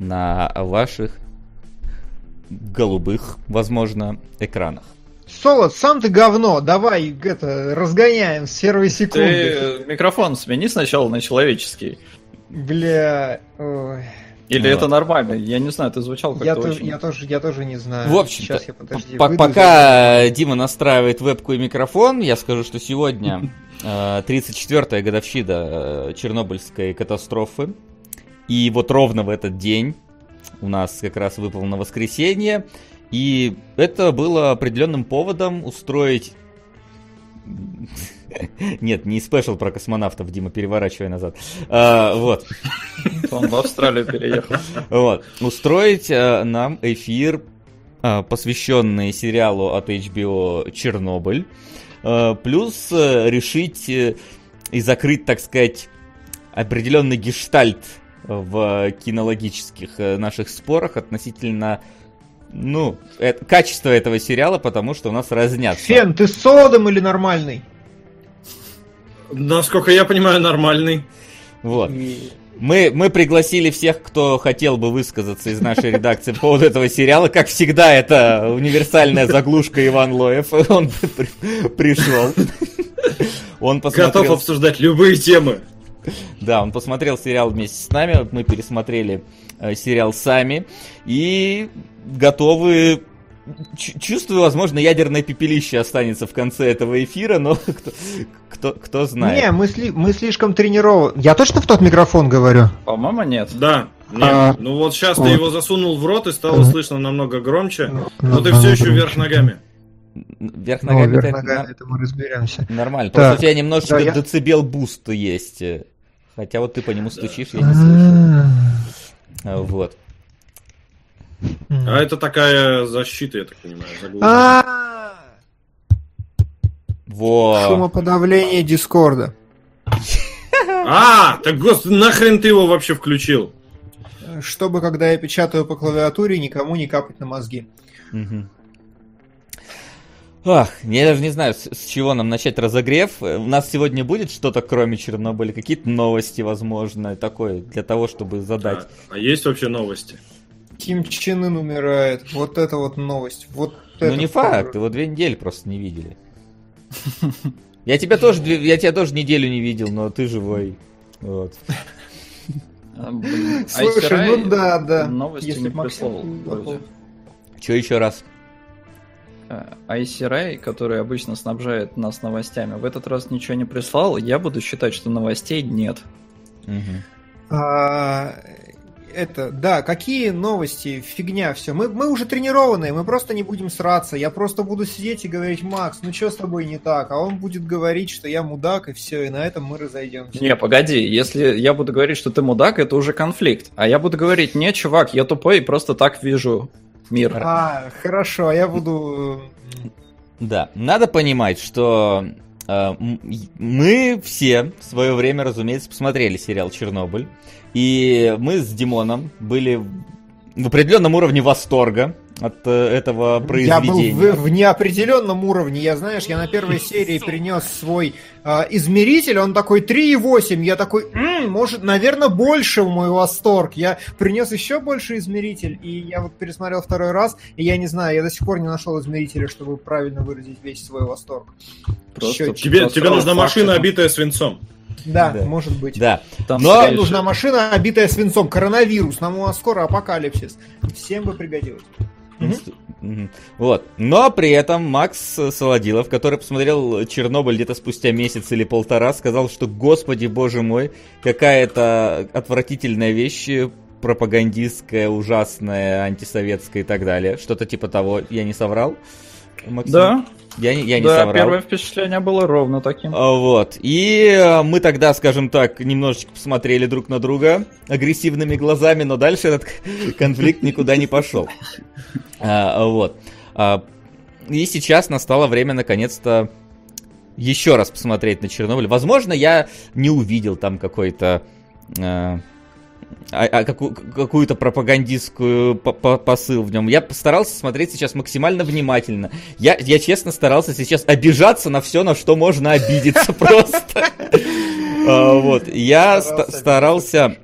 на ваших голубых, возможно, экранах. Солод, сам ты говно, давай это, разгоняем с первой секунды. Ты микрофон смени сначала на человеческий. Бля, ой. Или вот. это нормально? Я не знаю, ты звучал как-то я, очень... тоже, я, тоже, я тоже не знаю. В общем, Сейчас я, подожди, пока Дима настраивает вебку и микрофон, я скажу, что сегодня 34-я э, годовщина э, Чернобыльской катастрофы. И вот ровно в этот день у нас как раз выпал на воскресенье. И это было определенным поводом устроить... Нет, не спешл про космонавтов, Дима, переворачивай назад. А, вот. Он в Австралию переехал. Вот. Устроить а, нам эфир, а, посвященный сериалу от HBO «Чернобыль». А, плюс а, решить а, и закрыть, так сказать, определенный гештальт в кинологических э, наших спорах относительно ну, это, качество этого сериала, потому что у нас разнятся. Фен, ты содом или нормальный? Насколько я понимаю, нормальный. Вот. Мы, мы пригласили всех, кто хотел бы высказаться из нашей редакции по поводу этого сериала. Как всегда, это универсальная заглушка Иван Лоев. Он пришел. Он посмотрел... Готов обсуждать любые темы. Да, он посмотрел сериал вместе с нами, мы пересмотрели э, сериал сами и готовы чувствую, возможно, ядерное пепелище останется в конце этого эфира, но кто, кто, кто знает. Не, мы, сли, мы слишком тренированы. Я точно в тот микрофон говорю? По-моему, нет. Да. Нет. А, ну вот сейчас вот. ты его засунул в рот и стало слышно намного громче, ну, но ты все еще вверх ногами. Вверх ногами, ну, вверх это, ногами это мы разберемся. Нормально. Так. Просто у тебя немножечко да, децибел boost есть. Хотя вот ты по нему стучишь, я не слышу. А, вот. А это такая защита, я так понимаю, заглушка. Во. Шумоподавление Дискорда. А, так господи, нахрен ты его вообще включил? Чтобы, когда я печатаю по клавиатуре, никому не капать на мозги. Угу. Ах, я даже не знаю, с, с чего нам начать разогрев. У нас сегодня будет что-то, кроме Чернобыля? Какие-то новости, возможно, такое, для того, чтобы задать. А, а есть вообще новости? Ким Чен Ын умирает. Вот это вот новость. Вот ну не факт, его две недели просто не видели. Я тебя тоже, я тебя тоже неделю не видел, но ты живой. Вот. А, Слушай, ну да, да. Новости не прислал. Че еще раз? ICRI, который обычно снабжает нас новостями, в этот раз ничего не прислал. Я буду считать, что новостей нет. Угу. А, это, да, какие новости, фигня, все. Мы, мы уже тренированные, мы просто не будем сраться. Я просто буду сидеть и говорить, Макс, ну что с тобой не так? А он будет говорить, что я мудак, и все, и на этом мы разойдемся. Не, погоди, если я буду говорить, что ты мудак, это уже конфликт. А я буду говорить, не, чувак, я тупой и просто так вижу мир. А, хорошо, я буду... Да, надо понимать, что э, мы все в свое время, разумеется, посмотрели сериал «Чернобыль». И мы с Димоном были в определенном уровне восторга от э, этого произведения. Я был в, в неопределенном уровне. Я, знаешь, я на первой серии принес свой э, измеритель, он такой 3,8. Я такой, м-м, может, наверное, больше в мой восторг. Я принес еще больше измеритель, и я вот пересмотрел второй раз, и я не знаю, я до сих пор не нашел измерителя, чтобы правильно выразить весь свой восторг. Просто тебе, тебе нужна машина, обитая свинцом. Да, да, может быть. Да. Там Но скорее... нужна машина, обитая свинцом. Коронавирус. Нам у нас скоро апокалипсис. Всем бы пригодилось. Вот. Но при этом Макс Солодилов, который посмотрел Чернобыль где-то спустя месяц или полтора, сказал, что, господи, боже мой, какая-то отвратительная вещь, пропагандистская, ужасная, антисоветская и так далее. Что-то типа того, я не соврал? Максим? Да. Я, я не да, соврал. первое впечатление было ровно таким. А, вот. И э, мы тогда, скажем так, немножечко посмотрели друг на друга агрессивными глазами, но дальше этот конфликт никуда не пошел. А, вот. А, и сейчас настало время, наконец-то, еще раз посмотреть на Чернобыль. Возможно, я не увидел там какой-то э, а, а какую, какую-то пропагандистскую посыл в нем. Я постарался смотреть сейчас максимально внимательно. Я, я честно старался сейчас обижаться на все, на что можно обидеться просто. А, вот. Я старался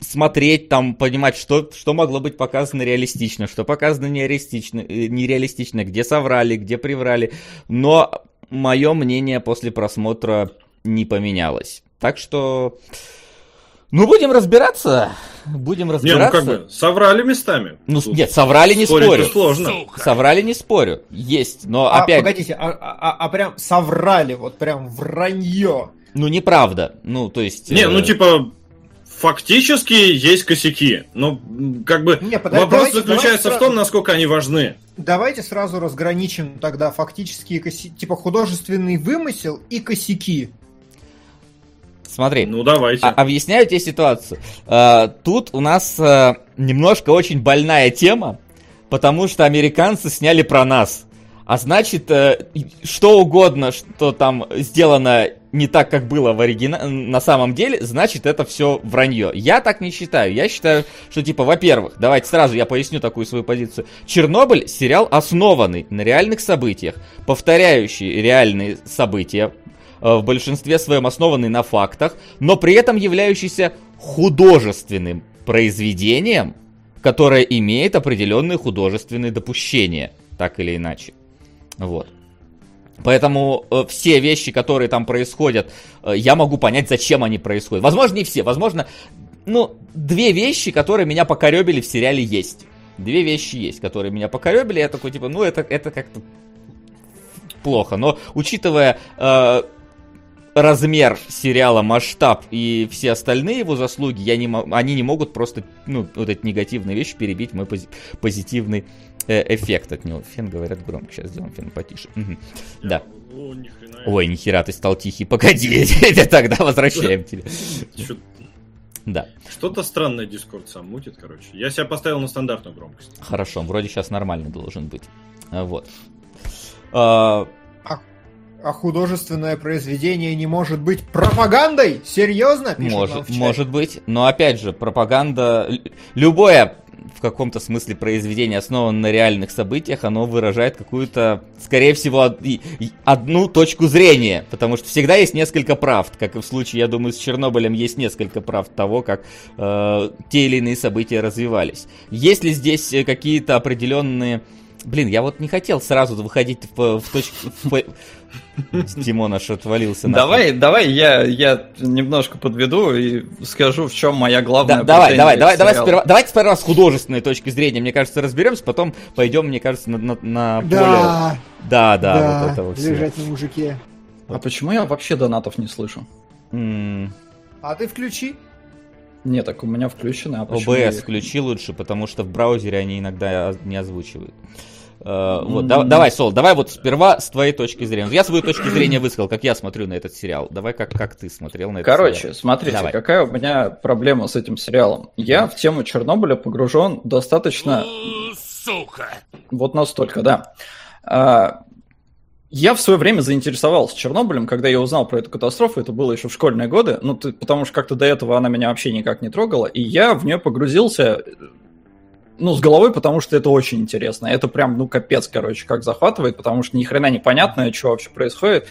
смотреть, там, понимать, что, что могло быть показано реалистично, что показано нереалистично, э, нереалистично, где соврали, где приврали. Но мое мнение после просмотра не поменялось. Так что... Ну, будем разбираться. Будем разбираться. Не, ну как бы, соврали местами. Ну, Тут нет, соврали не спорю. сложно. Соврали не спорю. Есть, но а, опять... Погодите, а, а, а прям соврали, вот прям вранье. Ну, неправда. Ну, то есть... Не, ну, э... ну, типа, фактически есть косяки. Но, как бы, Не, подожди, вопрос давайте, заключается давайте в том, насколько они важны. Давайте сразу разграничим тогда фактические косяки, типа художественный вымысел и косяки. Смотри. Ну, давайте. А, объясняю тебе ситуацию. А, тут у нас а, немножко очень больная тема, потому что американцы сняли про нас. А значит, э, что угодно, что там сделано не так, как было в оригина... на самом деле, значит, это все вранье. Я так не считаю. Я считаю, что, типа, во-первых, давайте сразу я поясню такую свою позицию. Чернобыль сериал основанный на реальных событиях, повторяющий реальные события, в большинстве своем основанный на фактах, но при этом являющийся художественным произведением, которое имеет определенные художественные допущения, так или иначе. Вот. Поэтому э, все вещи, которые там происходят, э, я могу понять, зачем они происходят. Возможно, не все. Возможно, ну, две вещи, которые меня покоребили в сериале, есть. Две вещи есть, которые меня покоребили. Я такой, типа, ну, это, это как-то плохо. Но учитывая э, размер сериала, масштаб и все остальные его заслуги, я не, они не могут просто, ну, вот эти негативные вещи перебить мой пози позитивный э, эффект от него. Фен, говорят, громко. Сейчас сделаем фен потише. Угу. Да. О, ни Ой, нихера, ты стал тихий. Погоди, тогда возвращаем тебя. Да. Что-то странное Дискорд сам мутит, короче. Я себя поставил на стандартную громкость. Хорошо, вроде сейчас нормально должен быть. Вот. А, а художественное произведение не может быть пропагандой? Серьезно? Пишет может, может быть. Но опять же, пропаганда... Любое в каком-то смысле произведение основано на реальных событиях, оно выражает какую-то, скорее всего, одну точку зрения, потому что всегда есть несколько правд, как и в случае, я думаю, с Чернобылем есть несколько правд того, как э, те или иные события развивались. Есть ли здесь какие-то определенные... Блин, я вот не хотел сразу выходить в, в точку... В, Тимон аж отвалился. Давай, давай я, я немножко подведу и скажу, в чем моя главная да, Давай, давай, давай, давай сперва, давайте сперва с художественной точки зрения, мне кажется, разберемся, потом пойдем, мне кажется, на, на, на да, более... Да, да, да, вот это вот лежать на мужике. А почему я вообще донатов не слышу? Mm. А ты включи. Не, так у меня включены, а OBS я... включи лучше, потому что в браузере они иногда не озвучивают. Uh, вот, да, давай, Сол, давай вот сперва с твоей точки зрения. Я свою точку зрения высказал, как я смотрю на этот сериал. Давай, как, как ты смотрел на этот Короче, сериал. смотрите, давай. какая у меня проблема с этим сериалом. Я в тему Чернобыля погружен достаточно... Сука! Вот настолько, да. Uh, я в свое время заинтересовался Чернобылем, когда я узнал про эту катастрофу, это было еще в школьные годы, ну, ты, потому что как-то до этого она меня вообще никак не трогала, и я в нее погрузился ну, с головой, потому что это очень интересно. Это прям, ну, капец, короче, как захватывает, потому что ни хрена непонятно, что вообще происходит.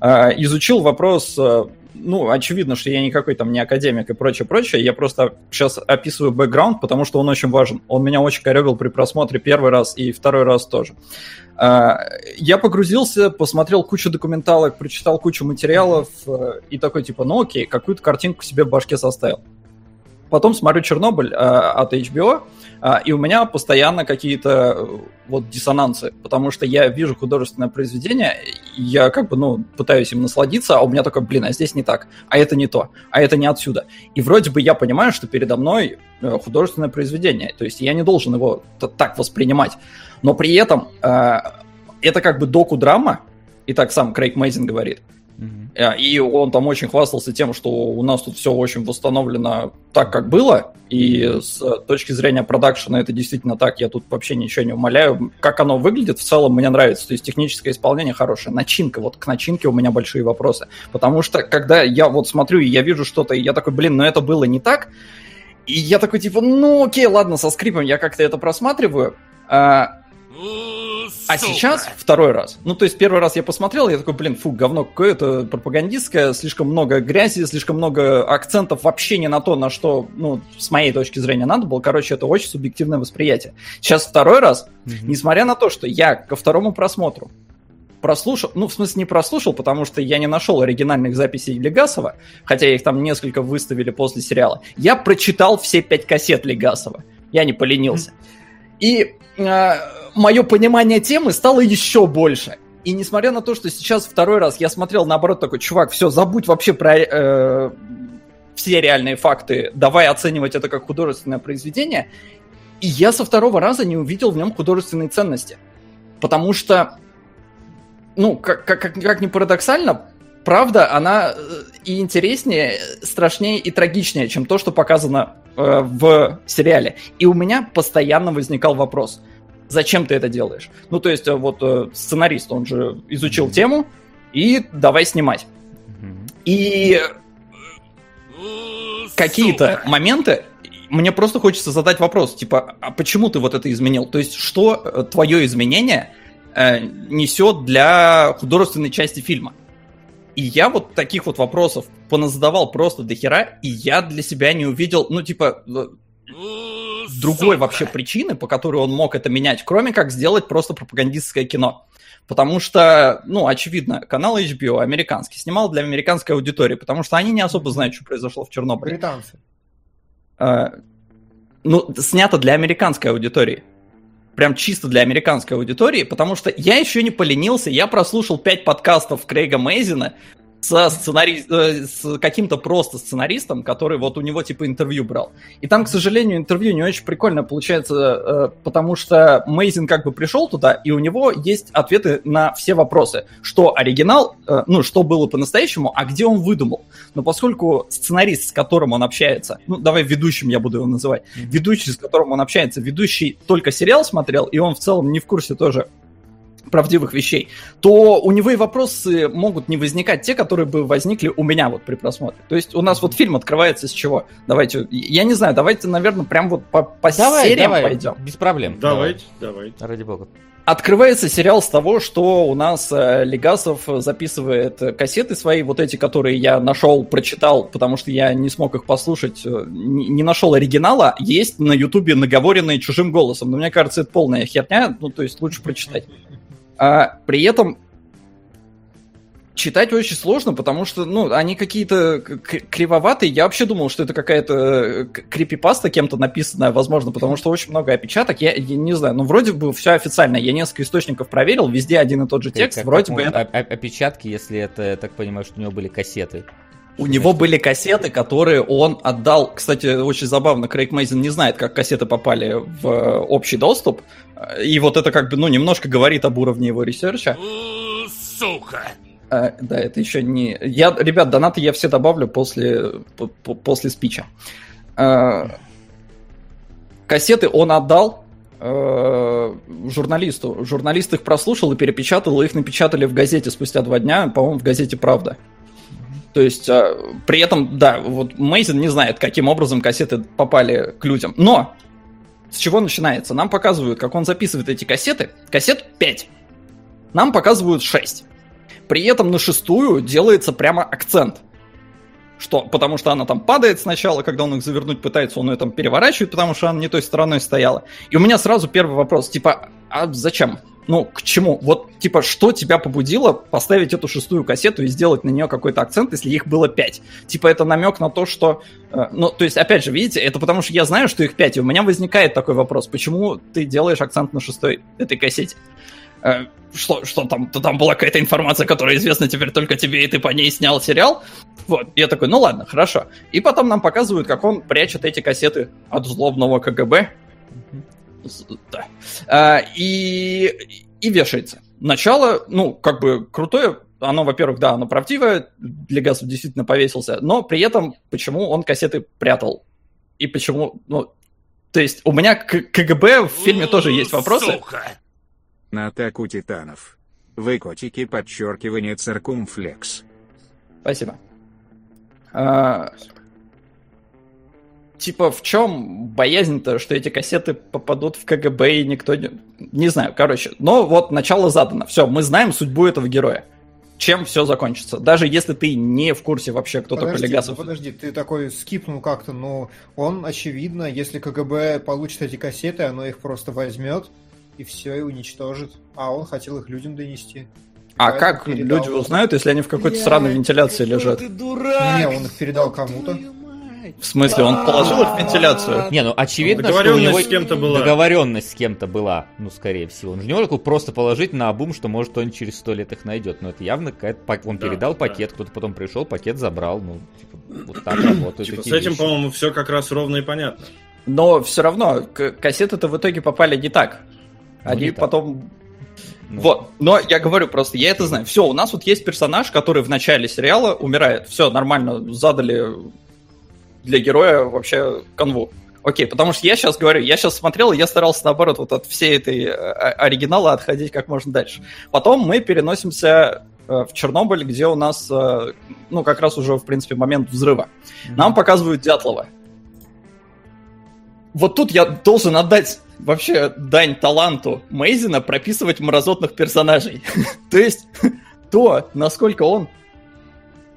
А, изучил вопрос, э, ну, очевидно, что я никакой там не академик и прочее, прочее. Я просто сейчас описываю бэкграунд, потому что он очень важен. Он меня очень коребил при просмотре первый раз и второй раз тоже. А, я погрузился, посмотрел кучу документалок, прочитал кучу материалов э, и такой типа, ну окей, какую-то картинку себе в башке составил. Потом смотрю Чернобыль э, от HBO, и у меня постоянно какие-то э, вот диссонансы, потому что я вижу художественное произведение, я как бы, ну, пытаюсь им насладиться, а у меня такой, блин, а здесь не так, а это не то, а это не отсюда. И вроде бы я понимаю, что передо мной э, художественное произведение, то есть я не должен его так воспринимать, но при этом э, это как бы доку-драма, и так сам Крейг Мейзин говорит. И он там очень хвастался тем, что у нас тут все очень восстановлено так, как было. И с точки зрения продакшена это действительно так. Я тут вообще ничего не умоляю. Как оно выглядит, в целом мне нравится. То есть техническое исполнение хорошее. Начинка. Вот к начинке у меня большие вопросы. Потому что когда я вот смотрю и я вижу что-то, и я такой, блин, ну это было не так. И я такой, типа, ну окей, ладно, со скрипом я как-то это просматриваю. А, А сейчас второй раз. Ну, то есть первый раз я посмотрел, я такой, блин, фу, говно какое-то пропагандистское, слишком много грязи, слишком много акцентов вообще не на то, на что, ну, с моей точки зрения надо было. Короче, это очень субъективное восприятие. Сейчас второй раз, mm-hmm. несмотря на то, что я ко второму просмотру прослушал, ну, в смысле, не прослушал, потому что я не нашел оригинальных записей Легасова, хотя их там несколько выставили после сериала. Я прочитал все пять кассет Легасова. Я не поленился. И э, мое понимание темы стало еще больше. И несмотря на то, что сейчас второй раз я смотрел, наоборот, такой, чувак, все, забудь вообще про э, все реальные факты, давай оценивать это как художественное произведение. И я со второго раза не увидел в нем художественной ценности. Потому что ну, как, как, как ни парадоксально, правда, она э, и интереснее, страшнее и трагичнее, чем то, что показано э, в сериале. И у меня постоянно возникал вопрос, зачем ты это делаешь? Ну, то есть, э, вот э, сценарист, он же изучил тему, и давай снимать. И какие-то моменты мне просто хочется задать вопрос, типа, а почему ты вот это изменил? То есть, что твое изменение э, несет для художественной части фильма. И я вот таких вот вопросов поназадавал просто до хера, и я для себя не увидел, ну, типа, э, другой вообще причины, по которой он мог это менять, кроме как сделать просто пропагандистское кино. Потому что, ну, очевидно, канал HBO американский снимал для американской аудитории, потому что они не особо знают, что произошло в Чернобыле. Британцы. Э, ну, снято для американской аудитории прям чисто для американской аудитории, потому что я еще не поленился, я прослушал пять подкастов Крейга Мейзина, со сценари... Э, с каким-то просто сценаристом, который вот у него типа интервью брал. И там, к сожалению, интервью не очень прикольно получается, э, потому что Мейзин как бы пришел туда, и у него есть ответы на все вопросы. Что оригинал, э, ну, что было по-настоящему, а где он выдумал. Но поскольку сценарист, с которым он общается, ну, давай ведущим я буду его называть, ведущий, с которым он общается, ведущий только сериал смотрел, и он в целом не в курсе тоже, правдивых вещей, то у него и вопросы могут не возникать те, которые бы возникли у меня вот при просмотре. То есть у нас вот фильм открывается с чего? Давайте, я не знаю, давайте, наверное, прям вот по, по давай, сериям давай, пойдем. Без проблем. Давайте, давайте. Ради бога. Открывается сериал с того, что у нас э, Легасов записывает кассеты свои, вот эти, которые я нашел, прочитал, потому что я не смог их послушать, э, не, не нашел оригинала, есть на Ютубе наговоренные чужим голосом. Но мне кажется, это полная херня, ну то есть лучше прочитать. А при этом читать очень сложно, потому что, ну, они какие-то кривоватые. Я вообще думал, что это какая-то э, крипипаста кем-то написанная, возможно, потому что очень много опечаток. Я, я не знаю, ну, вроде бы все официально. Я несколько источников проверил, везде один и тот же текст. Как, вроде как бы это... Опечатки, если это, я так понимаю, что у него были кассеты. У него были кассеты, которые он отдал. Кстати, очень забавно, Крейг Мейзен не знает, как кассеты попали в э, общий доступ. И вот это как бы, ну, немножко говорит об уровне его research а. Сука! А, да, это еще не... Я, ребят, донаты я все добавлю после, по, после спича. А, кассеты он отдал а, журналисту. Журналист их прослушал и перепечатал, и их напечатали в газете спустя два дня, по-моему, в газете «Правда». То есть, а, при этом, да, вот Мейзен не знает, каким образом кассеты попали к людям. Но с чего начинается? Нам показывают, как он записывает эти кассеты. Кассет 5. Нам показывают 6. При этом на шестую делается прямо акцент. Что? Потому что она там падает сначала, когда он их завернуть пытается, он ее там переворачивает, потому что она не той стороной стояла. И у меня сразу первый вопрос, типа, а зачем? ну, к чему? Вот, типа, что тебя побудило поставить эту шестую кассету и сделать на нее какой-то акцент, если их было пять? Типа, это намек на то, что... Э, ну, то есть, опять же, видите, это потому что я знаю, что их пять, и у меня возникает такой вопрос, почему ты делаешь акцент на шестой этой кассете? Э, что, что там, то там была какая-то информация, которая известна теперь только тебе, и ты по ней снял сериал? Вот, я такой, ну ладно, хорошо. И потом нам показывают, как он прячет эти кассеты от злобного КГБ да. А, и, и вешается. Начало, ну, как бы крутое, оно, во-первых, да, оно правдивое, Легасов действительно повесился, но при этом почему он кассеты прятал? И почему, ну, то есть у меня к КГБ в фильме тоже есть вопросы. Сука. На атаку титанов. Вы котики, подчеркивание циркумфлекс. Спасибо. А, типа, в чем боязнь-то, что эти кассеты попадут в КГБ и никто не... Не знаю, короче. Но вот начало задано. Все, мы знаем судьбу этого героя. Чем все закончится. Даже если ты не в курсе вообще, кто подожди, такой Легасов. Подожди, ты такой скипнул как-то, но он, очевидно, если КГБ получит эти кассеты, оно их просто возьмет и все, и уничтожит. А он хотел их людям донести. А как люди узнают, если они в какой-то сраной вентиляции лежат? Ты дурак! Не, он их передал кому-то. В смысле, он положил их в вентиляцию? Не, ну очевидно, что у него с кем-то была. договоренность с кем-то была, ну, скорее всего. Он же не может просто положить на обум, что может он через сто лет их найдет. Но это явно какая-то... Он передал пакет, кто-то потом пришел, пакет забрал. Ну, типа, вот так работают типа, С этим, по-моему, все как раз ровно и понятно. Но все равно, кассеты-то в итоге попали не так. Ну, Они потом ну. Вот, но я говорю просто, я это знаю. Все, у нас вот есть персонаж, который в начале сериала умирает. Все, нормально, задали для героя вообще канву. Окей, потому что я сейчас говорю, я сейчас смотрел, и я старался, наоборот, вот от всей этой э, оригинала отходить как можно дальше. Потом мы переносимся э, в Чернобыль, где у нас, э, ну, как раз уже, в принципе, момент взрыва. Нам показывают Дятлова. Вот тут я должен отдать вообще дань таланту Мейзина прописывать мразотных персонажей. То есть то, насколько он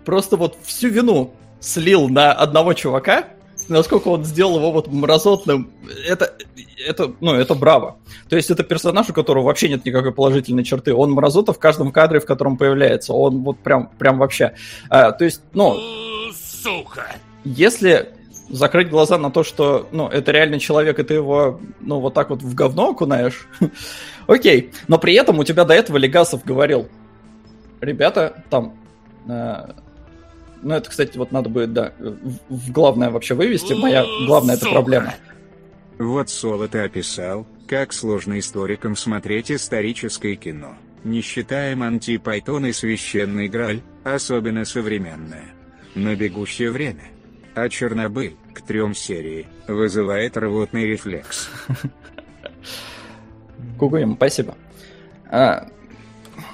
просто вот всю вину слил на одного чувака, насколько он сделал его вот мразотным, это, это, ну, это браво. То есть это персонаж, у которого вообще нет никакой положительной черты. Он мразота в каждом кадре, в котором появляется. Он вот прям, прям вообще. А, то есть, ну... Сука! Если закрыть глаза на то, что, ну, это реальный человек, и ты его, ну, вот так вот в говно окунаешь, окей. Но при этом у тебя до этого Легасов говорил, ребята, там, э, ну, это, кстати, вот надо будет, да, в, в главное вообще вывести. Моя главная это проблема. Вот Соло ты описал, как сложно историкам смотреть историческое кино, не считая Монти Пайтон и Священный Граль, особенно современное. На бегущее время. А Чернобыль, к трем серии, вызывает рвотный рефлекс. Кугуем, спасибо. А,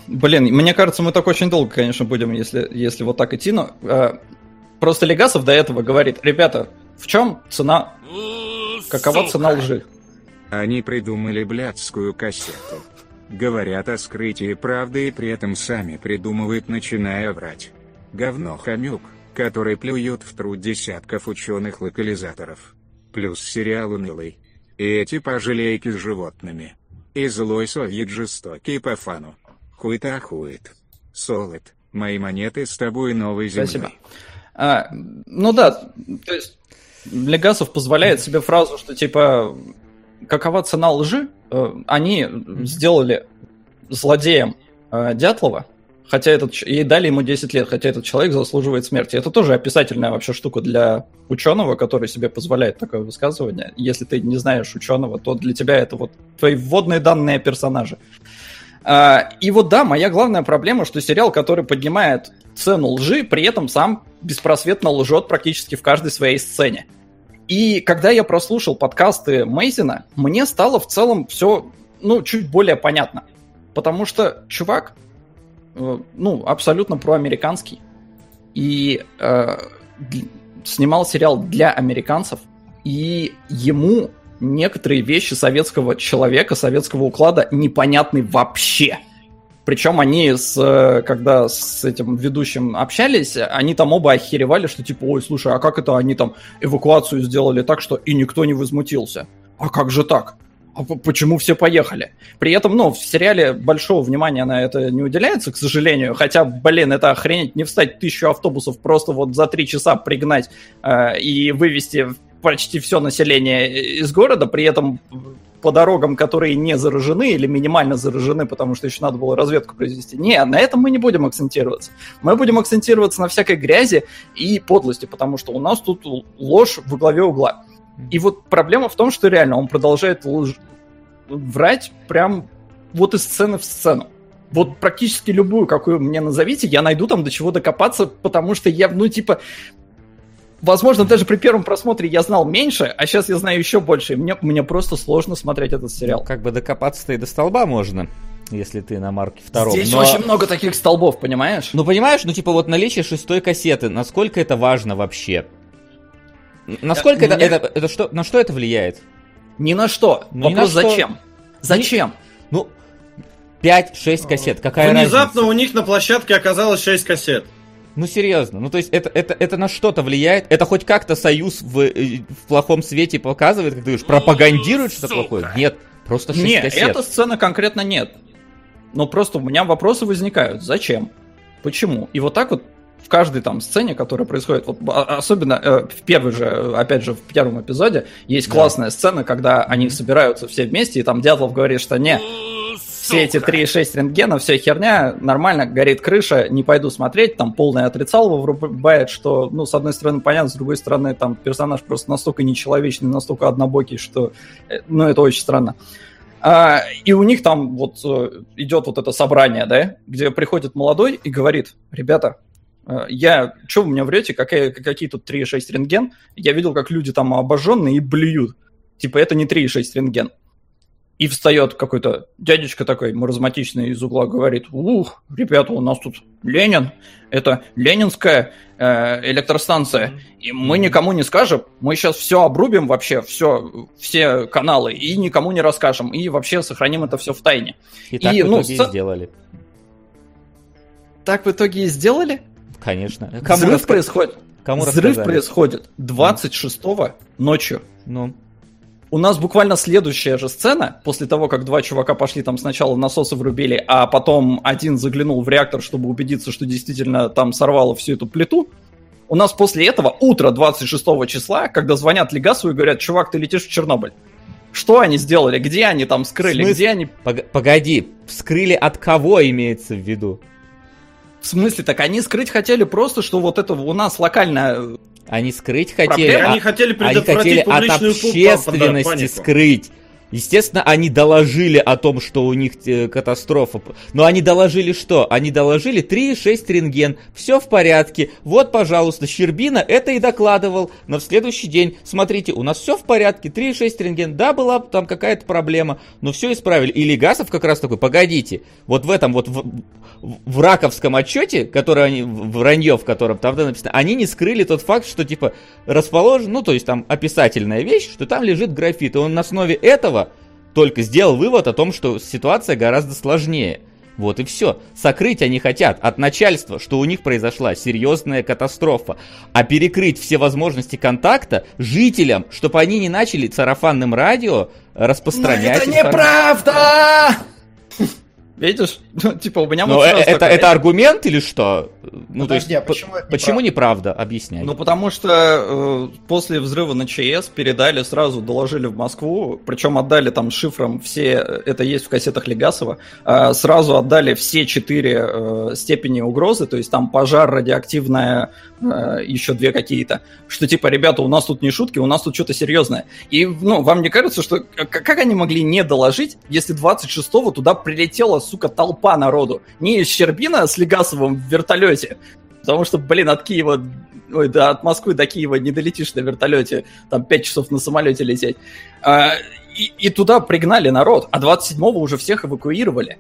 Блин, мне кажется, мы так очень долго, конечно, будем, если, если вот так идти, но э, просто Легасов до этого говорит, ребята, в чем цена, какова цена лжи? Они придумали блядскую кассету. Говорят о скрытии правды и при этом сами придумывают, начиная врать. Говно хомюк, который плюют в труд десятков ученых-локализаторов. Плюс сериал унылый. И эти пожалейки с животными. И злой совет жестокий по фану. Хуй-то хует. Солод, мои монеты с тобой новой землей. Спасибо. А, ну да, то есть Легасов позволяет себе фразу, что типа какова цена лжи, э, они сделали злодеем э, Дятлова, хотя этот и дали ему 10 лет, хотя этот человек заслуживает смерти. Это тоже описательная вообще штука для ученого, который себе позволяет такое высказывание. Если ты не знаешь ученого, то для тебя это вот твои вводные данные персонажа. И вот да, моя главная проблема, что сериал, который поднимает цену лжи, при этом сам беспросветно лжет практически в каждой своей сцене. И когда я прослушал подкасты Мейзина, мне стало в целом все, ну, чуть более понятно. Потому что чувак, ну, абсолютно проамериканский. И э, снимал сериал для американцев. И ему некоторые вещи советского человека, советского уклада непонятны вообще. Причем они, с, э, когда с этим ведущим общались, они там оба охеревали, что типа, ой, слушай, а как это они там эвакуацию сделали так, что и никто не возмутился? А как же так? А почему все поехали? При этом, ну, в сериале большого внимания на это не уделяется, к сожалению. Хотя, блин, это охренеть не встать тысячу автобусов просто вот за три часа пригнать э, и вывести почти все население из города, при этом по дорогам, которые не заражены или минимально заражены, потому что еще надо было разведку произвести. Не, на этом мы не будем акцентироваться. Мы будем акцентироваться на всякой грязи и подлости, потому что у нас тут ложь во главе угла. И вот проблема в том, что реально он продолжает лж... врать прям вот из сцены в сцену. Вот практически любую, какую мне назовите, я найду там до чего докопаться, потому что я, ну, типа, возможно, даже при первом просмотре я знал меньше, а сейчас я знаю еще больше, и мне, мне просто сложно смотреть этот сериал. Ну, как бы докопаться-то и до столба можно если ты на марке втором. Здесь но... очень много таких столбов, понимаешь? Ну, понимаешь, ну, типа, вот наличие шестой кассеты, насколько это важно вообще? Насколько это, это, это что, на что это влияет? Ни на что. Ни Вопрос на что. зачем? Зачем? Ну, 5-6 кассет, какая Внезапно разница? у них на площадке оказалось 6 кассет. Ну серьезно, ну то есть это, это, это на что-то влияет? Это хоть как-то союз в, э, в плохом свете показывает, как ты говоришь, пропагандирует что-то плохое? Нет, просто 6 нет, кассет. Нет, эта сцена конкретно нет. Но просто у меня вопросы возникают. Зачем? Почему? И вот так вот в каждой там сцене, которая происходит, вот, а, особенно э, в первой же, опять же, в первом эпизоде, есть да. классная сцена, когда они собираются все вместе, и там Дятлов говорит, что не, все эти 3,6 рентгена, вся херня, нормально, горит крыша, не пойду смотреть, там полное отрицалово врубает, что, ну, с одной стороны, понятно, с другой стороны, там персонаж просто настолько нечеловечный, настолько однобокий, что, э, ну, это очень странно. А, и у них там вот э, идет вот это собрание, да, где приходит молодой и говорит, ребята, э, я, что вы меня врете, какие, какие тут 3,6 рентген? Я видел, как люди там обожженные и блюют. Типа, это не 3,6 рентген. И встает какой-то дядечка такой маразматичный из угла, говорит, ух, ребята, у нас тут Ленин, это ленинская э, электростанция, и мы никому не скажем, мы сейчас все обрубим вообще, все, все каналы, и никому не расскажем, и вообще сохраним это все в тайне. И, и так в ну, итоге с... и сделали. Так в итоге и сделали? Конечно. Кому Взрыв раска... происходит. Кому Взрыв рассказали? происходит 26-го ночью. Ну. У нас буквально следующая же сцена, после того, как два чувака пошли там сначала насосы врубили, а потом один заглянул в реактор, чтобы убедиться, что действительно там сорвало всю эту плиту. У нас после этого утро 26 числа, когда звонят Легасу и говорят, чувак, ты летишь в Чернобыль. Что они сделали? Где они там скрыли? Где они... Погоди, скрыли от кого имеется в виду? В смысле, так они скрыть хотели просто, что вот это у нас локальная они скрыть хотели. А, они хотели предотвратить они хотели от общественности скрыть. Естественно, они доложили о том, что у них э, катастрофа. Но они доложили что? Они доложили 3,6 рентген. Все в порядке. Вот, пожалуйста, Щербина это и докладывал. Но в следующий день, смотрите, у нас все в порядке. 3,6 рентген. Да, была там какая-то проблема, но все исправили. И Легасов как раз такой, погодите, вот в этом вот в, в раковском отчете, который они, вранье, в котором там написано, они не скрыли тот факт, что типа расположен, ну то есть там описательная вещь, что там лежит графит. И он на основе этого только сделал вывод о том, что ситуация гораздо сложнее. Вот и все. Сокрыть они хотят от начальства, что у них произошла серьезная катастрофа. А перекрыть все возможности контакта жителям, чтобы они не начали сарафанным радио распространять... Но это неправда! Видишь? Ну, типа, у меня... Ну, это, такой, это аргумент или что? Ну, Подожди, то есть, а почему, это почему неправда? Объясняй. Ну, потому что э, после взрыва на ЧС передали сразу, доложили в Москву, причем отдали там шифром все, это есть в кассетах Легасова, э, сразу отдали все четыре э, степени угрозы, то есть там пожар, радиоактивная, э, еще две какие-то, что типа, ребята, у нас тут не шутки, у нас тут что-то серьезное. И, ну, вам не кажется, что как они могли не доложить, если 26-го туда прилетела, сука, толпа толпа народу. Не из Щербина с Легасовым в вертолете, потому что, блин, от Киева, ой, да, от Москвы до Киева не долетишь на вертолете, там 5 часов на самолете лететь. А, и, и туда пригнали народ, а 27-го уже всех эвакуировали.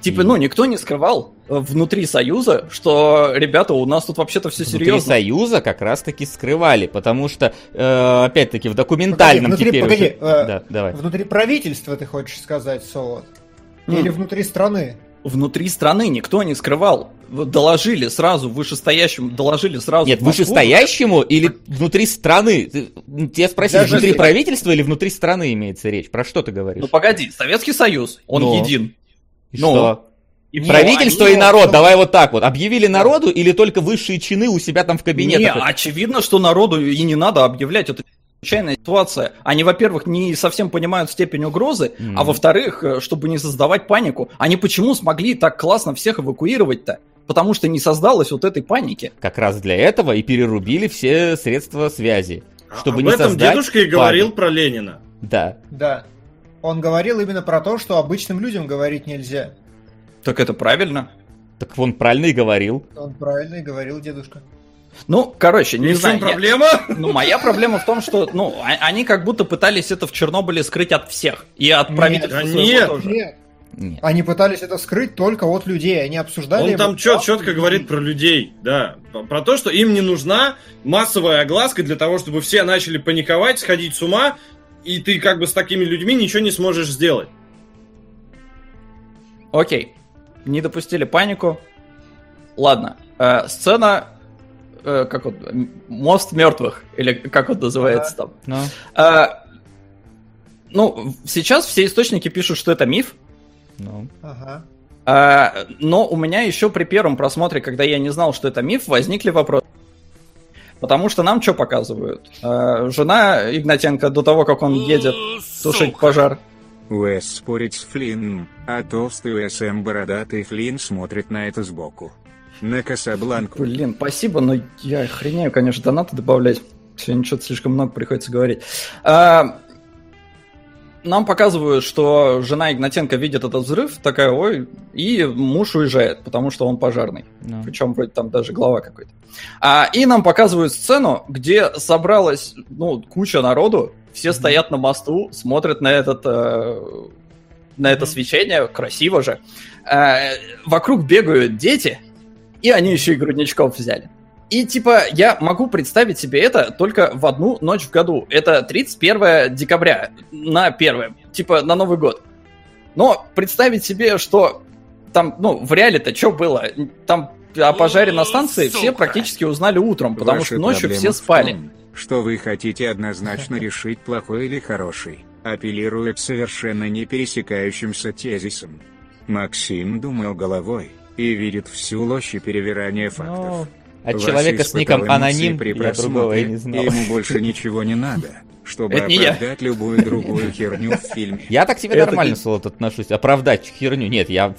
Типа, ну, никто не скрывал э, внутри Союза, что, ребята, у нас тут вообще-то все серьезно. Внутри Союза как раз-таки скрывали, потому что, э, опять-таки, в документальном погоди, внутри, теперь погоди, уже... э, да, давай. Внутри правительства, ты хочешь сказать, Солод? Или внутри страны? Внутри страны никто не скрывал. Доложили сразу вышестоящему, доложили сразу. Нет, вышестоящему или внутри страны? Тебя спросили, Даже внутри правительства или внутри страны имеется речь? Про что ты говоришь? Ну погоди, Советский Союз, он Но. един. И Но. что? И Правительство они... и народ, давай вот так вот. Объявили народу или только высшие чины у себя там в кабинетах? Не, очевидно, что народу и не надо объявлять. Это чрезвычайная ситуация. Они, во-первых, не совсем понимают степень угрозы, mm-hmm. а во-вторых, э, чтобы не создавать панику. Они почему смогли так классно всех эвакуировать-то? Потому что не создалось вот этой паники. Как раз для этого и перерубили все средства связи. Чтобы Об не этом дедушка и говорил про Ленина. Да. Да. Он говорил именно про то, что обычным людям говорить нельзя. Так это правильно. Так он правильно и говорил. Он правильно и говорил, дедушка. Ну, короче, не и знаю. В чем проблема? Я, ну, моя проблема в том, что, ну, а, они как будто пытались это в Чернобыле скрыть от всех. И от правительства нет, нет. тоже. Нет. Нет. Они пытались это скрыть только от людей, они обсуждали... Он там чет, четко говорит про людей, да. Про то, что им не нужна массовая огласка для того, чтобы все начали паниковать, сходить с ума, и ты как бы с такими людьми ничего не сможешь сделать. Окей. Не допустили панику. Ладно. Э, сцена как вот, мост мертвых, или как он называется да. там. No. Э, ну, сейчас все источники пишут, что это миф, ну. Ага. А, но у меня еще при первом просмотре, когда я не знал, что это миф, возникли вопросы. Потому что нам что показывают? А, жена Игнатенко до того, как он едет тушить пожар. Уэс спорит с Флинном, а толстый УСМ бородатый Флинн смотрит на это сбоку. На Касабланку. Блин, спасибо, но я охренею, конечно, донаты добавлять. Сегодня что-то слишком много приходится говорить. А, нам показывают, что жена Игнатенко видит этот взрыв, такая, ой, и муж уезжает, потому что он пожарный. No. Причем вроде там даже глава какой-то. А, и нам показывают сцену, где собралась, ну, куча народу, все mm-hmm. стоят на мосту, смотрят на этот... Э, на это свечение, красиво же. Э, вокруг бегают дети, и они еще и грудничков взяли. И типа я могу представить себе это только в одну ночь в году. Это 31 декабря на первое, типа на Новый год. Но представить себе, что там, ну, в реале-то что было? Там о пожаре на станции Сука. все практически узнали утром, потому Ваши что ночью все спали. Том, что вы хотите однозначно решить плохой или хороший, апеллируя к совершенно не пересекающимся тезисам. Максим думал головой и видит всю ложь и перевирание фактов. Но... От человека с ником аноним я другого и не знал. Ему больше ничего не надо, чтобы оправдать любую другую херню в фильме. Я так тебе нормально, Солод, отношусь. Оправдать херню. Нет, я...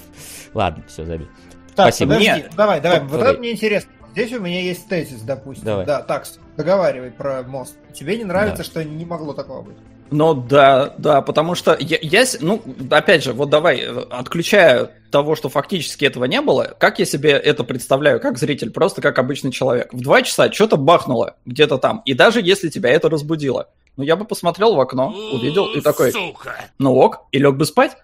Ладно, все, забей. Спасибо. Подожди, давай, давай. Вот это мне интересно. Здесь у меня есть тезис, допустим. Давай. Да, так, договаривай про мост. Тебе не нравится, что не могло такого быть? Ну да, да, потому что я, я, ну, опять же, вот давай, отключая того, что фактически этого не было, как я себе это представляю, как зритель, просто как обычный человек. В два часа что-то бахнуло где-то там, и даже если тебя это разбудило, ну я бы посмотрел в окно, увидел и такой, Сука. ну ок, и лег бы спать.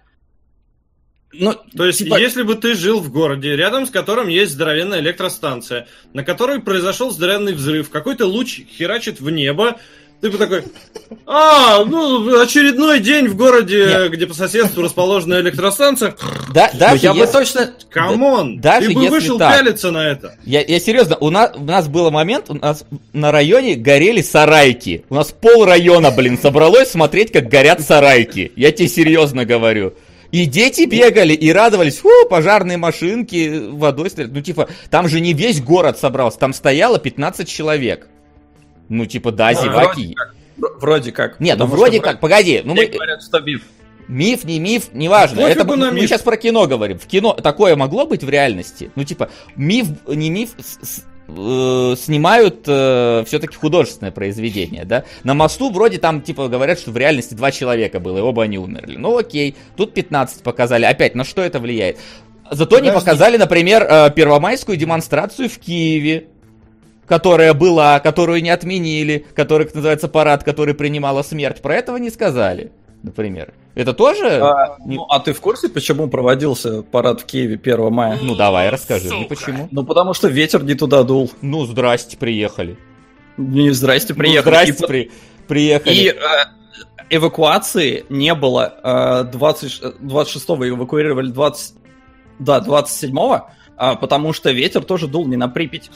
Ну, То есть, типа... если бы ты жил в городе, рядом с которым есть здоровенная электростанция, на которой произошел здоровенный взрыв, какой-то луч херачит в небо, ты бы такой, а, ну, очередной день в городе, Нет. где по соседству расположена электростанция. Да, даже я если... бы точно... Come on, даже ты бы вышел так. пялиться на это. Я, я серьезно, у нас, у нас был момент, у нас на районе горели сарайки. У нас пол района, блин, собралось смотреть, как горят сарайки. Я тебе серьезно говорю. И дети бегали и радовались, фу, пожарные машинки, водой стреляют. Ну, типа, там же не весь город собрался, там стояло 15 человек. Ну, типа, да, ну, зеваки. Вроде как. Вроде как. Нет, ну вроде как, погоди. Ну, мы... говорят, что миф. Миф, не миф, неважно. Пофигу Это мы, мы сейчас про кино говорим. В кино такое могло быть в реальности? Ну, типа, миф, не миф, с, с, э, снимают э, все-таки художественное произведение, да? На мосту вроде там, типа, говорят, что в реальности два человека было, и оба они умерли. Ну, окей, тут 15 показали. Опять, на что это влияет? Зато Подожди. не показали, например, э, первомайскую демонстрацию в Киеве которая была, которую не отменили, который, называется, парад, который принимала смерть. Про этого не сказали, например. Это тоже... А, ну, а ты в курсе, почему проводился парад в Киеве 1 мая? Ну, давай, расскажи Сука. мне, почему. Ну, потому что ветер не туда дул. Ну, здрасте, приехали. Не здрасте, приехали. Ну, здрасте, и, при... приехали. И э, эвакуации не было. Э, 20, 26-го эвакуировали 20... Да, 27-го, э, потому что ветер тоже дул не на Припять.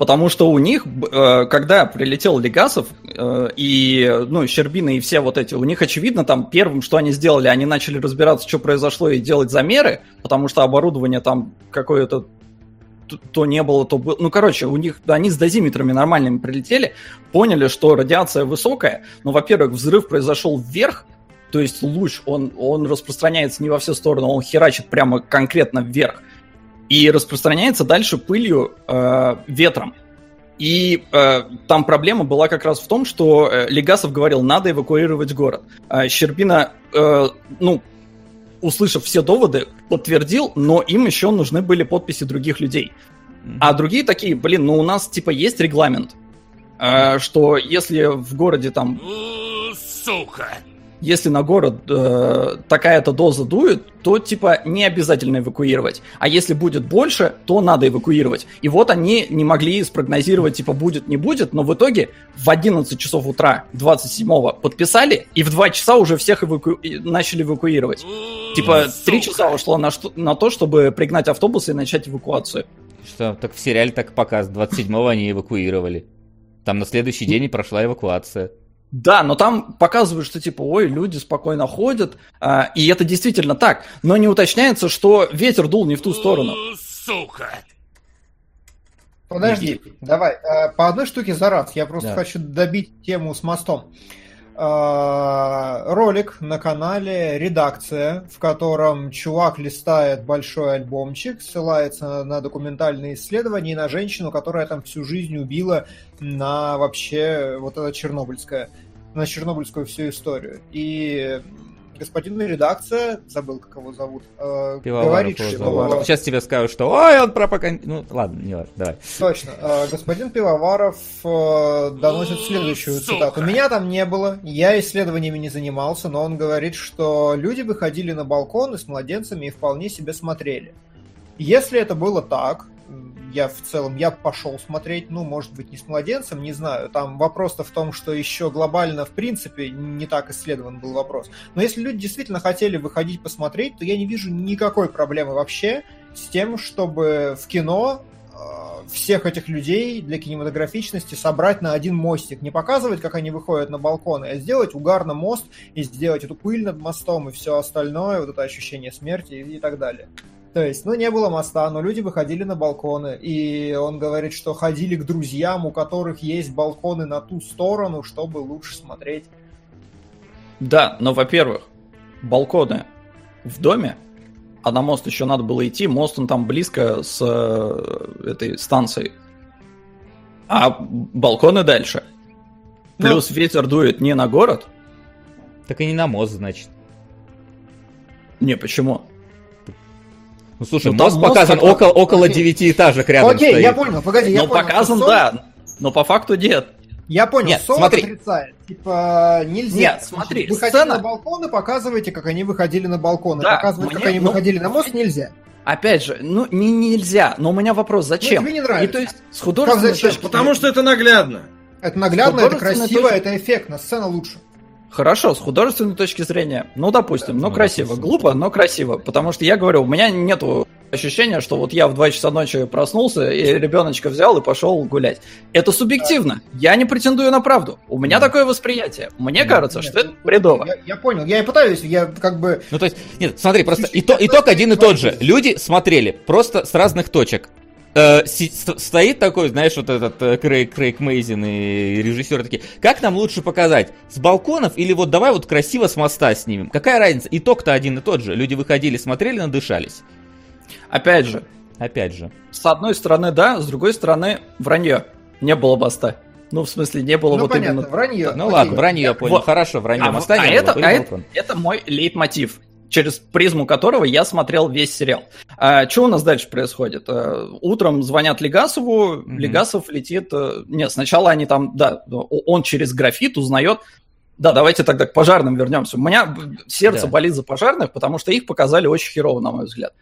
Потому что у них, э, когда прилетел Легасов э, и, ну, Щербина и все вот эти, у них, очевидно, там первым, что они сделали, они начали разбираться, что произошло, и делать замеры, потому что оборудование там какое-то то не было, то было. Ну, короче, у них, они с дозиметрами нормальными прилетели, поняли, что радиация высокая, но, во-первых, взрыв произошел вверх, то есть луч, он, он распространяется не во все стороны, он херачит прямо конкретно вверх и распространяется дальше пылью э, ветром. И э, там проблема была как раз в том, что э, Легасов говорил, надо эвакуировать город. А Щербина, э, ну, услышав все доводы, подтвердил, но им еще нужны были подписи других людей. А другие такие, блин, ну у нас типа есть регламент, э, что если в городе там... Сука! Если на город э, такая-то доза дует, то типа не обязательно эвакуировать. А если будет больше, то надо эвакуировать. И вот они не могли спрогнозировать, типа будет, не будет, но в итоге в 11 часов утра 27-го подписали, и в 2 часа уже всех эваку... начали эвакуировать. Типа 3 часа ушло на, что... на то, чтобы пригнать автобусы и начать эвакуацию. Что, так в сериале так показ, 27-го они эвакуировали. Там на следующий день и прошла эвакуация. Да, но там показывают, что типа, ой, люди спокойно ходят, а, и это действительно так. Но не уточняется, что ветер дул не в ту сторону. Сука! Подожди, давай, э, по одной штуке за раз. Я просто да. хочу добить тему с мостом. Э, ролик на канале «Редакция», в котором чувак листает большой альбомчик, ссылается на документальные исследования и на женщину, которая там всю жизнь убила на вообще вот это чернобыльское, на чернобыльскую всю историю. И господин редакция, забыл, как его зовут, э, говорит, что... Сейчас тебе скажу, что ой, он пропаганд... Ну, ладно, не важно, давай. Точно. Э, господин Пивоваров э, доносит следующую Сука. цитату. Меня там не было, я исследованиями не занимался, но он говорит, что люди выходили на балконы с младенцами и вполне себе смотрели. Если это было так, я в целом, я пошел смотреть, ну, может быть, не с младенцем, не знаю. Там вопрос-то в том, что еще глобально, в принципе, не так исследован был вопрос. Но если люди действительно хотели выходить посмотреть, то я не вижу никакой проблемы вообще с тем, чтобы в кино э, всех этих людей для кинематографичности собрать на один мостик. Не показывать, как они выходят на балконы, а сделать угарно мост и сделать эту пыль над мостом и все остальное, вот это ощущение смерти и, и так далее. То есть, ну, не было моста, но люди выходили на балконы, и он говорит, что ходили к друзьям, у которых есть балконы на ту сторону, чтобы лучше смотреть. Да, но, во-первых, балконы в доме, а на мост еще надо было идти, мост он там близко с э, этой станцией. А балконы дальше. Ну. Плюс ну, ветер дует не на город. Так и не на мост, значит. Не, почему? Ну слушай, ну, мост показан мост, около, около девятиэтажек рядом Окей, стоит. я понял, погоди, я ну, понял. показан, да, но по факту нет. Я понял, нет, смотри. отрицает. Типа, нельзя. Нет, смотри, Выходите сцена... на балконы, показывайте, как они выходили на балконы. Да, Показывать, мне, как они ну, выходили на мост, нельзя. Опять же, ну не нельзя, но у меня вопрос, зачем? Ну, тебе не нравится. И то есть с художественной точки Потому что это наглядно. Это наглядно, это красиво, точки... это эффектно, сцена лучше. Хорошо, с художественной точки зрения, ну, допустим, да, ну, красиво. Допустим. Глупо, но красиво. Потому что я говорю, у меня нету ощущения, что вот я в 2 часа ночи проснулся и ребеночка взял и пошел гулять. Это субъективно. Я не претендую на правду. У меня да. такое восприятие. Мне нет, кажется, нет, что это бредово. Я, я понял. Я и пытаюсь, я как бы... Ну, то есть, нет, смотри, просто ито, итог один и тот же. Люди смотрели просто с разных точек. Э, стоит такой, знаешь, вот этот э, Крейг, Крейг Мейзин и режиссер такие, как нам лучше показать, с балконов или вот давай вот красиво с моста снимем? Какая разница? Итог-то один и тот же. Люди выходили, смотрели, надышались. Опять же. Опять же. С одной стороны, да, с другой стороны, вранье. Не было моста. Ну, в смысле, не было ну, вот понятно, именно... вранье. Ну, ладно, вранье, я понял. Вот. Хорошо, вранье. А, моста а, не это, было, а это, это мой лейтмотив через призму которого я смотрел весь сериал. А, что у нас дальше происходит? А, утром звонят Легасову, mm-hmm. Легасов летит... А, нет, сначала они там, да, он через графит узнает... Да, давайте тогда к пожарным вернемся. У меня сердце да. болит за пожарных, потому что их показали очень херово, на мой взгляд.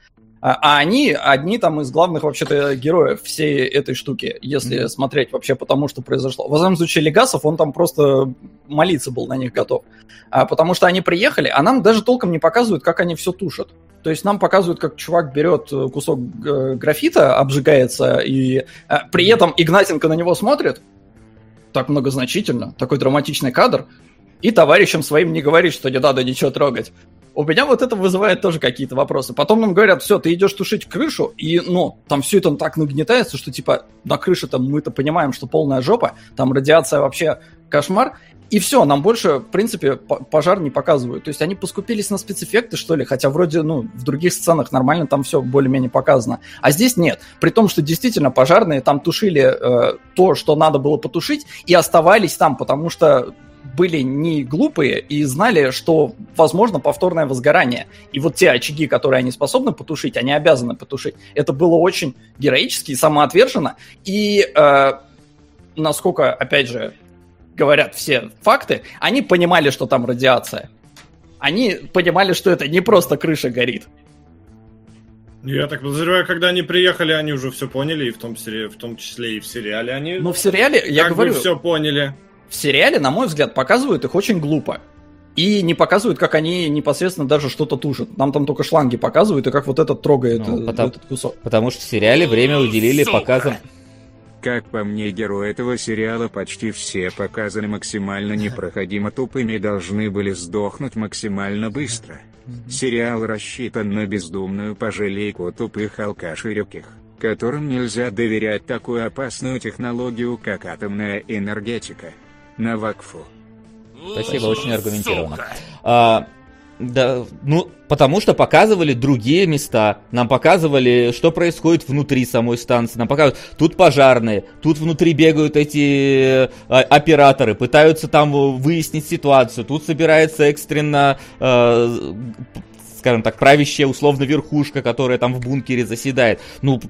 А, а они одни там из главных вообще-то героев всей этой штуки, если mm-hmm. смотреть вообще по тому, что произошло. В этом случае Легасов, он там просто молиться был на них готов. А, потому что они приехали, а нам даже толком не показывают, как они все тушат. То есть нам показывают, как чувак берет э, кусок э, графита, обжигается, и а, при этом Игнатенко на него смотрит, так многозначительно, такой драматичный кадр, и товарищам своим не говорит, что не надо ничего трогать. У меня вот это вызывает тоже какие-то вопросы. Потом нам говорят, все, ты идешь тушить крышу, и, ну, там все это так нагнетается, что, типа, на крыше там мы-то понимаем, что полная жопа, там радиация вообще кошмар, и все, нам больше, в принципе, пожар не показывают. То есть они поскупились на спецэффекты, что ли, хотя вроде, ну, в других сценах нормально там все более-менее показано. А здесь нет. При том, что действительно пожарные там тушили э, то, что надо было потушить, и оставались там, потому что были не глупые и знали, что возможно повторное возгорание. И вот те очаги, которые они способны потушить, они обязаны потушить. Это было очень героически и самоотверженно. И э, насколько, опять же, говорят все факты, они понимали, что там радиация. они понимали, что это не просто крыша горит. Я так подозреваю, когда они приехали, они уже все поняли, и в том, в том числе и в сериале они. Ну, в сериале, я как говорю. Бы все поняли. В сериале, на мой взгляд, показывают их очень глупо. И не показывают, как они непосредственно даже что-то тушат. Нам там только шланги показывают, и как вот этот трогает ну, э, потому, этот кусок. Потому что в сериале время уделили Сука. показам как по мне, герои этого сериала почти все показаны максимально непроходимо тупыми и должны были сдохнуть максимально быстро. Сериал рассчитан на бездумную пожалейку тупых алкаширюких, которым нельзя доверять такую опасную технологию, как атомная энергетика. На вакфу. Спасибо, очень аргументированно. А, да, ну, потому что показывали другие места. Нам показывали, что происходит внутри самой станции. Нам показывают, тут пожарные, тут внутри бегают эти э, операторы, пытаются там выяснить ситуацию. Тут собирается экстренно, э, скажем так, правящая условно верхушка, которая там в бункере заседает. Ну,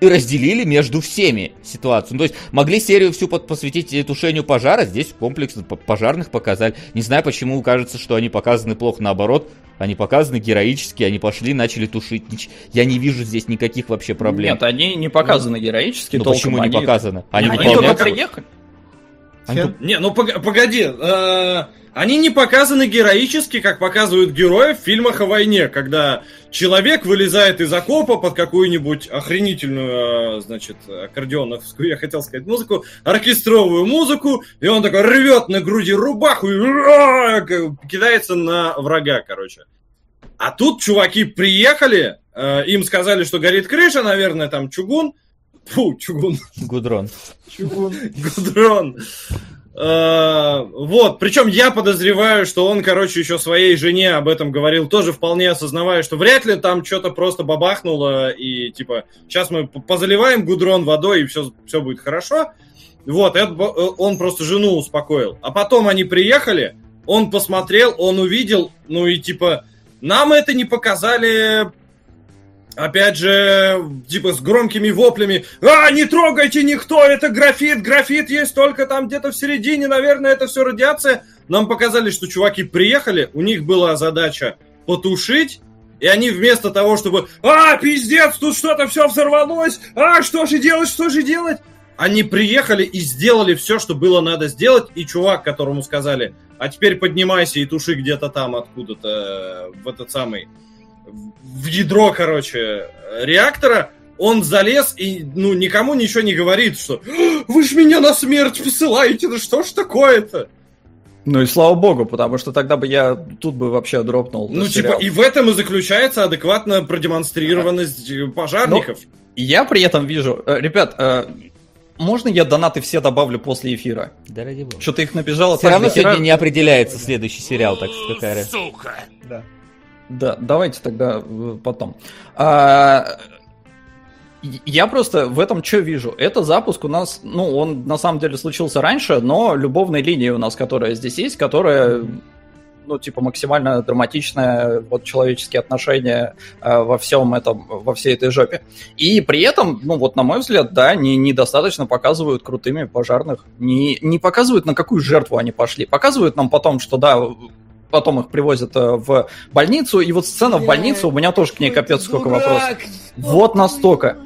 и разделили между всеми ситуацию. Ну, то есть могли серию всю посвятить тушению пожара, здесь комплекс пожарных показали. Не знаю, почему кажется, что они показаны плохо, наоборот, они показаны героически, они пошли, начали тушить. Я не вижу здесь никаких вообще проблем. Нет, они не показаны героически. Ну почему не показаны? Они, они только приехали. Они... Не, ну погоди, э, они не показаны героически, как показывают герои в фильмах о войне, когда человек вылезает из окопа под какую-нибудь охренительную, э, значит, аккордеоновскую, я хотел сказать, музыку, оркестровую музыку, и он такой рвет на груди рубаху и кидается на врага, короче. А тут чуваки приехали, э, им сказали, что горит крыша, наверное, там чугун, Фу, чугун. Гудрон. Чугун. Гудрон. Uh, вот, причем я подозреваю, что он, короче, еще своей жене об этом говорил, тоже вполне осознавая, что вряд ли там что-то просто бабахнуло, и типа, сейчас мы позаливаем гудрон водой, и все, все будет хорошо. Вот, это, он просто жену успокоил. А потом они приехали, он посмотрел, он увидел, ну и типа, нам это не показали опять же, типа с громкими воплями, а, не трогайте никто, это графит, графит есть только там где-то в середине, наверное, это все радиация. Нам показали, что чуваки приехали, у них была задача потушить, и они вместо того, чтобы, а, пиздец, тут что-то все взорвалось, а, что же делать, что же делать? Они приехали и сделали все, что было надо сделать, и чувак, которому сказали, а теперь поднимайся и туши где-то там откуда-то э, в этот самый в ядро, короче, реактора, он залез и, ну, никому ничего не говорит, что «Вы ж меня на смерть посылаете, ну что ж такое-то?» Ну и слава богу, потому что тогда бы я тут бы вообще дропнул. Ну, типа, и в этом и заключается адекватная продемонстрированность а. пожарников. Но я при этом вижу, э, ребят, э, можно я донаты все добавлю после эфира? Да ради бога. Что-то их набежало. Все равно сегодня не определяется следующий сериал, так что какая Сука! Да. Да, давайте тогда э, потом. А, я просто в этом что вижу? Это запуск у нас, ну, он на самом деле случился раньше, но любовной линии у нас, которая здесь есть, которая, ну, типа, максимально драматичная, вот, человеческие отношения э, во всем этом, во всей этой жопе. И при этом, ну, вот, на мой взгляд, да, не, недостаточно показывают крутыми пожарных, не, не показывают, на какую жертву они пошли. Показывают нам потом, что, да, потом их привозят э, в больницу, и вот сцена в больнице, у меня тоже к ней капец сколько вопросов. Вот настолько.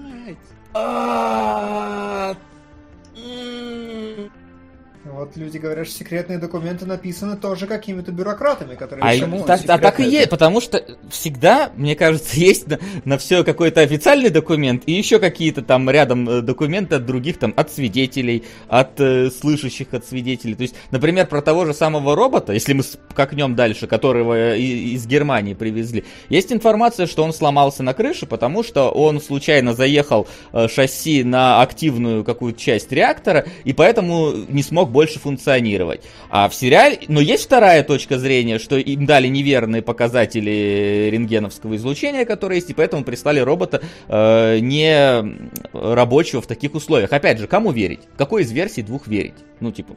Вот люди говорят, что секретные документы написаны тоже какими-то бюрократами, которые... А, Почему так, а так и есть, потому что всегда, мне кажется, есть на, на все какой-то официальный документ и еще какие-то там рядом э, документы от других, там, от свидетелей, от э, слышащих от свидетелей. То есть, например, про того же самого робота, если мы скакнем дальше, которого из Германии привезли, есть информация, что он сломался на крыше, потому что он случайно заехал э, шасси на активную какую-то часть реактора, и поэтому не смог больше больше функционировать. А в сериале, но есть вторая точка зрения, что им дали неверные показатели рентгеновского излучения, которые есть, и поэтому прислали робота э, не рабочего в таких условиях. Опять же, кому верить? Какой из версий двух верить? Ну, типа,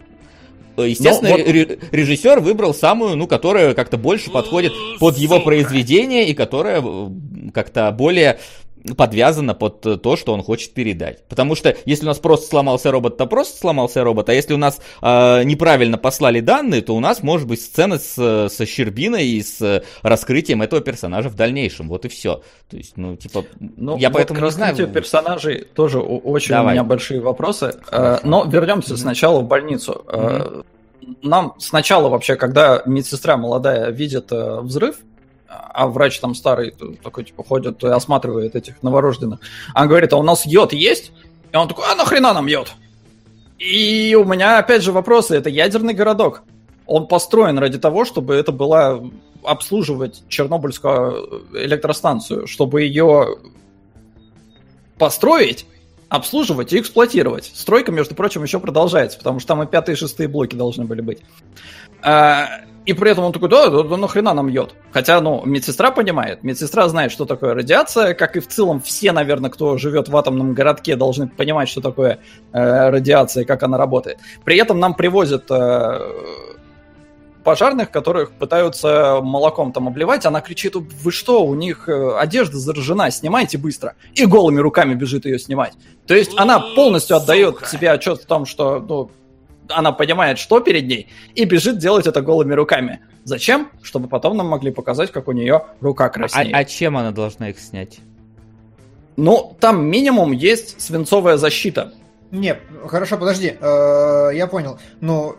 Естественно, вот... режиссер выбрал самую, ну, которая как-то больше подходит под его произведение и которая как-то более подвязано под то, что он хочет передать. Потому что если у нас просто сломался робот, то просто сломался робот, а если у нас э, неправильно послали данные, то у нас может быть сцена с, со Щербиной и с раскрытием этого персонажа в дальнейшем. Вот и все. То есть, ну, типа, ну, я вот поэтому не знаю. персонажей тоже очень Давай. у меня большие вопросы. Хорошо. Но вернемся mm-hmm. сначала в больницу. Mm-hmm. Нам сначала вообще, когда медсестра молодая видит э, взрыв, а врач там старый такой, типа, ходит и осматривает этих новорожденных. Он говорит, а у нас йод есть? И он такой, а нахрена нам йод? И у меня опять же вопросы, это ядерный городок. Он построен ради того, чтобы это была обслуживать Чернобыльскую электростанцию, чтобы ее построить, обслуживать и эксплуатировать. Стройка, между прочим, еще продолжается, потому что там и пятые и шестые блоки должны были быть. И при этом он такой, да, да, да нахрена нам йод? Хотя, ну, медсестра понимает, медсестра знает, что такое радиация, как и в целом все, наверное, кто живет в атомном городке, должны понимать, что такое э, радиация, как она работает. При этом нам привозят э, пожарных, которых пытаются молоком там обливать, она кричит, вы что, у них э, одежда заражена, снимайте быстро. И голыми руками бежит ее снимать. То есть она полностью отдает себе отчет в том, что ну, она понимает, что перед ней, и бежит делать это голыми руками. Зачем? Чтобы потом нам могли показать, как у нее рука краснеет. А, а чем она должна их снять? Ну, там минимум есть свинцовая защита. Не, хорошо, подожди, э, я понял. Но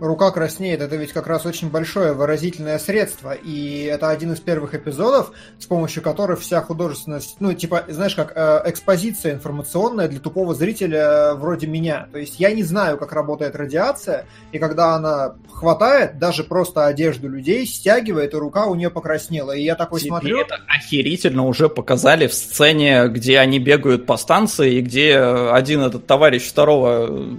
рука краснеет, это ведь как раз очень большое выразительное средство, и это один из первых эпизодов, с помощью которых вся художественность, ну, типа, знаешь, как э, экспозиция информационная для тупого зрителя вроде меня. То есть я не знаю, как работает радиация, и когда она хватает, даже просто одежду людей стягивает, и рука у нее покраснела. И я такой Тебе смотрю... это охерительно уже показали в сцене, где они бегают по станции, и где один этот товарищ второго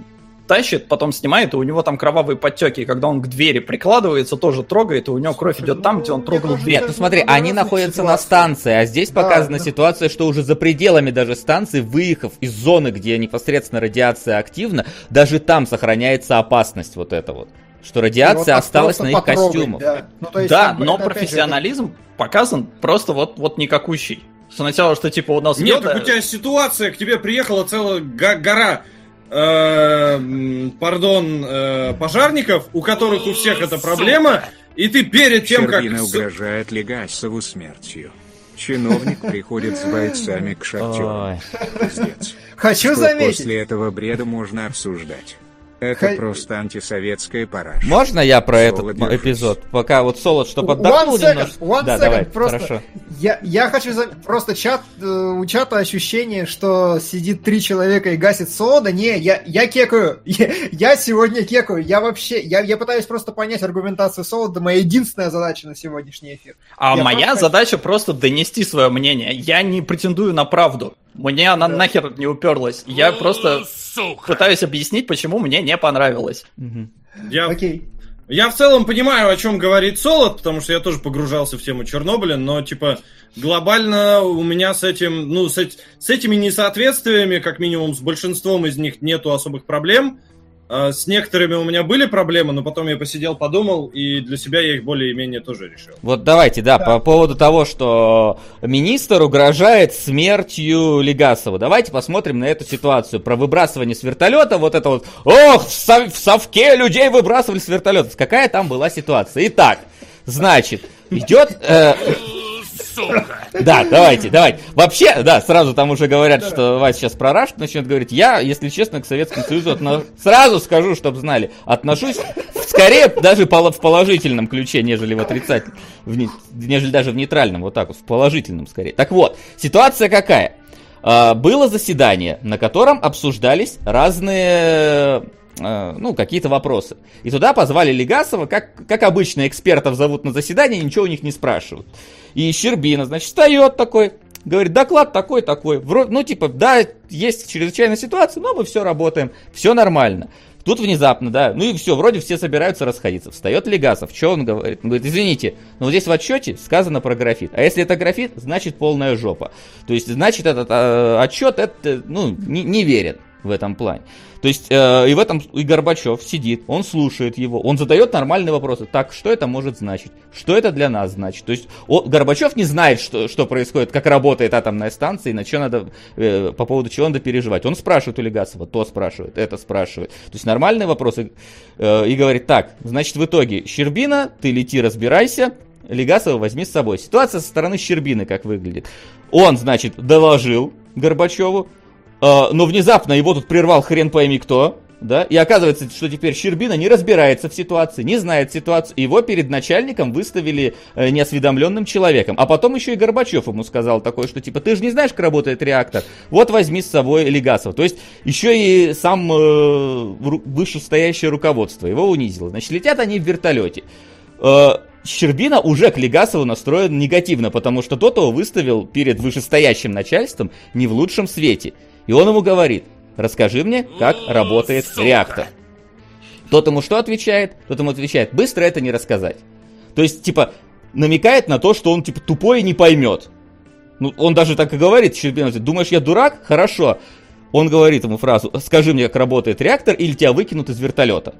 тащит, потом снимает, и у него там кровавые подтеки. И когда он к двери прикладывается, тоже трогает, и у него кровь идет там, где он трогал дверь. Нет, ну смотри, они находятся на станции, а здесь показана ситуация, что уже за пределами даже станции, выехав из зоны, где непосредственно радиация активна, даже там сохраняется опасность вот эта вот. Что радиация вот осталась на их костюмах. Да, ну, есть, да но профессионализм же... показан просто вот, вот никакущий. Сначала, что типа у нас... Нет, так у тебя ситуация, к тебе приехала целая гора э, пардон, э, пожарников, у которых у всех эта проблема, и ты перед тем, Щербина как... угрожает Легасову смертью. Чиновник приходит с бойцами к шахтеру. Хочу заметить. После этого бреда можно обсуждать. Это Х... просто антисоветская параша. Можно я про Соло этот держись. эпизод? Пока вот Солод что поддохнул one немножко. One да, second, давай, просто хорошо. Я, я хочу за... просто чат, э, у чата ощущение, что сидит три человека и гасит Солода. Не, я, я кекаю. Я, я сегодня кекаю. Я вообще, я, я пытаюсь просто понять аргументацию Солода. Моя единственная задача на сегодняшний эфир. А я моя просто... задача просто донести свое мнение. Я не претендую на правду. Мне она да. нахер не уперлась. Я просто сука. пытаюсь объяснить, почему мне не понравилось. Я, Окей. Я в целом понимаю, о чем говорит Солод, потому что я тоже погружался в тему Чернобыля, но типа глобально у меня с этим, ну, с, с этими несоответствиями, как минимум с большинством из них нету особых проблем. А, с некоторыми у меня были проблемы, но потом я посидел, подумал, и для себя я их более-менее тоже решил. Вот давайте, да, да, по поводу того, что министр угрожает смертью Легасова. Давайте посмотрим на эту ситуацию. Про выбрасывание с вертолета, вот это вот, ох, в, сов- в совке людей выбрасывали с вертолета. Какая там была ситуация? Итак, значит, идет... Э, сука! Да, давайте, давайте. Вообще, да, сразу там уже говорят, что Вася сейчас про Рашку начнет говорить. Я, если честно, к Советскому Союзу отно... сразу скажу, чтобы знали, отношусь скорее даже в положительном ключе, нежели в отрицательном, в не... нежели даже в нейтральном, вот так вот, в положительном скорее. Так вот, ситуация какая? А, было заседание, на котором обсуждались разные Э, ну, какие-то вопросы. И туда позвали Легасова, как, как обычно экспертов зовут на заседание, ничего у них не спрашивают. И Щербина, значит, встает такой, говорит, доклад такой-такой. Ну, типа, да, есть чрезвычайная ситуация, но мы все работаем, все нормально. Тут внезапно, да, ну и все, вроде все собираются расходиться. Встает Легасов, что он говорит? Он говорит, извините, но вот здесь в отчете сказано про графит. А если это графит, значит полная жопа. То есть, значит, этот э, отчет, это, ну, не, не верят. в этом плане. То есть, э, и в этом и Горбачев сидит, он слушает его, он задает нормальные вопросы. Так, что это может значить? Что это для нас значит? То есть, о, Горбачев не знает, что, что происходит, как работает атомная станция, и на что надо, э, по поводу чего надо переживать. Он спрашивает у Легасова, то спрашивает, это спрашивает. То есть, нормальные вопросы. Э, и говорит, так, значит, в итоге, Щербина, ты лети, разбирайся, Легасова возьми с собой. Ситуация со стороны Щербины как выглядит. Он, значит, доложил Горбачеву, но внезапно его тут прервал хрен пойми кто, да, и оказывается, что теперь Щербина не разбирается в ситуации, не знает ситуацию, его перед начальником выставили э, неосведомленным человеком, а потом еще и Горбачев ему сказал такое, что типа, ты же не знаешь, как работает реактор, вот возьми с собой Легасов, то есть еще и сам э, вышестоящее руководство его унизило, значит, летят они в вертолете, э, Щербина уже к Легасову настроен негативно, потому что тот его выставил перед вышестоящим начальством не в лучшем свете. И он ему говорит, расскажи мне, как работает Сука. реактор. Тот ему что отвечает? Тот ему отвечает, быстро это не рассказать. То есть, типа, намекает на то, что он, типа, тупой и не поймет. Ну, он даже так и говорит, думаешь, я дурак? Хорошо. Он говорит ему фразу, скажи мне, как работает реактор, или тебя выкинут из вертолета.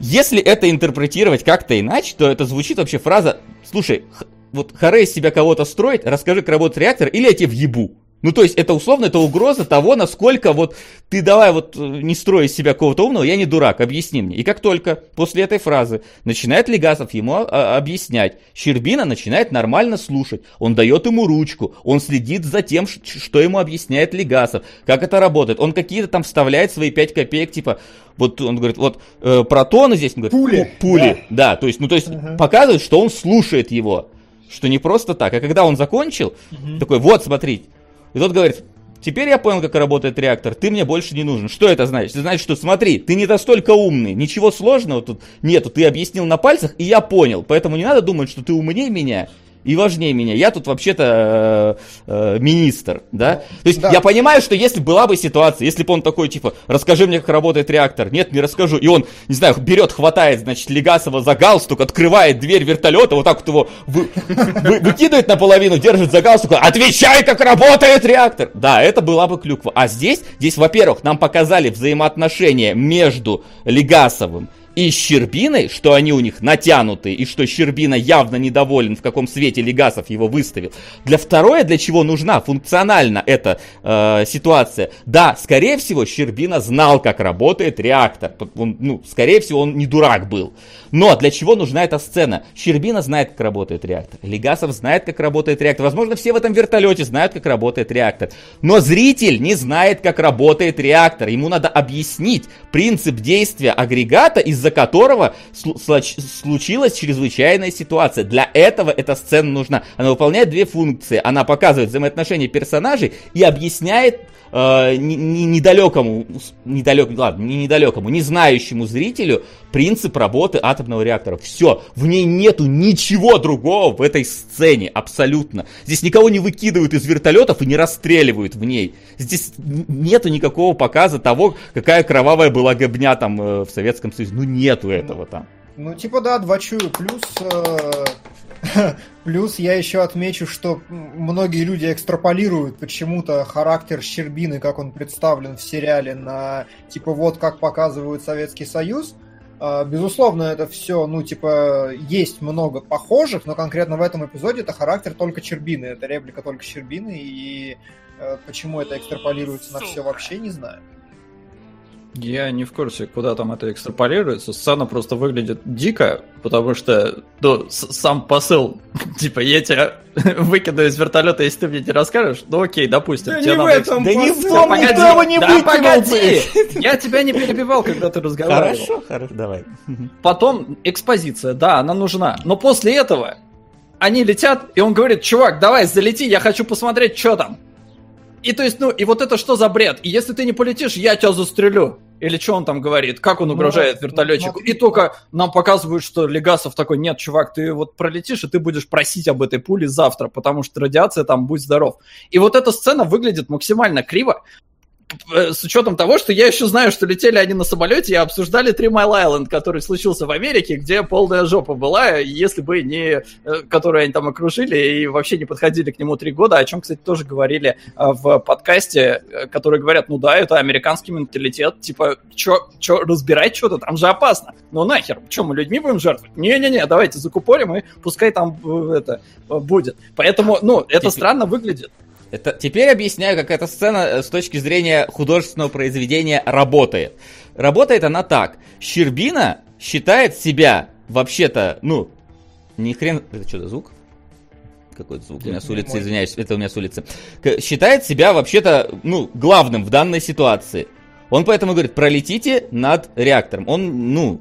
Если это интерпретировать как-то иначе, то это звучит вообще фраза, слушай, вот харе из себя кого-то строить, расскажи, как работает реактор, или я тебе въебу. Ну, то есть, это условно, это угроза того, насколько вот ты давай вот э, не строй из себя кого-то умного, я не дурак, объясни мне. И как только после этой фразы начинает Легасов ему а, объяснять, Щербина начинает нормально слушать, он дает ему ручку, он следит за тем, что ему объясняет Легасов, как это работает, он какие-то там вставляет свои 5 копеек, типа, вот он говорит, вот э, протоны здесь, он говорит, пули, пули, да. да, то есть, ну, то есть, uh-huh. показывает, что он слушает его, что не просто так, а когда он закончил, uh-huh. такой, вот, смотрите, и тот говорит, теперь я понял, как работает реактор, ты мне больше не нужен. Что это значит? Это значит, что смотри, ты не настолько умный, ничего сложного тут нету, ты объяснил на пальцах, и я понял. Поэтому не надо думать, что ты умнее меня, и важнее меня. Я тут вообще-то э, э, министр, да? То есть да. я понимаю, что если была бы ситуация, если бы он такой, типа, расскажи мне, как работает реактор. Нет, не расскажу. И он, не знаю, берет, хватает, значит, Легасова за галстук, открывает дверь вертолета, вот так вот его вы, вы, выкидывает наполовину, держит за галстук, отвечай, как работает реактор. Да, это была бы клюква. А здесь, здесь, во-первых, нам показали взаимоотношения между Легасовым и Щербиной, что они у них натянуты, и что Щербина явно недоволен, в каком свете Легасов его выставил. Для второе, для чего нужна функционально эта э, ситуация? Да, скорее всего, Щербина знал, как работает реактор. Он, ну, скорее всего, он не дурак был. Но для чего нужна эта сцена? Щербина знает, как работает реактор. Легасов знает, как работает реактор. Возможно, все в этом вертолете знают, как работает реактор. Но зритель не знает, как работает реактор. Ему надо объяснить принцип действия агрегата из из-за которого случилась чрезвычайная ситуация. Для этого эта сцена нужна. Она выполняет две функции. Она показывает взаимоотношения персонажей и объясняет э, недалекому, недалек, ладно, не недалекому, не знающему зрителю принцип работы атомного реактора. Все, в ней нету ничего другого в этой сцене, абсолютно. Здесь никого не выкидывают из вертолетов и не расстреливают в ней. Здесь нету никакого показа того, какая кровавая была гобня там э, в Советском Союзе. Ну нету этого там. Ну, типа, да, два чую. Плюс э, Плюс я еще отмечу, что многие люди экстраполируют почему-то характер Щербины, как он представлен в сериале, на типа вот как показывают Советский Союз. А, безусловно, это все, ну, типа, есть много похожих, но конкретно в этом эпизоде это характер только Щербины, это реплика только Щербины, и э, почему это экстраполируется на все вообще, не знаю. Я не в курсе, куда там это экстраполируется. Сцена просто выглядит дико, потому что ну, сам посыл, типа, я тебя выкину из вертолета, если ты мне не расскажешь, ну окей, допустим. Да не в этом Да не в том, да, никто не да, погоди! Я тебя не перебивал, когда ты разговаривал. Хорошо, хорошо, давай. Потом экспозиция, да, она нужна. Но после этого они летят, и он говорит, чувак, давай, залети, я хочу посмотреть, что там. И то есть, ну, и вот это что за бред? И если ты не полетишь, я тебя застрелю. Или что он там говорит? Как он ну, угрожает ну, вертолетчику? Ну, и только нам показывают, что Легасов такой, нет, чувак, ты вот пролетишь, и ты будешь просить об этой пуле завтра, потому что радиация там, будь здоров. И вот эта сцена выглядит максимально криво, с учетом того, что я еще знаю, что летели они на самолете и обсуждали Три Майл Айленд, который случился в Америке, где полная жопа была, если бы не... Э, которую они там окружили и вообще не подходили к нему три года, о чем, кстати, тоже говорили в подкасте, которые говорят, ну да, это американский менталитет, типа, чё, чё разбирать что-то, там же опасно. Ну нахер, что, мы людьми будем жертвовать? Не-не-не, давайте закупорим и пускай там это будет. Поэтому, ну, это странно выглядит. Это, теперь объясняю, как эта сцена э, с точки зрения художественного произведения работает. Работает она так. Щербина считает себя вообще-то, ну, ни хрен... Это что, звук? Какой-то звук у меня с улицы, извиняюсь, это у меня с улицы. Считает себя вообще-то, ну, главным в данной ситуации. Он поэтому говорит, пролетите над реактором. Он, ну,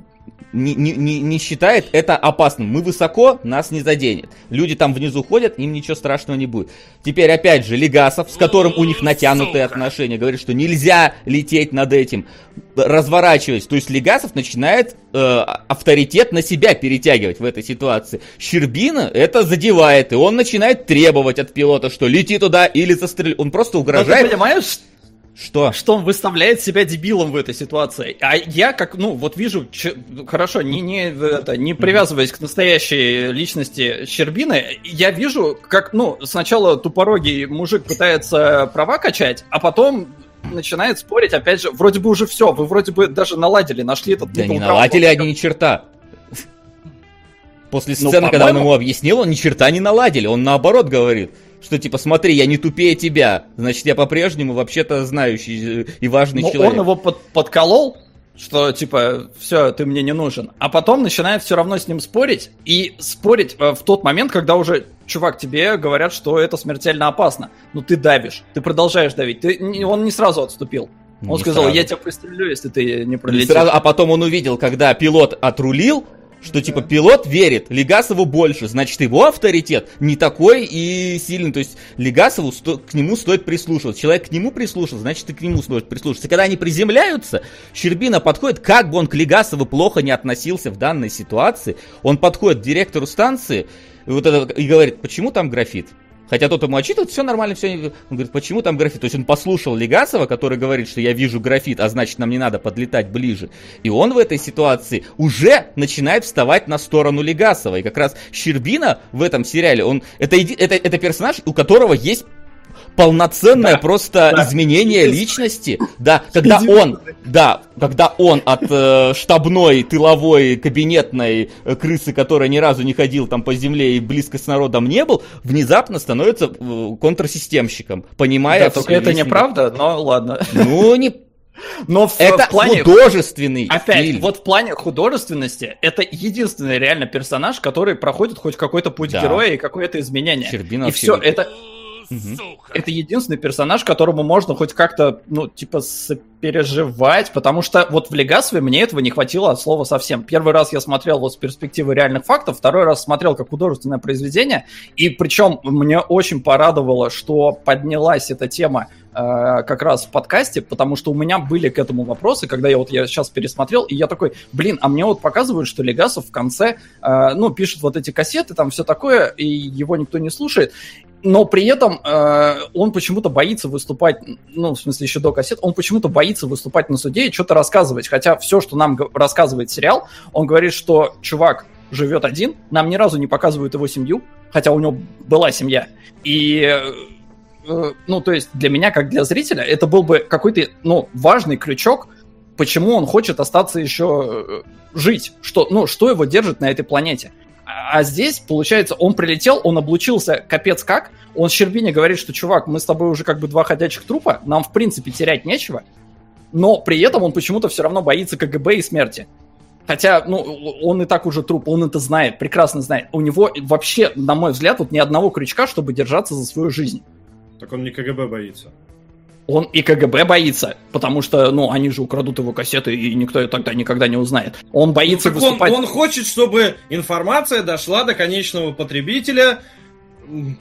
не, не, не считает это опасным. Мы высоко, нас не заденет. Люди там внизу ходят, им ничего страшного не будет. Теперь опять же Легасов, с которым у них натянутые отношения, говорит, что нельзя лететь над этим, разворачиваясь. То есть Легасов начинает э, авторитет на себя перетягивать в этой ситуации. Щербина это задевает, и он начинает требовать от пилота, что лети туда или застрели. Он просто угрожает. Но ты понимаешь, что? Что он выставляет себя дебилом в этой ситуации. А я как, ну, вот вижу, ч... хорошо, не, не, это, не привязываясь к настоящей личности Щербины, я вижу, как, ну, сначала тупорогий мужик пытается права качать, а потом начинает спорить, опять же, вроде бы уже все, вы вроде бы даже наладили, нашли этот... Да не наладили они ни черта. После ну, сцены, ну, когда он ему объяснил, он ни черта не наладили, он наоборот говорит что типа, смотри, я не тупее тебя, значит, я по-прежнему вообще-то знающий и важный Но человек. он его под подколол, что типа, все, ты мне не нужен. А потом начинает все равно с ним спорить, и спорить э, в тот момент, когда уже, чувак, тебе говорят, что это смертельно опасно. Ну ты давишь, ты продолжаешь давить. Ты, он не сразу отступил. Он не сказал, сразу. я тебя пристрелю, если ты не пролетишь. Не сразу, а потом он увидел, когда пилот отрулил, что типа пилот верит Легасову больше, значит его авторитет не такой и сильный. То есть Легасову сто, к нему стоит прислушиваться. Человек к нему прислушался, значит и к нему стоит прислушиваться. когда они приземляются, Щербина подходит, как бы он к Легасову плохо не относился в данной ситуации, он подходит к директору станции вот это, и говорит, почему там графит? Хотя тот ему отчитывает, все нормально, все. Он говорит, почему там графит? То есть он послушал Легасова, который говорит, что я вижу графит, а значит нам не надо подлетать ближе. И он в этой ситуации уже начинает вставать на сторону Легасова. И как раз Щербина в этом сериале, он это, это, это персонаж, у которого есть полноценное да, просто да. изменение личности. Да, когда он, да, когда он от э, штабной, тыловой, кабинетной э, крысы, которая ни разу не ходил там по земле и близко с народом не был, внезапно становится э, контрсистемщиком, понимая... Да, только это неправда, но ладно. Ну, не но в, это в плане художественный Опять, фильм. вот в плане художественности это единственный реально персонаж, который проходит хоть какой-то путь да. героя и какое-то изменение. Щербина и все, это Сука. Это единственный персонаж, которому можно хоть как-то, ну, типа, сопереживать, потому что вот в Легасове мне этого не хватило от слова совсем. Первый раз я смотрел вот с перспективы реальных фактов, второй раз смотрел как художественное произведение, и причем мне очень порадовало, что поднялась эта тема э, как раз в подкасте, потому что у меня были к этому вопросы, когда я вот я сейчас пересмотрел, и я такой, блин, а мне вот показывают, что Легасов в конце, э, ну, пишет вот эти кассеты, там все такое, и его никто не слушает, но при этом э, он почему-то боится выступать, ну, в смысле, еще до кассет, он почему-то боится выступать на суде и что-то рассказывать. Хотя все, что нам рассказывает сериал, он говорит, что чувак живет один, нам ни разу не показывают его семью, хотя у него была семья. И, э, ну, то есть для меня, как для зрителя, это был бы какой-то, ну, важный крючок, почему он хочет остаться еще э, жить, что, ну, что его держит на этой планете. А здесь, получается, он прилетел, он облучился капец как. Он Щербине говорит, что, чувак, мы с тобой уже как бы два ходячих трупа, нам, в принципе, терять нечего. Но при этом он почему-то все равно боится КГБ и смерти. Хотя, ну, он и так уже труп, он это знает, прекрасно знает. У него вообще, на мой взгляд, вот ни одного крючка, чтобы держаться за свою жизнь. Так он не КГБ боится он и КГБ боится, потому что, ну, они же украдут его кассеты, и никто тогда никогда не узнает. Он боится ну, выступать... Он, он хочет, чтобы информация дошла до конечного потребителя,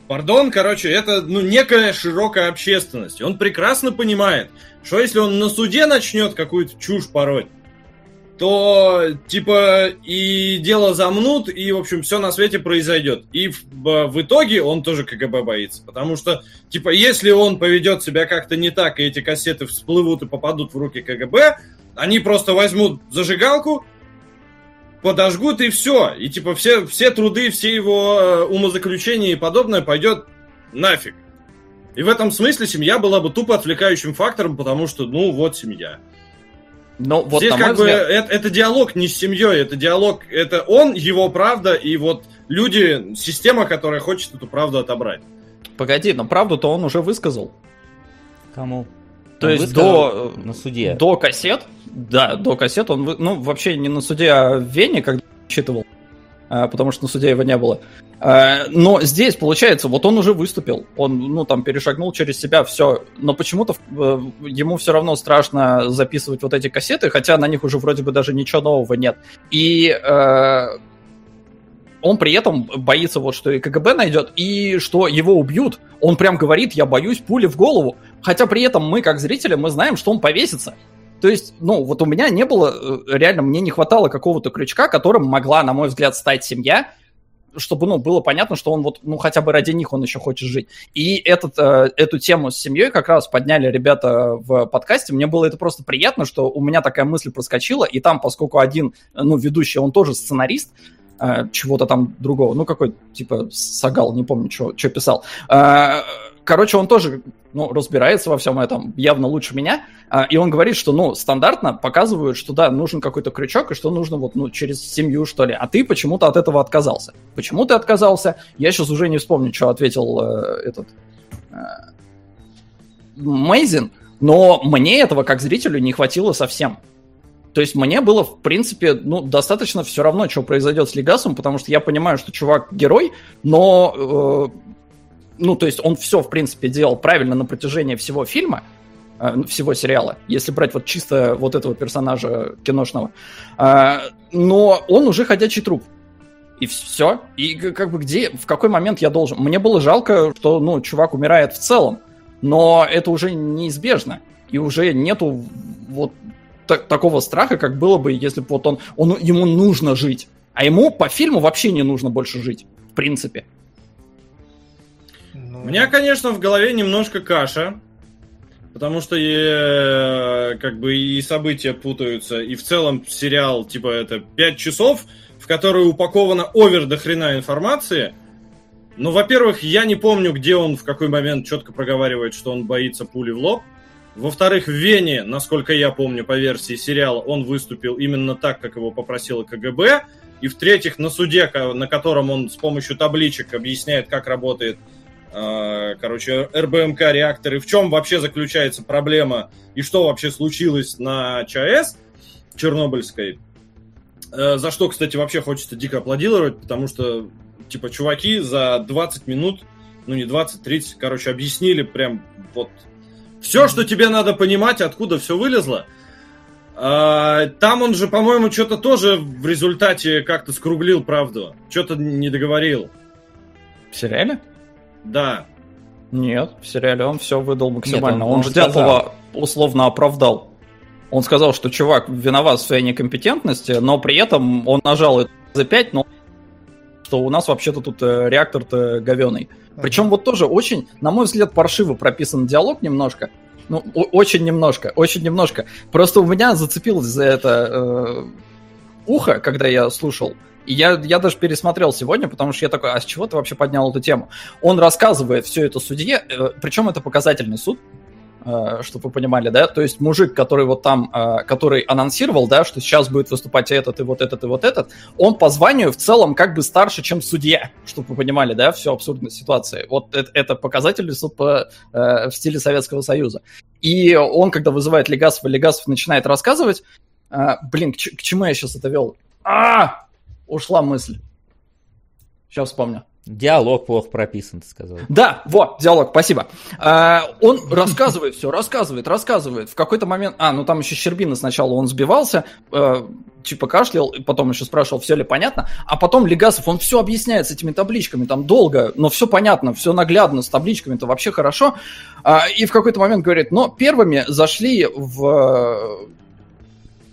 пардон, короче, это, ну, некая широкая общественность. Он прекрасно понимает, что если он на суде начнет какую-то чушь пороть, то, типа, и дело замнут, и, в общем, все на свете произойдет. И в, в итоге он тоже КГБ боится. Потому что, типа, если он поведет себя как-то не так, и эти кассеты всплывут и попадут в руки КГБ, они просто возьмут зажигалку, подожгут и все. И, типа, все, все труды, все его э, умозаключения и подобное пойдет нафиг. И в этом смысле семья была бы тупо отвлекающим фактором, потому что, ну, вот семья. Но вот Здесь как взгляд... бы это, это диалог не с семьей, это диалог, это он, его правда, и вот люди, система, которая хочет эту правду отобрать. Погоди, но правду-то он уже высказал. Кому? То он есть до на суде. До кассет, да, до кассет он, ну вообще не на суде, а в Вене, когда читывал, а, потому что на суде его не было. Э, но здесь, получается, вот он уже выступил, он, ну, там, перешагнул через себя, все, но почему-то э, ему все равно страшно записывать вот эти кассеты, хотя на них уже вроде бы даже ничего нового нет. И э, он при этом боится вот, что и КГБ найдет, и что его убьют. Он прям говорит, я боюсь пули в голову. Хотя при этом мы, как зрители, мы знаем, что он повесится. То есть, ну, вот у меня не было, э, реально, мне не хватало какого-то крючка, которым могла, на мой взгляд, стать семья, чтобы, ну, было понятно, что он вот, ну, хотя бы ради них он еще хочет жить. И этот, э, эту тему с семьей как раз подняли ребята в подкасте. Мне было это просто приятно, что у меня такая мысль проскочила, и там, поскольку один, ну, ведущий, он тоже сценарист, э, чего-то там другого, ну, какой, типа, Сагал, не помню, что писал, э, короче, он тоже, ну, разбирается во всем этом явно лучше меня, а, и он говорит, что, ну, стандартно показывают, что, да, нужен какой-то крючок, и что нужно вот, ну, через семью, что ли, а ты почему-то от этого отказался. Почему ты отказался? Я сейчас уже не вспомню, что ответил э, этот э, Мейзин, но мне этого как зрителю не хватило совсем. То есть мне было, в принципе, ну, достаточно все равно, что произойдет с Легасом, потому что я понимаю, что чувак герой, но э, ну, то есть он все, в принципе, делал правильно на протяжении всего фильма, э, всего сериала, если брать вот чисто вот этого персонажа киношного. Э, но он уже ходячий труп. И все. И как бы где, в какой момент я должен... Мне было жалко, что, ну, чувак умирает в целом, но это уже неизбежно. И уже нету вот так, такого страха, как было бы, если бы вот он, он... Ему нужно жить. А ему по фильму вообще не нужно больше жить, в принципе. У меня, конечно, в голове немножко каша, потому что и, как бы и события путаются, и в целом сериал, типа, это 5 часов, в которые упаковано овер до хрена информации. Ну, во-первых, я не помню, где он в какой момент четко проговаривает, что он боится пули в лоб. Во-вторых, в Вене, насколько я помню по версии сериала, он выступил именно так, как его попросило КГБ. И в-третьих, на суде, на котором он с помощью табличек объясняет, как работает короче, РБМК реакторы, в чем вообще заключается проблема и что вообще случилось на ЧАЭС Чернобыльской. Э, за что, кстати, вообще хочется дико аплодировать, потому что, типа, чуваки за 20 минут, ну не 20, 30, короче, объяснили прям вот все, что тебе надо понимать, откуда все вылезло. А, там он же, по-моему, что-то тоже в результате как-то скруглил правду. Что-то не договорил. В сериале? Да. Нет, в сериале он все выдал максимально. Нет, он, он, он же Дятлова условно оправдал. Он сказал, что чувак виноват в своей некомпетентности, но при этом он нажал за 5, но что у нас вообще-то тут э, реактор-то говеный. Причем вот тоже очень, на мой взгляд, паршиво прописан диалог немножко. Ну, очень немножко, очень немножко. Просто у меня зацепилось за это э, ухо, когда я слушал. И я, я даже пересмотрел сегодня, потому что я такой, а с чего ты вообще поднял эту тему? Он рассказывает все это судье, э, причем это показательный суд, э, чтобы вы понимали, да, то есть мужик, который вот там, э, который анонсировал, да, что сейчас будет выступать этот и вот этот и вот этот, он по званию в целом как бы старше, чем судья, чтобы вы понимали, да, всю абсурдность ситуации. Вот это, это показательный суд по, в стиле Советского Союза. И он, когда вызывает Легасов, Легасов начинает рассказывать, блин, к, к чему я сейчас это вел? А, ушла мысль. Сейчас вспомню. Диалог плохо прописан, ты сказал. Да, вот, диалог, спасибо. А, он рассказывает все, рассказывает, рассказывает. В какой-то момент... А, ну там еще Щербина сначала он сбивался, э, типа кашлял, потом еще спрашивал, все ли понятно. А потом Легасов, он все объясняет с этими табличками, там долго, но все понятно, все наглядно, с табличками, это вообще хорошо. А, и в какой-то момент говорит, но первыми зашли в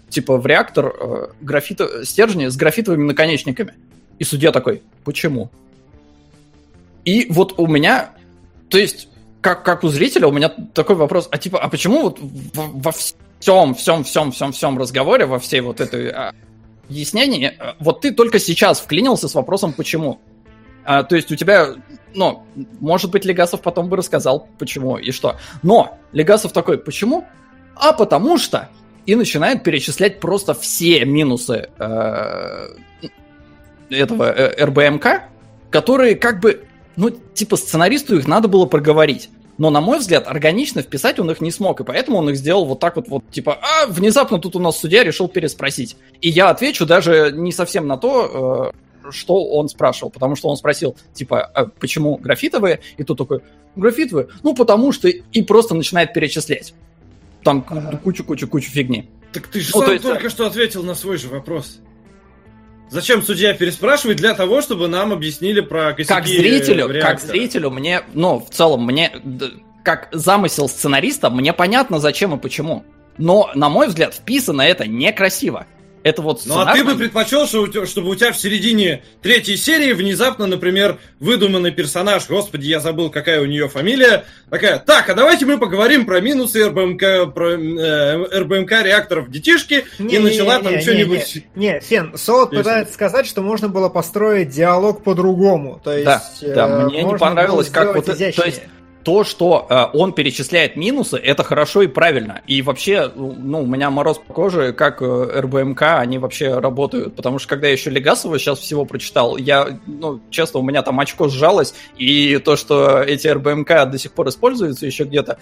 типа, в реактор э, графита, стержни с графитовыми наконечниками. И судья такой, почему? И вот у меня, то есть, как, как у зрителя, у меня такой вопрос, а типа, а почему вот во всем, всем, всем, всем, всем разговоре, во всей вот этой а, объяснении, э, вот ты только сейчас вклинился с вопросом, почему? А, то есть у тебя, ну, может быть, Легасов потом бы рассказал, почему и что. Но Легасов такой, почему? А потому что и начинает перечислять просто все минусы э, этого э, РБМК, которые как бы, ну, типа сценаристу их надо было проговорить. Но, на мой взгляд, органично вписать он их не смог, и поэтому он их сделал вот так вот, вот типа, а, внезапно тут у нас судья решил переспросить. И я отвечу даже не совсем на то, э, что он спрашивал, потому что он спросил, типа, а почему графитовые? И тут такой, графитовые? Ну, потому что... И просто начинает перечислять там кучу-кучу-кучу фигни. Так ты же ну, сам есть... только что ответил на свой же вопрос. Зачем судья переспрашивает? Для того, чтобы нам объяснили про косяки Как зрителю, реактора. как зрителю, мне, ну, в целом, мне, как замысел сценариста, мне понятно, зачем и почему. Но, на мой взгляд, вписано это некрасиво. Это вот Ну а ты бы предпочел, чтобы у тебя в середине третьей серии внезапно, например, выдуманный персонаж, господи, я забыл, какая у нее фамилия, такая, так, а давайте мы поговорим про минусы РБМК, про э, РБМК реакторов детишки, не, и начала не, там не, что-нибудь... Не, не, Фен, Солод пытается сказать, что можно было построить диалог по-другому, то есть... Да, да э, мне не понравилось, как вот... Это, то есть то, что э, он перечисляет минусы, это хорошо и правильно. И вообще, ну, у меня мороз по коже, как э, РБМК, они вообще работают. Потому что когда я еще Легасова сейчас всего прочитал, я, ну, честно, у меня там очко сжалось, и то, что эти РБМК до сих пор используются еще где-то,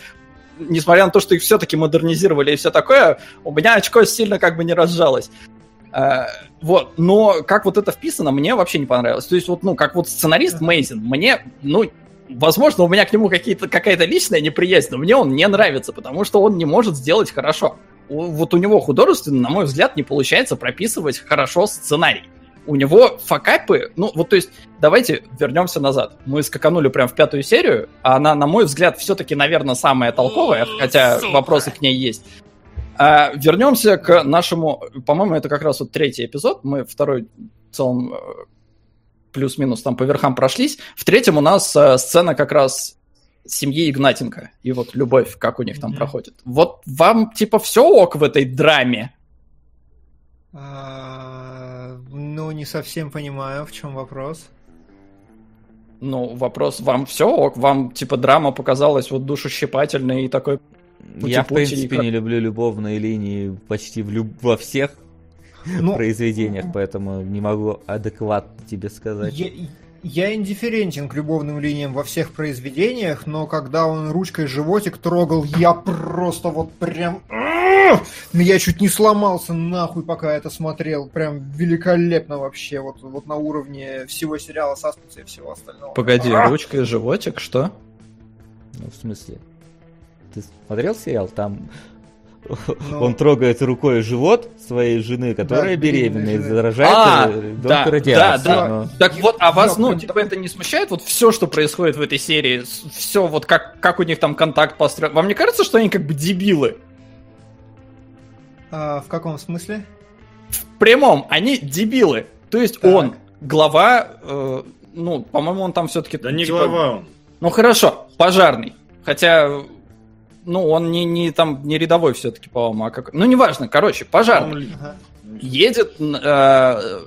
несмотря на то, что их все-таки модернизировали и все такое, у меня очко сильно как бы не разжалось. Uh, вот, но как вот это вписано, мне вообще не понравилось. То есть вот, ну, как вот сценарист Мейзин, мне, ну, возможно, у меня к нему какие-то, какая-то личная неприязнь, но мне он не нравится, потому что он не может сделать хорошо. Вот у него художественно, на мой взгляд, не получается прописывать хорошо сценарий. У него факапы, ну вот то есть, давайте вернемся назад. Мы скаканули прям в пятую серию, а она, на мой взгляд, все-таки, наверное, самая толковая, хотя вопросы к ней есть. А, вернемся к нашему, по-моему, это как раз вот третий эпизод. Мы второй в целом э, плюс-минус там по верхам прошлись. В третьем у нас э, сцена как раз семьи Игнатенко. И вот любовь, как у них там проходит. Вот вам типа все ок в этой драме? А, ну, не совсем понимаю, в чем вопрос. Ну, вопрос, вам все ок? Вам, типа, драма показалась вот душещипательной и такой... Я, в принципе, как... не люблю любовные линии почти в люб... во всех ну, произведениях, поэтому не могу адекватно тебе сказать. Я, я индифферентен к любовным линиям во всех произведениях, но когда он ручкой животик трогал, я просто вот прям... Ну, я чуть не сломался нахуй, пока это смотрел. Прям великолепно вообще. Вот, вот на уровне всего сериала Саспенса и всего остального. Погоди, ручкой животик, что? Ну, в смысле? Ты смотрел сериал? Там ну, он трогает рукой живот своей жены, которая да, беременна и заражает а, да, Да, да. Но... Так вот, а вас, ну, типа, это не смущает? Вот все, что происходит в этой серии, все, вот как, как у них там контакт построен. Вам не кажется, что они как бы дебилы? А, в каком смысле? В прямом, они дебилы. То есть так. он глава, э, ну, по-моему, он там все-таки... Да не типа, глава он. Ну хорошо, пожарный. Хотя ну, он не, не там не рядовой все-таки, по-моему, а как. Ну, неважно, короче, пожарный. Ага. Едет, э,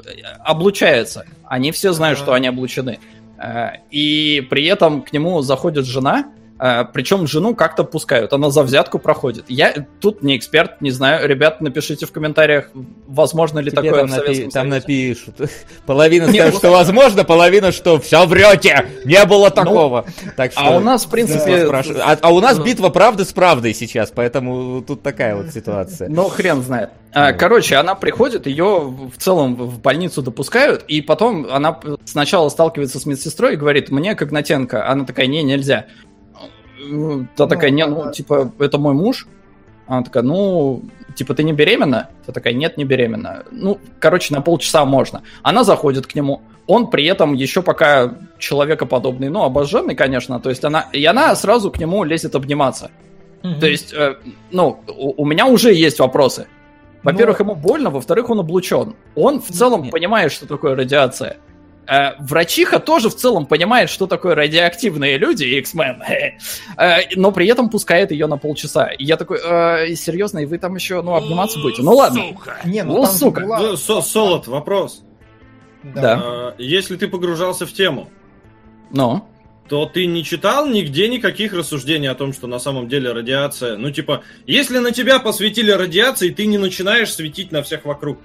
облучается. Они все знают, ага. что они облучены. Э, и при этом к нему заходит жена, а, причем жену как-то пускают, она за взятку проходит. Я тут не эксперт, не знаю. Ребят, напишите в комментариях, возможно ли Тебе такое там в Советском напи- Там напишут. Половина скажет, что возможно, половина, что все врете, не было ну, такого. так что, а у нас, в принципе... А, а у нас битва правды с правдой сейчас, поэтому тут такая вот ситуация. Ну, хрен знает. А, короче, она приходит, ее в целом в больницу допускают, и потом она сначала сталкивается с медсестрой и говорит, мне Когнатенко. Она такая, не, нельзя. Ну, та ну, такая, не, ну, типа, это мой муж. Она такая, ну, типа, ты не беременна? Та такая, нет, не беременна. Ну, короче, на полчаса можно. Она заходит к нему. Он при этом еще пока человекоподобный, ну, обожженный, конечно. То есть она, и она сразу к нему лезет обниматься. Mm-hmm. То есть, э, ну, у, у меня уже есть вопросы. Во-первых, Но... ему больно, во-вторых, он облучен. Он в целом Нет. понимает, что такое радиация. Э, врачиха тоже в целом понимает, что такое радиоактивные люди, X-Men, э, но при этом пускает ее на полчаса. И я такой, э, серьезно, и вы там еще, ну, обниматься будете? Ну ладно. Сука. Не, ну, ну сука. Была... Ну, Солод, вопрос. Да. да. Если ты погружался в тему, но то ты не читал нигде никаких рассуждений о том, что на самом деле радиация... Ну, типа, если на тебя посветили радиацией, ты не начинаешь светить на всех вокруг.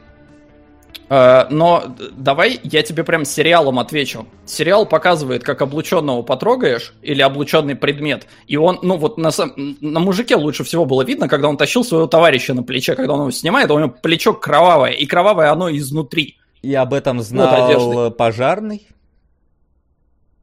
Э, но давай я тебе прям сериалом отвечу. Сериал показывает, как облученного потрогаешь или облученный предмет, и он, ну вот на, на мужике лучше всего было видно, когда он тащил своего товарища на плече, когда он его снимает, у него плечо кровавое, и кровавое оно изнутри. И об этом знал вот пожарный?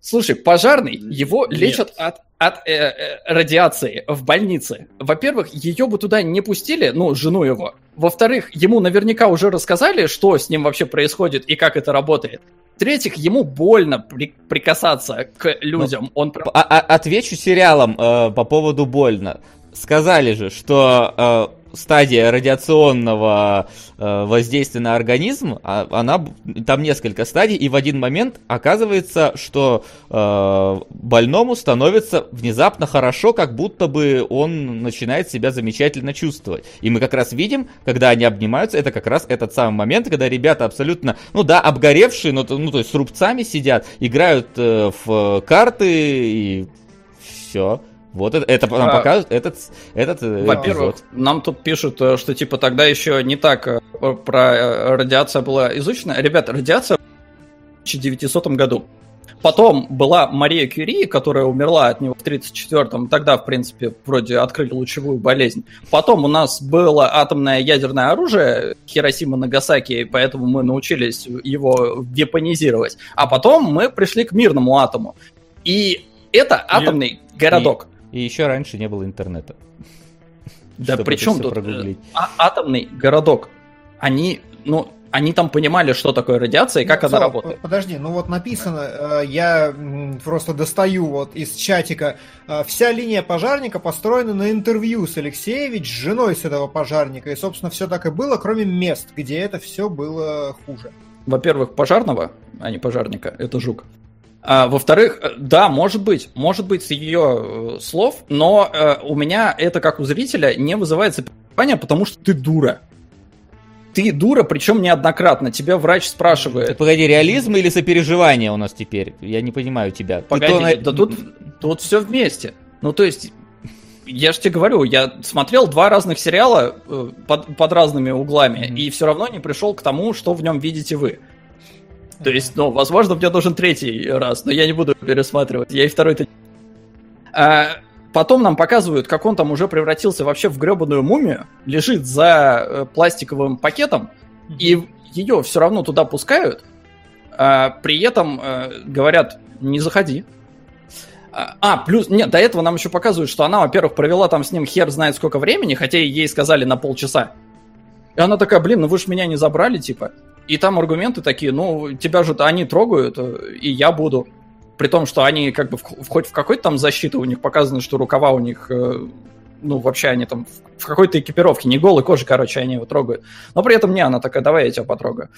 Слушай, пожарный, его Нет. лечат от, от э, э, радиации в больнице. Во-первых, ее бы туда не пустили, ну, жену его. Во-вторых, ему наверняка уже рассказали, что с ним вообще происходит и как это работает. В-третьих, ему больно при- прикасаться к людям. Ну, Он... А- а- отвечу сериалом э, по поводу больно. Сказали же, что э, стадия радиационного э, воздействия на организм, а, она там несколько стадий, и в один момент оказывается, что э, больному становится внезапно хорошо, как будто бы он начинает себя замечательно чувствовать. И мы как раз видим, когда они обнимаются, это как раз этот самый момент, когда ребята абсолютно, ну да, обгоревшие, но, ну то есть с рубцами сидят, играют э, в карты и все. Вот это, это нам а, показывает этот, этот э, Во-первых, нам тут пишут, э, что типа тогда еще не так э, про радиация была изучена. Ребята, радиация в 1900 году. Потом была Мария Кюри, которая умерла от него в 1934-м. Тогда, в принципе, вроде открыли лучевую болезнь. Потом у нас было атомное ядерное оружие Хиросима Нагасаки, поэтому мы научились его вепонизировать. А потом мы пришли к мирному атому. И это атомный и, городок. И еще раньше не было интернета. Да причем тут э, а, атомный городок. Они, ну, они там понимали, что такое радиация и как ну, она работает. Подожди, ну вот написано, э, я просто достаю вот из чатика, э, вся линия пожарника построена на интервью с Алексеевич, с женой с этого пожарника, и, собственно, все так и было, кроме мест, где это все было хуже. Во-первых, пожарного, а не пожарника, это жук. А, во-вторых, э, да, может быть, может быть с ее э, слов, но э, у меня это как у зрителя не вызывает сопереживания, потому что ты дура. Ты дура, причем неоднократно. Тебя врач спрашивает. Погоди, реализм или сопереживание у нас теперь? Я не понимаю тебя. Погоди, то... да тут, тут все вместе. Ну, то есть, я же тебе говорю, я смотрел два разных сериала э, под, под разными углами, mm-hmm. и все равно не пришел к тому, что в нем видите вы. То есть, ну, возможно, мне нужен третий раз, но я не буду пересматривать. Я и второй-то... А, потом нам показывают, как он там уже превратился вообще в гребаную мумию, лежит за э, пластиковым пакетом, и ее все равно туда пускают, а при этом э, говорят, не заходи. А, а, плюс, нет, до этого нам еще показывают, что она, во-первых, провела там с ним хер знает сколько времени, хотя ей сказали на полчаса. И она такая, блин, ну вы же меня не забрали, типа. И там аргументы такие, ну, тебя же они трогают, э, и я буду. При том, что они как бы в, хоть в какой-то там защиты у них показано, что рукава у них, э, ну, вообще они там в, в какой-то экипировке, не голой кожи, короче, они его трогают. Но при этом не, она такая, давай я тебя потрогаю.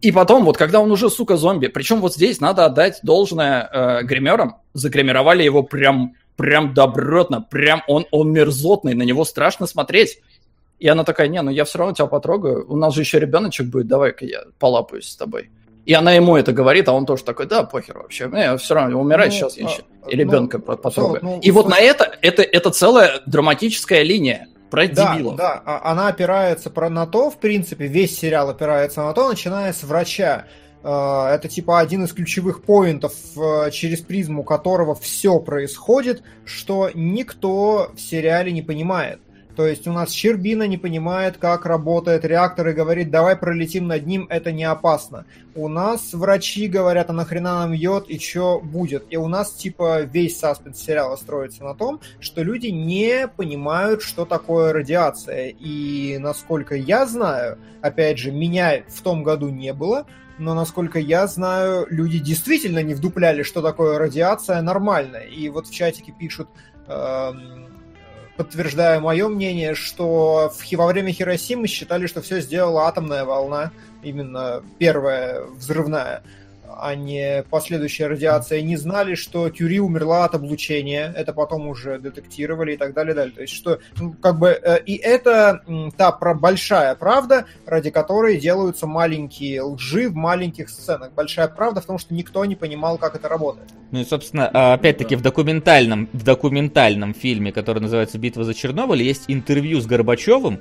И потом, вот когда он уже, сука, зомби, причем вот здесь надо отдать должное э, гримерам, загримировали его прям, прям добротно, прям он, он мерзотный, на него страшно смотреть. И она такая, не, ну я все равно тебя потрогаю, у нас же еще ребеночек будет, давай-ка я полапаюсь с тобой. И она ему это говорит, а он тоже такой, да, похер вообще, мне все равно умирать ну, сейчас я еще. А, и ребенка ну, потрогаю. Ну, и вот на это, это, это целая драматическая линия про да, дебилов. Да, а, она опирается про, на то, в принципе, весь сериал опирается на то, начиная с врача. А, это типа один из ключевых поинтов, через призму которого все происходит, что никто в сериале не понимает. То есть у нас Щербина не понимает, как работает реактор и говорит, давай пролетим над ним, это не опасно. У нас врачи говорят, а нахрена нам йод и что будет. И у нас типа весь саспенс сериала строится на том, что люди не понимают, что такое радиация. И насколько я знаю, опять же, меня в том году не было, но насколько я знаю, люди действительно не вдупляли, что такое радиация нормально. И вот в чатике пишут, эм, подтверждаю мое мнение, что в, во время Хиросимы считали, что все сделала атомная волна, именно первая взрывная а не последующая радиация, не знали, что Тюри умерла от облучения, это потом уже детектировали и так далее, далее. То есть, что, ну, как бы, э, и это та про большая правда, ради которой делаются маленькие лжи в маленьких сценах. Большая правда в том, что никто не понимал, как это работает. Ну и, собственно, а, опять-таки в документальном, в документальном фильме, который называется «Битва за Чернобыль», есть интервью с Горбачевым,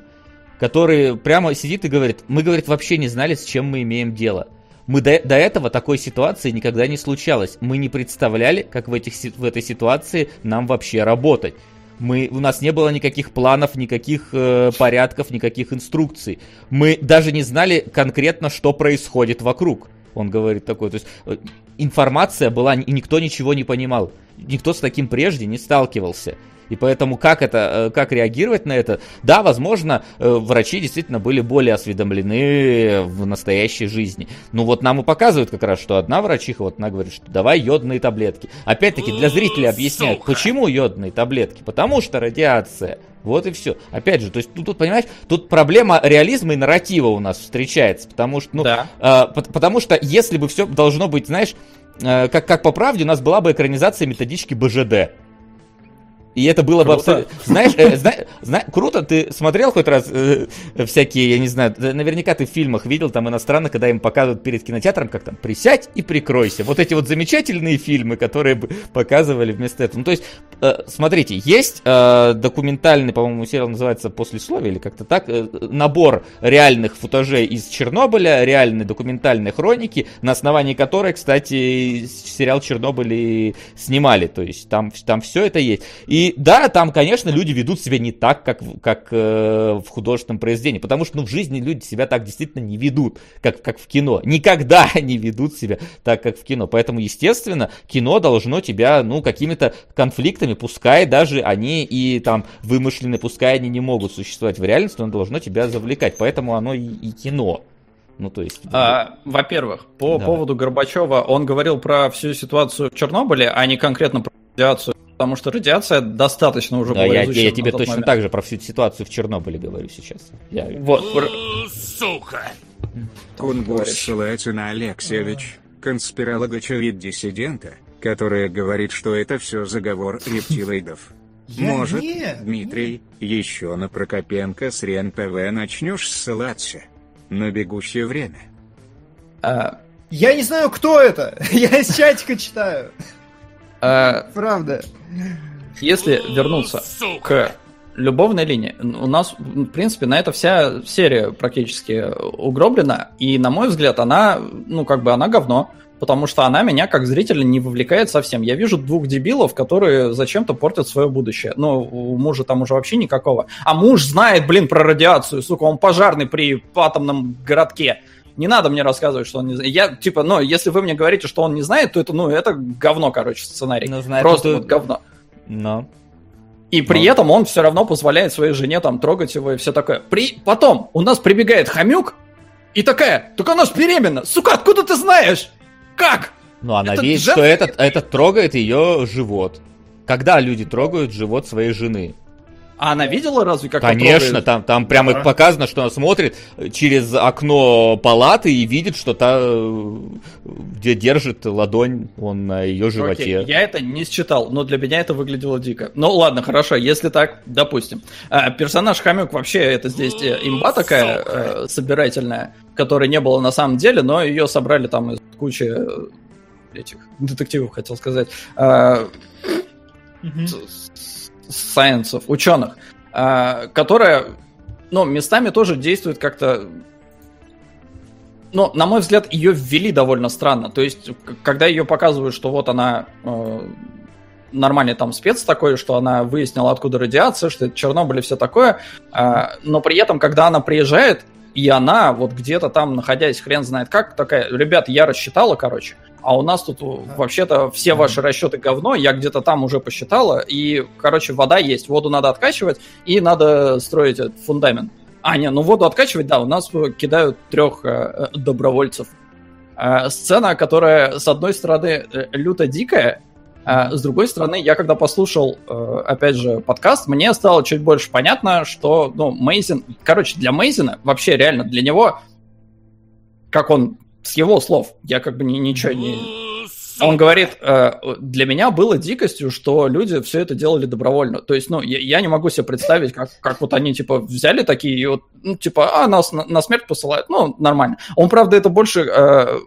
который прямо сидит и говорит, мы, говорит, вообще не знали, с чем мы имеем дело. Мы до, до этого такой ситуации никогда не случалось. Мы не представляли, как в, этих, в этой ситуации нам вообще работать. Мы, у нас не было никаких планов, никаких э, порядков, никаких инструкций. Мы даже не знали конкретно, что происходит вокруг. Он говорит такой. То есть э, информация была, и никто ничего не понимал. Никто с таким прежде не сталкивался. И поэтому как это, э, как реагировать на это? Да, возможно, э, врачи действительно были более осведомлены в настоящей жизни. Ну вот нам и показывают как раз, что одна врачиха, вот она говорит, что давай йодные таблетки. Опять-таки для зрителей объясняют, Сука. почему йодные таблетки? Потому что радиация. Вот и все. Опять же, то есть ну, тут, понимаешь, тут проблема реализма и нарратива у нас встречается, потому что, ну, да. э, потому что если бы все должно быть, знаешь, э, как, как по правде, у нас была бы экранизация методички БЖД. И это было круто. бы абсолютно... Знаешь, э, зна... Зна... круто, ты смотрел хоть раз э, всякие, я не знаю, наверняка ты в фильмах видел там иностранно, когда им показывают перед кинотеатром, как там «Присядь и прикройся». Вот эти вот замечательные фильмы, которые бы показывали вместо этого. Ну, то есть, э, смотрите, есть э, документальный, по-моему, сериал называется «Послесловие» или как-то так, э, набор реальных футажей из Чернобыля, реальные документальные хроники, на основании которой, кстати, сериал «Чернобыль» и снимали. То есть, там, там все это есть. И и да, там, конечно, люди ведут себя не так, как, как э, в художественном произведении, потому что ну, в жизни люди себя так действительно не ведут, как, как в кино. Никогда не ведут себя так, как в кино. Поэтому, естественно, кино должно тебя, ну, какими-то конфликтами, пускай даже они и там вымышленные, пускай они не могут существовать в реальности, но должно тебя завлекать. Поэтому оно и, и кино. Ну, то есть... А, во-первых, по Давай. поводу Горбачева, он говорил про всю ситуацию в Чернобыле, а не конкретно про радиацию потому что радиация достаточно уже да, была я, я тебе точно момент. так же про всю ситуацию в Чернобыле говорю сейчас. Я... Вот. Сука! Кунгур ссылается на Алексеевич, конспиролога-диссидента, которая говорит, что это все заговор рептилоидов. Я Может, нет, Дмитрий, нет. еще на Прокопенко с РЕН-ТВ начнешь ссылаться? На бегущее время. А... Я не знаю, кто это. Я из чатика читаю. А, Правда. Если вернуться к любовной линии, у нас, в принципе, на это вся серия практически угроблена, и, на мой взгляд, она, ну, как бы она говно, потому что она меня, как зрителя, не вовлекает совсем. Я вижу двух дебилов, которые зачем-то портят свое будущее. Но у мужа там уже вообще никакого. А муж знает, блин, про радиацию, сука, он пожарный при атомном городке. Не надо мне рассказывать, что он не знает. Я, типа, ну, если вы мне говорите, что он не знает, то это, ну, это говно, короче, сценарий. Ну, знает, Просто вот говно. Но. И при Но. этом он все равно позволяет своей жене там трогать его и все такое. При... Потом у нас прибегает хомюк и такая, только она ж беременна. Сука, откуда ты знаешь? Как? Ну, она видит, жен... что этот, этот трогает ее живот. Когда люди трогают живот своей жены? А она видела разве как Конечно, там, там прямо а? показано, что она смотрит через окно палаты и видит, что та, где держит ладонь он на ее животе. Окей, я это не считал, но для меня это выглядело дико. Ну ладно, хорошо, если так, допустим. А, персонаж Хамюк вообще это здесь э, имба такая э, собирательная, которой не было на самом деле, но ее собрали там из кучи э, этих детективов, хотел сказать. А, сайенсов, ученых, а, которая, ну, местами тоже действует как-то но, на мой взгляд, ее ввели довольно странно. То есть, когда ее показывают, что вот она э, нормальный там спец такой, что она выяснила, откуда радиация, что это Чернобыль и все такое, э, но при этом, когда она приезжает, и она вот где-то там, находясь хрен знает как, такая, ребят, я рассчитала, короче, а у нас тут вообще-то все ваши расчеты говно, я где-то там уже посчитала, и, короче, вода есть, воду надо откачивать, и надо строить этот фундамент. А, не, ну воду откачивать, да, у нас кидают трех э, добровольцев. Э, сцена, которая, с одной стороны, э, люто дикая, А, с другой стороны, я когда послушал, э, опять же, подкаст, мне стало чуть больше понятно, что, ну, Мейзин... Короче, для Мейзина, вообще реально для него, как он, с его слов, я как бы ничего не он говорит, э, для меня было дикостью, что люди все это делали добровольно. То есть, ну, я, я не могу себе представить, как, как вот они, типа, взяли такие, и вот, ну, типа, а, нас на, на смерть посылают. Ну, нормально. Он, правда, это больше э,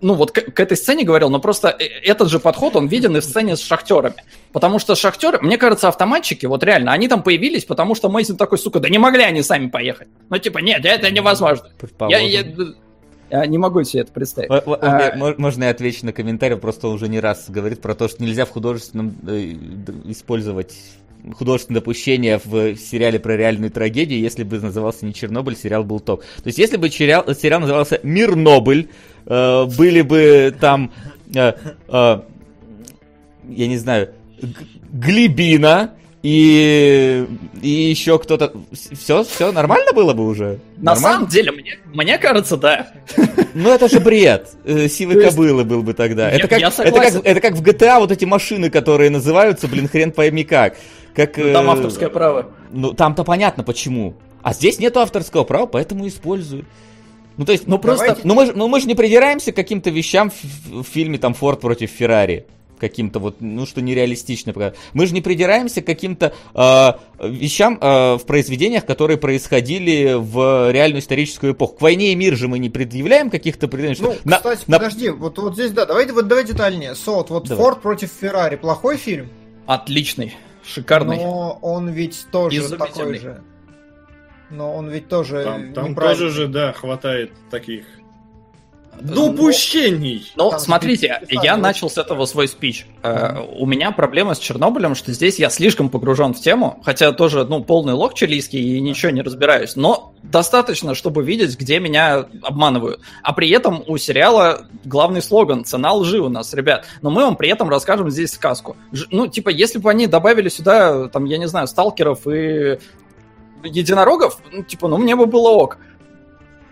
ну вот к, к этой сцене говорил, но просто э, этот же подход, он виден и в сцене с шахтерами. Потому что шахтеры, мне кажется, автоматчики, вот реально, они там появились, потому что Мейсон такой, сука, да не могли они сами поехать. Ну типа, нет, это невозможно. Я, я не могу себе это представить. А... Можно я отвечу на комментарий, просто он уже не раз говорит про то, что нельзя в художественном э, использовать художественное допущение в сериале про реальную трагедию, если бы назывался не Чернобыль, сериал был топ. То есть, если бы сериал, сериал назывался Мирнобль, э, были бы там, э, э, я не знаю, Глибина, и, и еще кто-то... Все, все нормально было бы уже? На нормально? самом деле, мне, мне кажется, да. Ну это же бред. Э, есть... кобылы был бы тогда. Это, как, это, как, это как в GTA вот эти машины, которые называются, блин, хрен пойми как. как ну, там э, авторское право. Ну там-то понятно почему. А здесь нету авторского права, поэтому использую. Ну, то есть, ну просто, ну мы, ну мы же не придираемся к каким-то вещам в, в фильме там Форд против Феррари каким-то вот, ну, что нереалистично. Мы же не придираемся к каким-то э, вещам э, в произведениях, которые происходили в реальную историческую эпоху. К войне и мир же мы не предъявляем каких-то претензий. Ну, на, кстати, на... подожди, вот, вот здесь, да, давайте вот давай детальнее. Сот, вот Давай. Форд против Феррари, плохой фильм? Отличный, шикарный. Но он ведь тоже такой же. Но он ведь тоже Там, там тоже же, да, хватает таких Допущений! Ну, смотрите, я начал с этого свой спич. Э, у меня проблема с Чернобылем, что здесь я слишком погружен в тему, хотя тоже, ну, полный лог чилийский и ничего не разбираюсь, но достаточно, чтобы видеть, где меня обманывают. А при этом у сериала главный слоган «Цена лжи» у нас, ребят. Но мы вам при этом расскажем здесь сказку. Ну, типа, если бы они добавили сюда, там, я не знаю, сталкеров и единорогов, ну, типа, ну, мне бы было ок.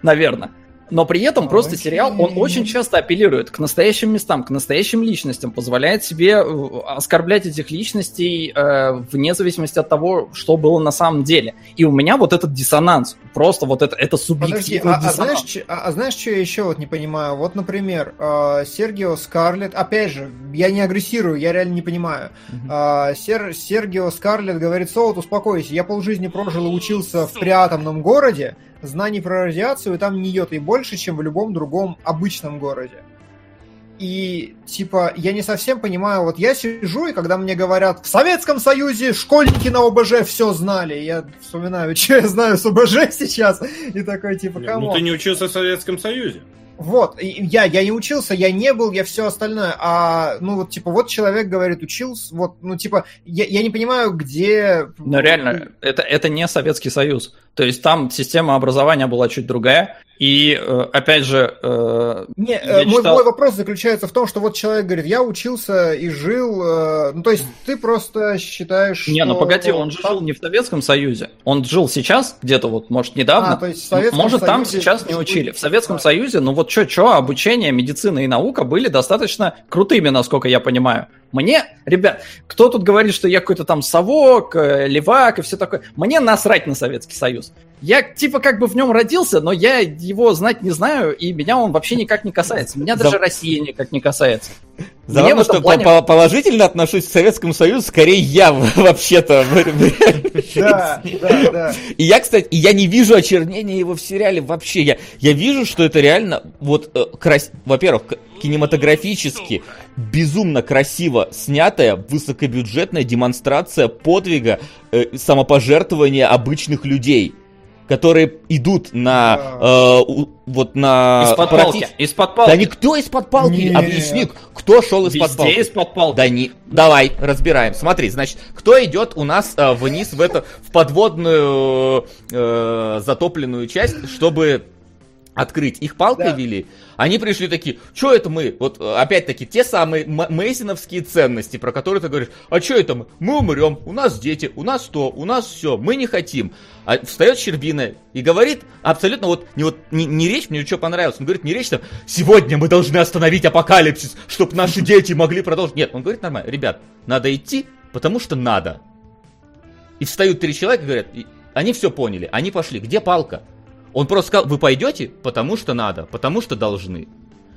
Наверное. Но при этом просто сериал, он очень часто апеллирует к настоящим местам, к настоящим личностям, позволяет себе э, оскорблять этих личностей э, вне зависимости от того, что было на самом деле. И у меня вот этот диссонанс, просто вот это, это субъективный Подожди, а, а, знаешь, а, а знаешь, что я еще вот не понимаю? Вот, например, э, Сергио Скарлетт, опять же, я не агрессирую, я реально не понимаю. Uh-huh. Э, Сер, Сергио Скарлетт говорит, Соут, успокойся, я полжизни прожил и учился в приатомном городе, знаний про радиацию там не йоты больше, чем в любом другом обычном городе. И, типа, я не совсем понимаю, вот я сижу, и когда мне говорят, в Советском Союзе школьники на ОБЖ все знали, я вспоминаю, что я знаю с ОБЖ сейчас, и такой, типа, кому? Ну, ты не учился в Советском Союзе. Вот, я, я не учился, я не был, я все остальное. А, ну, вот, типа, вот человек говорит, учился, вот, ну, типа, я, я не понимаю, где... Ну, реально, это, это не Советский Союз. То есть там система образования была чуть другая. И, э, опять же... Э, не, э, мой, читал... мой вопрос заключается в том, что вот человек говорит, я учился и жил... Ну, то есть ты просто считаешь, Не, ну погоди, он же жил не в Советском Союзе. Он жил сейчас, где-то вот, может, недавно. А, то есть в может, там сейчас не учили. В Советском Союзе, ну вот что-что, обучение, медицина и наука были достаточно крутыми, насколько я понимаю. Мне, ребят, кто тут говорит, что я какой-то там совок, левак и все такое. Мне насрать на Советский Союз. Я типа как бы в нем родился, но я его знать не знаю, и меня он вообще никак не касается. Меня даже За... Россия никак не касается. Забавно, что плане... положительно отношусь к Советскому Союзу, скорее я вообще-то. Да, да, да. И я, кстати, я не вижу очернения его в сериале вообще. Я, я вижу, что это реально, вот, э, крас... во-первых, кинематографически безумно красиво снятая, высокобюджетная демонстрация подвига, э, самопожертвования обычных людей которые идут на э, вот на из-под палки. Из-под палки. Да никто из-под палки. Нет. Объясни, кто шел из-под палки. из-под палки. Да не. Давай, разбираем. Смотри, значит, кто идет у нас э, вниз в эту в подводную э, затопленную часть, чтобы открыть, их палкой да. вели, они пришли такие, что это мы? Вот опять-таки те самые мейсиновские ценности, про которые ты говоришь, а что это мы? Мы умрем, у нас дети, у нас то, у нас все, мы не хотим. А встает Щербина и говорит абсолютно вот не, вот, не, не речь, мне что понравилось, он говорит не речь там, сегодня мы должны остановить апокалипсис, чтобы наши дети могли продолжить. Нет, он говорит нормально, ребят, надо идти, потому что надо. И встают три человека и говорят, они все поняли, они пошли, где палка? Он просто сказал, вы пойдете, потому что надо, потому что должны.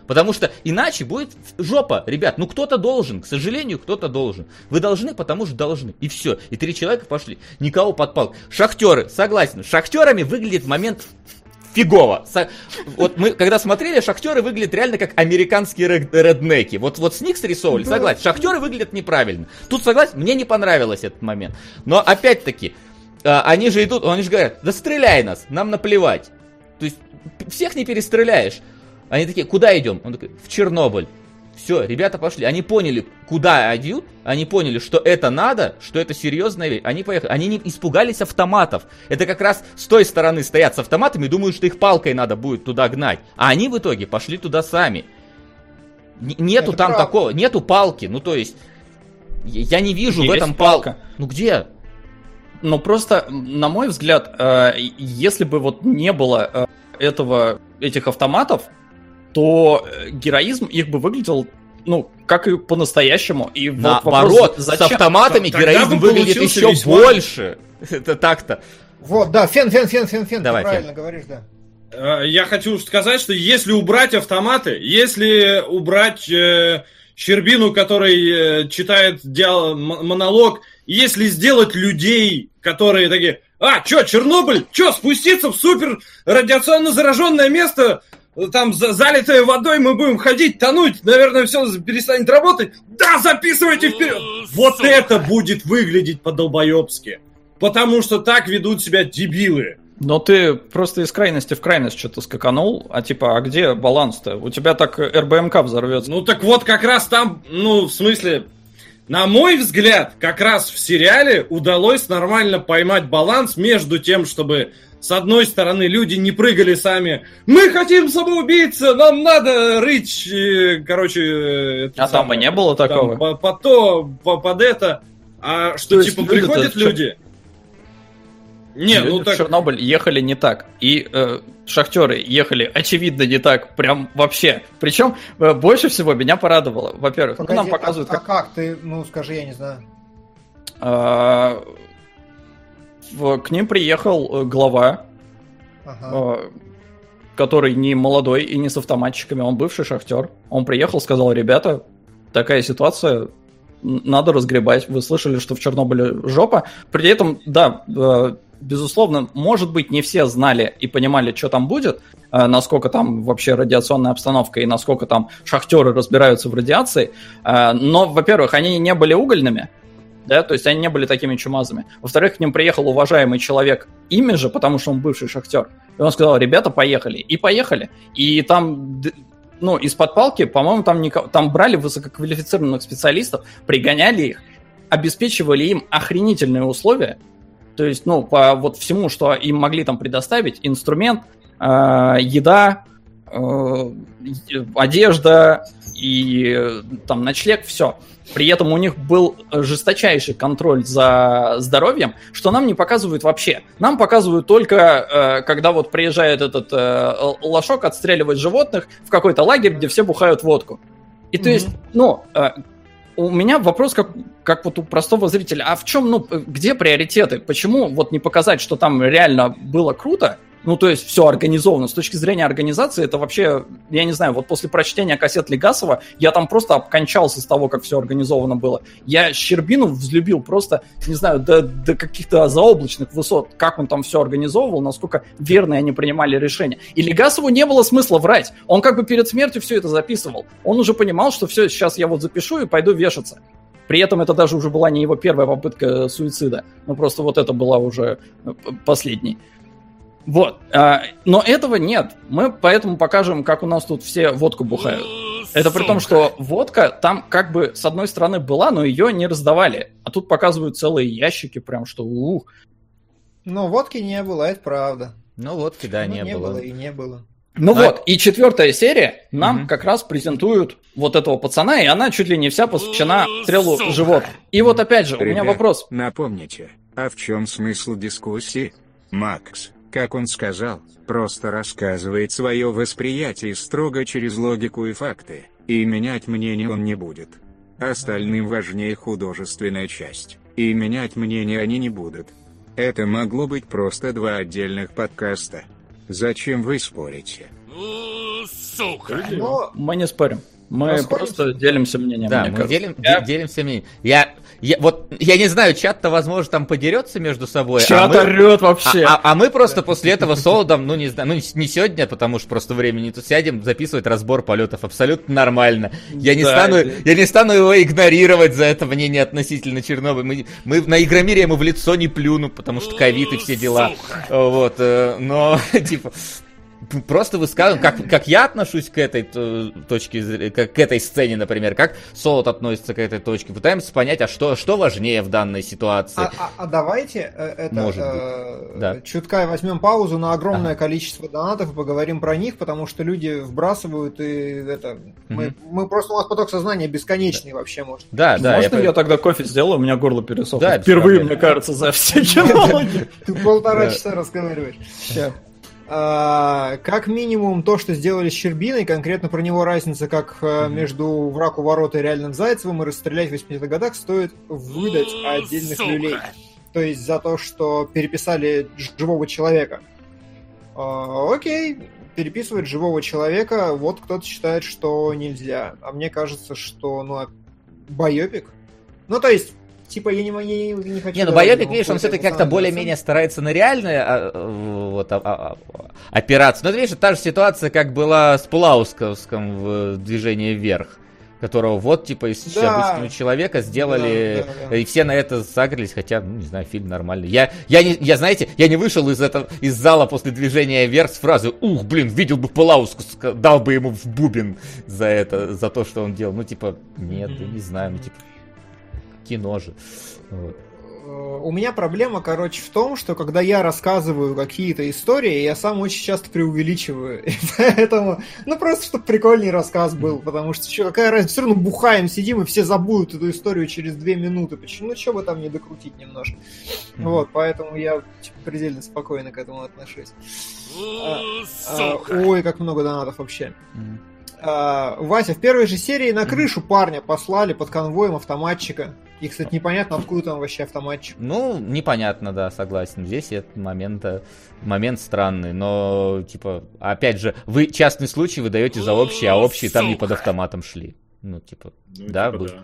Потому что иначе будет жопа, ребят. Ну кто-то должен, к сожалению, кто-то должен. Вы должны, потому что должны. И все. И три человека пошли. Никого подпал. Шахтеры, согласен. Шахтерами выглядит момент фигово. Вот мы, когда смотрели, шахтеры выглядят реально как американские реднеки. Вот, вот с них срисовывали, согласен. Шахтеры выглядят неправильно. Тут согласен, мне не понравилось этот момент. Но опять-таки, а, они же идут, они же говорят, да стреляй нас, нам наплевать. То есть всех не перестреляешь. Они такие, куда идем? Он такой, в Чернобыль. Все, ребята пошли. Они поняли, куда идут, они поняли, что это надо, что это серьезная вещь. Они поехали. Они не испугались автоматов. Это как раз с той стороны стоят с автоматами думают, что их палкой надо будет туда гнать. А они в итоге пошли туда сами. Нету это там правда. такого, нету палки. Ну, то есть, я не вижу Есть в этом палка. палка. Ну, где? Но просто, на мой взгляд, э, если бы вот не было э, этого, этих автоматов, то э, героизм их бы выглядел ну, как и по-настоящему. И Наоборот, вот вопрос, с автоматами Тогда героизм выглядит еще весьма... больше. Это так-то. Вот, да, фен, фен, фен, фен, фен, Давай, ты правильно фен. говоришь, да. Я хочу сказать, что если убрать автоматы, если убрать э, Щербину, который э, читает диал- монолог, если сделать людей, которые такие, а, чё, Чернобыль, чё, спуститься в супер радиационно зараженное место, там залитое водой, мы будем ходить, тонуть, наверное, все перестанет работать. Да, записывайте вперед! Вот Сука. это будет выглядеть по-долбоебски. Потому что так ведут себя дебилы. Но ты просто из крайности в крайность что-то скаканул, а типа, а где баланс-то? У тебя так РБМК взорвется. Ну так вот как раз там, ну, в смысле, на мой взгляд, как раз в сериале удалось нормально поймать баланс между тем, чтобы с одной стороны люди не прыгали сами. Мы хотим самоубийца, нам надо рыть, э, короче. А самое, там бы не было такого. Там, по, по то, по, под это. А что То типа приходят люди? Не, Люди ну так... в Чернобыль ехали не так. И э, шахтеры ехали, очевидно, не так. Прям вообще. Причем э, больше всего меня порадовало. Во-первых, ну, нам показывают... А, как... а как ты, ну скажи, я не знаю. А, в, к ним приехал э, глава, ага. э, который не молодой и не с автоматчиками, он бывший шахтер. Он приехал, сказал, ребята, такая ситуация, надо разгребать. Вы слышали, что в Чернобыле жопа. При этом, да, э, безусловно, может быть, не все знали и понимали, что там будет, э, насколько там вообще радиационная обстановка и насколько там шахтеры разбираются в радиации. Э, но, во-первых, они не были угольными, да, то есть они не были такими чумазами. Во-вторых, к ним приехал уважаемый человек ими же, потому что он бывший шахтер. И он сказал, ребята, поехали. И поехали. И там ну, из-под палки, по-моему, там, никого, там брали высококвалифицированных специалистов, пригоняли их, обеспечивали им охренительные условия, то есть, ну, по вот всему, что им могли там предоставить, инструмент, э, еда, э, одежда и э, там ночлег, все. При этом у них был жесточайший контроль за здоровьем, что нам не показывают вообще. Нам показывают только, э, когда вот приезжает этот э, лошок отстреливать животных в какой-то лагерь, где все бухают водку. И mm-hmm. то есть, ну, э, у меня вопрос как, как вот у простого зрителя, а в чем, ну, где приоритеты? Почему вот не показать, что там реально было круто, ну, то есть все организовано. С точки зрения организации, это вообще, я не знаю, вот после прочтения кассет Легасова я там просто обкончался с того, как все организовано было. Я Щербину взлюбил просто, не знаю, до, до каких-то заоблачных высот, как он там все организовывал, насколько верно они принимали решения. И Легасову не было смысла врать. Он как бы перед смертью все это записывал. Он уже понимал, что все, сейчас я вот запишу и пойду вешаться. При этом это даже уже была не его первая попытка суицида. Ну, просто вот это была уже э, последней. Вот. А, но этого нет. Мы поэтому покажем, как у нас тут все водку бухают. Это при том, что водка там как бы с одной стороны была, но ее не раздавали. А тут показывают целые ящики, прям что ух. Ну, водки не было, это правда. Ну, водки, да, ну, не, не было. было. и не было. Ну а... вот, и четвертая серия нам угу. как раз презентуют вот этого пацана, и она чуть ли не вся посвящена стрелу живот. И вот опять же, Ребят, у меня вопрос. Напомните, а в чем смысл дискуссии? Макс, как он сказал, просто рассказывает свое восприятие строго через логику и факты, и менять мнение он не будет. Остальным важнее художественная часть, и менять мнение они не будут. Это могло быть просто два отдельных подкаста. Зачем вы спорите? Сука! Но... Мы не спорим. Мы Расходимся. просто делимся мнением. Да, мы делим, я... делимся мнением. Я, я, вот, я не знаю, чат-то, возможно, там подерется между собой. А чат а орет вообще. А, а, а мы просто после этого солодом, ну не знаю, ну не сегодня, потому что просто времени тут сядем записывать разбор полетов абсолютно нормально. Я не да, стану, это... я не стану его игнорировать за это мнение относительно Чернобыля. Мы, мы на Игромире ему в лицо не плюну, потому что ковид и все дела. Вот, э, но типа просто высказываем, как, как я отношусь к этой точке, к, к этой сцене, например, как Солод относится к этой точке. Пытаемся понять, а что, что важнее в данной ситуации. А, а, а давайте э, это Может э, да. чутка возьмем паузу на огромное ага. количество донатов и поговорим про них, потому что люди вбрасывают и это. Угу. Мы, мы просто у нас поток сознания бесконечный да. вообще может. Да, да. Можно я, я тогда кофе сделаю, у меня горло пересохло. Да, Впервые, мне кажется, за все кинологи. Ты полтора часа разговариваешь. А, как минимум то, что сделали с Щербиной, конкретно про него разница, как mm-hmm. между враг у ворот и реальным Зайцевым и расстрелять в 80-х годах стоит выдать отдельных Сука. люлей. То есть за то, что переписали живого человека. А, окей, переписывать живого человека, вот кто-то считает, что нельзя. А мне кажется, что, ну, а байопик. Ну, то есть, типа, я не, я не, не хочу... Не, ну Байопик, видишь, он все-таки как-то более-менее старается на реальные а, вот, а, а, а, опираться. Но, видишь, та же ситуация, как была с Пулаусковском в «Движении вверх» которого вот, типа, из да. обычного человека сделали, да, да, да. и все на это сагрились, хотя, ну, не знаю, фильм нормальный. Я, я, не, я знаете, я не вышел из, этого, из зала после движения вверх с фразой «Ух, блин, видел бы Палауску, дал бы ему в бубен за это, за то, что он делал». Ну, типа, нет, я не знаю, ну, типа, кино же. Вот. Э, у меня проблема, короче, в том, что когда я рассказываю какие-то истории, я сам очень часто преувеличиваю. И поэтому, ну просто, чтобы прикольный рассказ был, потому что что, какая разница, все равно бухаем, сидим, и все забудут эту историю через две минуты. Почему? Ну что бы там не докрутить немножко. Mm-hmm. Вот, поэтому я типа, предельно спокойно к этому отношусь. А, а, ой, как много донатов вообще. Mm-hmm. А, Вася, в первой же серии на крышу парня послали под конвоем автоматчика. И, кстати, непонятно, откуда там вообще автоматчик. Ну, непонятно, да, согласен. Здесь этот момент, э, момент странный. Но, типа, опять же, вы частный случай выдаете за общий, а общие там не под автоматом шли. Ну, типа, ну, да, типа, да.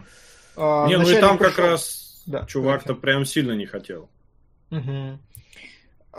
А, не, ну и там как раз да, чувак-то прям сильно не хотел. Угу.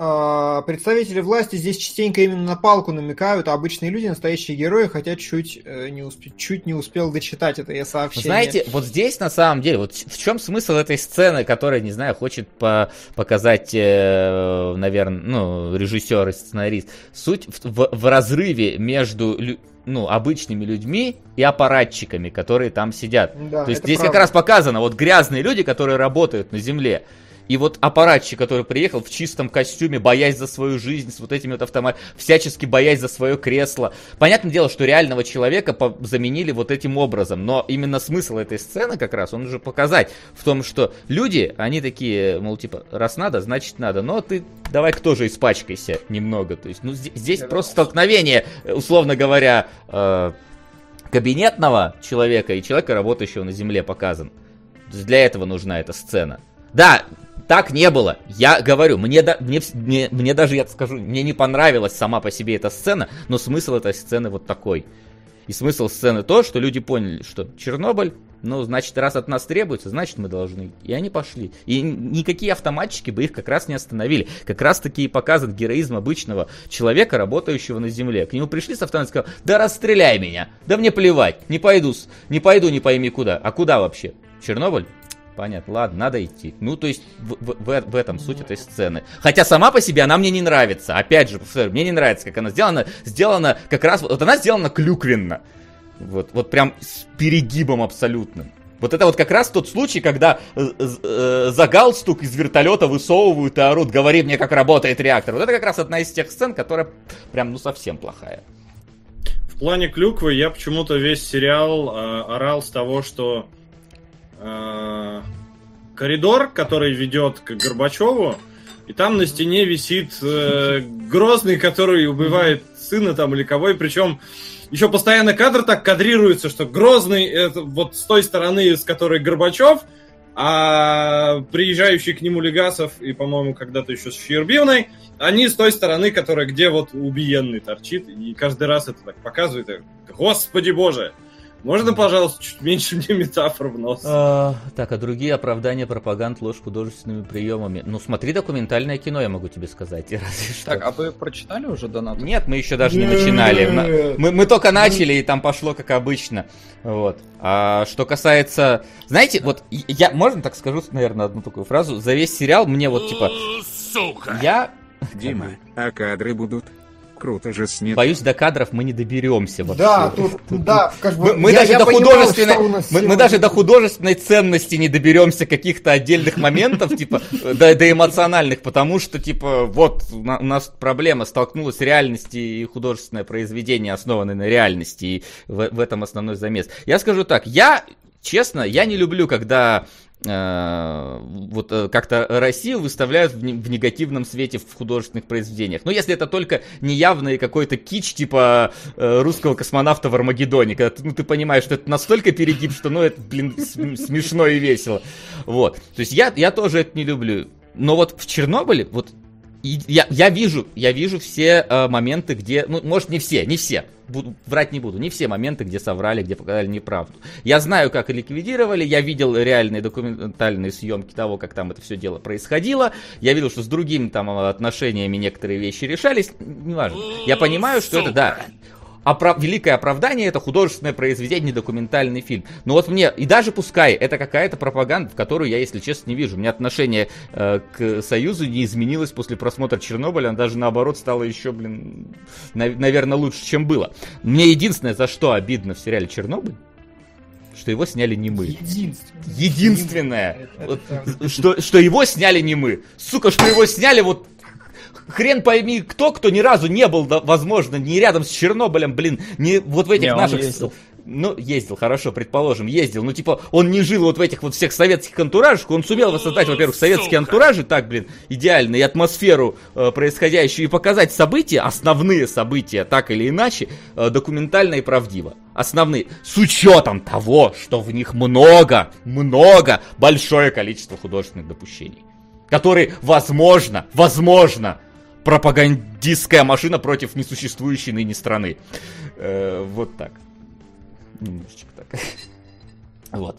А, представители власти здесь частенько именно на палку намекают, а обычные люди, настоящие герои, хотят чуть э, не, усп... чуть не успел дочитать это я сообщение. Знаете, вот здесь на самом деле, вот в чем смысл этой сцены, которая, не знаю, хочет по показать, э, наверное, ну, режиссер и сценарист. Суть в, в, в разрыве между ну, обычными людьми и аппаратчиками, которые там сидят. Да, То есть здесь правда. как раз показано, вот грязные люди, которые работают на земле, и вот аппаратчик, который приехал в чистом костюме, боясь за свою жизнь, с вот этими вот автоматами, всячески боясь за свое кресло. Понятное дело, что реального человека заменили вот этим образом, но именно смысл этой сцены как раз, он уже показать в том, что люди, они такие, мол, типа, раз надо, значит надо, но ты давай-ка тоже испачкайся немного. То есть, ну, здесь, здесь просто столкновение, условно говоря, э, кабинетного человека и человека, работающего на земле, показан. Для этого нужна эта сцена. Да, так не было. Я говорю, мне, да, мне, мне, мне даже, я скажу, мне не понравилась сама по себе эта сцена, но смысл этой сцены вот такой. И смысл сцены то, что люди поняли, что Чернобыль, ну, значит, раз от нас требуется, значит, мы должны. И они пошли. И никакие автоматчики бы их как раз не остановили. Как раз таки и показан героизм обычного человека, работающего на земле. К нему пришли с автоматом и сказали, да расстреляй меня, да мне плевать, не пойду, не пойду, не пойми куда. А куда вообще? Чернобыль? Понятно, ладно, надо идти. Ну, то есть в, в, в этом суть этой сцены. Хотя сама по себе она мне не нравится. Опять же, повторю, мне не нравится, как она сделана. Сделана как раз, вот она сделана клюквенно. Вот, вот прям с перегибом абсолютным. Вот это вот как раз тот случай, когда э, э, за галстук из вертолета высовывают и орут, говори мне, как работает реактор. Вот это как раз одна из тех сцен, которая прям, ну, совсем плохая. плане клюквы я почему-то весь сериал э, орал с того, что э, коридор, который ведет к Горбачеву, и там на стене висит э, Грозный, который убивает сына там или кого, и причем еще постоянно кадр так кадрируется, что Грозный это вот с той стороны, с которой Горбачев, а приезжающий к нему Легасов и, по-моему, когда-то еще с Щербивной, они с той стороны, которая где вот убиенный торчит, и каждый раз это так показывает. Господи боже! Можно, пожалуйста, чуть меньше мне метафор в нос? А, так, а другие оправдания пропаганд ложь художественными приемами. Ну, смотри документальное кино, я могу тебе сказать. Разве что. Так, а вы прочитали уже донат? Нет, мы еще даже не начинали. Мы, мы только начали, и там пошло как обычно. Вот. А что касается... Знаете, вот я, можно так скажу, наверное, одну такую фразу? За весь сериал мне вот типа... Сука! Я... Дима, а кадры будут? Круто же снят. Боюсь, до кадров мы не доберемся вообще. Да, тут, да, как бы. Мы, мы я, даже я до понимал, художественной, мы, мы даже до художественной ценности не доберемся каких-то отдельных моментов, типа, до, до эмоциональных, потому что, типа, вот у нас проблема столкнулась реальности и художественное произведение, основанное на реальности, и в, в этом основной замес. Я скажу так, я честно, я не люблю, когда Э, вот э, как-то Россию выставляют в, в негативном свете в художественных произведениях. Но если это только неявный какой-то кич типа э, русского космонавта в Армагеддоне, когда ты, ну, ты понимаешь, что это настолько перегиб, что ну это, блин, смешно и весело. Вот. То есть я, я тоже это не люблю. Но вот в Чернобыле, вот я, я вижу, я вижу все э, моменты, где, ну, может, не все, не все, буду, врать не буду, не все моменты, где соврали, где показали неправду. Я знаю, как ликвидировали, я видел реальные документальные съемки того, как там это все дело происходило, я видел, что с другими там отношениями некоторые вещи решались, неважно. Я понимаю, что это, да, оправ... великое оправдание это художественное произведение, документальный фильм. Но вот мне, и даже пускай это какая-то пропаганда, в которую я, если честно, не вижу. У меня отношение э, к Союзу не изменилось после просмотра Чернобыля, даже наоборот стало еще, блин, на... наверное, лучше, чем было. Мне единственное, за что обидно в сериале Чернобыль, что его сняли не мы. Единственное. Единственное. Это, это, вот, что, что его сняли не мы. Сука, что его сняли вот хрен пойми кто, кто ни разу не был, да, возможно, не рядом с Чернобылем, блин, не вот в этих не, наших... Ну, ездил, хорошо, предположим, ездил. Ну, типа, он не жил вот в этих вот всех советских антуражах. Он сумел воссоздать, во-первых, советские антуражи, так, блин, идеально, и атмосферу э, происходящую, и показать события, основные события, так или иначе, э, документально и правдиво. Основные. С учетом того, что в них много, много, большое количество художественных допущений. Которые, возможно, возможно, пропагандистская машина против несуществующей ныне страны. Э, вот так. Немножечко так. Вот.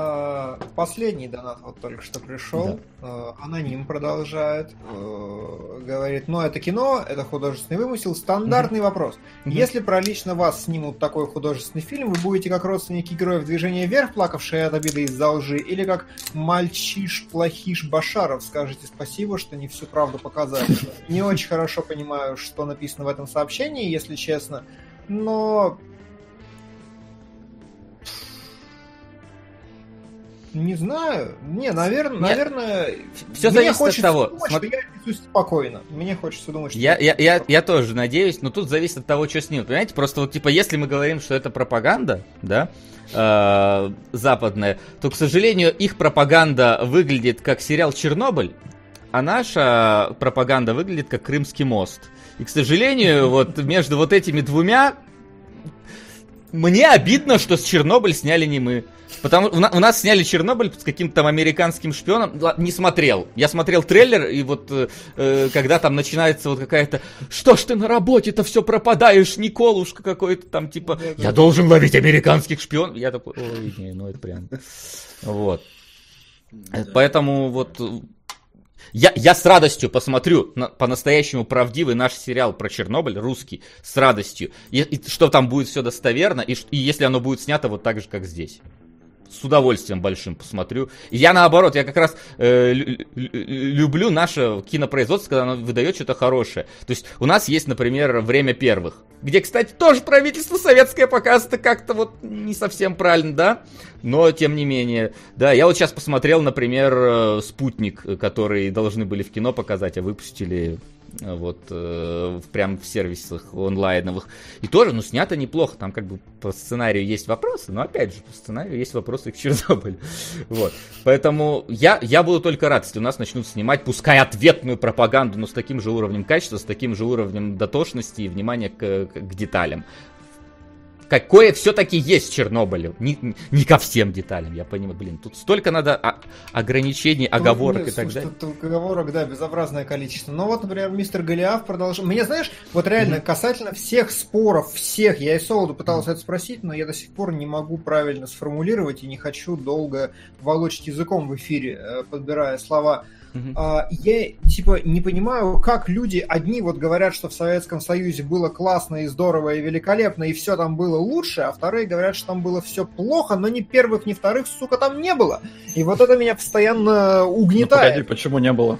А, последний донат вот только что пришел. Да. А, аноним продолжает. А, говорит, ну это кино, это художественный вымысел. Стандартный mm-hmm. вопрос. Mm-hmm. Если про лично вас снимут такой художественный фильм, вы будете как родственники героев движения вверх, плакавшие от обиды из-за лжи, или как мальчиш плохиш Башаров, скажете спасибо, что не всю правду показали. Не очень хорошо понимаю, что написано в этом сообщении, если честно. Но Не знаю. Не, наверное, Нет. наверное. Все зависит от того. Думать, Смотри... что я спокойно. Мне хочется думать, что. Я, я, я, я тоже надеюсь, но тут зависит от того, что с ним. Понимаете, просто вот типа, если мы говорим, что это пропаганда, да, э, западная, то, к сожалению, их пропаганда выглядит как сериал Чернобыль, а наша пропаганда выглядит как Крымский мост. И, к сожалению, вот между вот этими двумя мне обидно, что с Чернобыль сняли не мы. Потому у, у нас сняли Чернобыль с каким-то там американским шпионом. Не смотрел. Я смотрел трейлер, и вот э, э когда там начинается вот какая-то Что ж ты на работе-то все пропадаешь, Николушка какой-то там, типа, я должен ловить американских шпионов. Я такой, ой, не, ну это прям. Вот. Поэтому вот я, я с радостью посмотрю на, по-настоящему правдивый наш сериал про Чернобыль, русский, с радостью. И, и что там будет все достоверно, и, и если оно будет снято вот так же, как здесь с удовольствием большим посмотрю. Я наоборот, я как раз э, люблю наше кинопроизводство, когда оно выдает что-то хорошее. То есть у нас есть, например, «Время первых», где, кстати, тоже правительство советское показывает как-то вот не совсем правильно, да? Но, тем не менее, да, я вот сейчас посмотрел, например, э, «Спутник», который должны были в кино показать, а выпустили вот, э, прям в сервисах онлайновых. И тоже, ну, снято неплохо, там как бы по сценарию есть вопросы, но опять же, по сценарию есть вопросы к Чернобылю. Вот, поэтому я, я буду только рад, если у нас начнут снимать, пускай ответную пропаганду, но с таким же уровнем качества, с таким же уровнем дотошности и внимания к, к деталям какое все-таки есть в Чернобыле. Не, не ко всем деталям, я понимаю. Блин, тут столько надо ограничений, ну, оговорок нет, и так далее. Тут оговорок, да, безобразное количество. Но вот, например, мистер Голиаф продолжал... Мне, знаешь, вот реально касательно всех споров, всех, я и Солоду пытался это спросить, но я до сих пор не могу правильно сформулировать и не хочу долго волочить языком в эфире, э, подбирая слова. Uh-huh. Я типа не понимаю, как люди одни вот говорят, что в Советском Союзе было классно и здорово и великолепно, и все там было лучше, а вторые говорят, что там было все плохо, но ни первых, ни вторых, сука, там не было. И вот это меня постоянно угнетает. Ну, погоди, почему не было?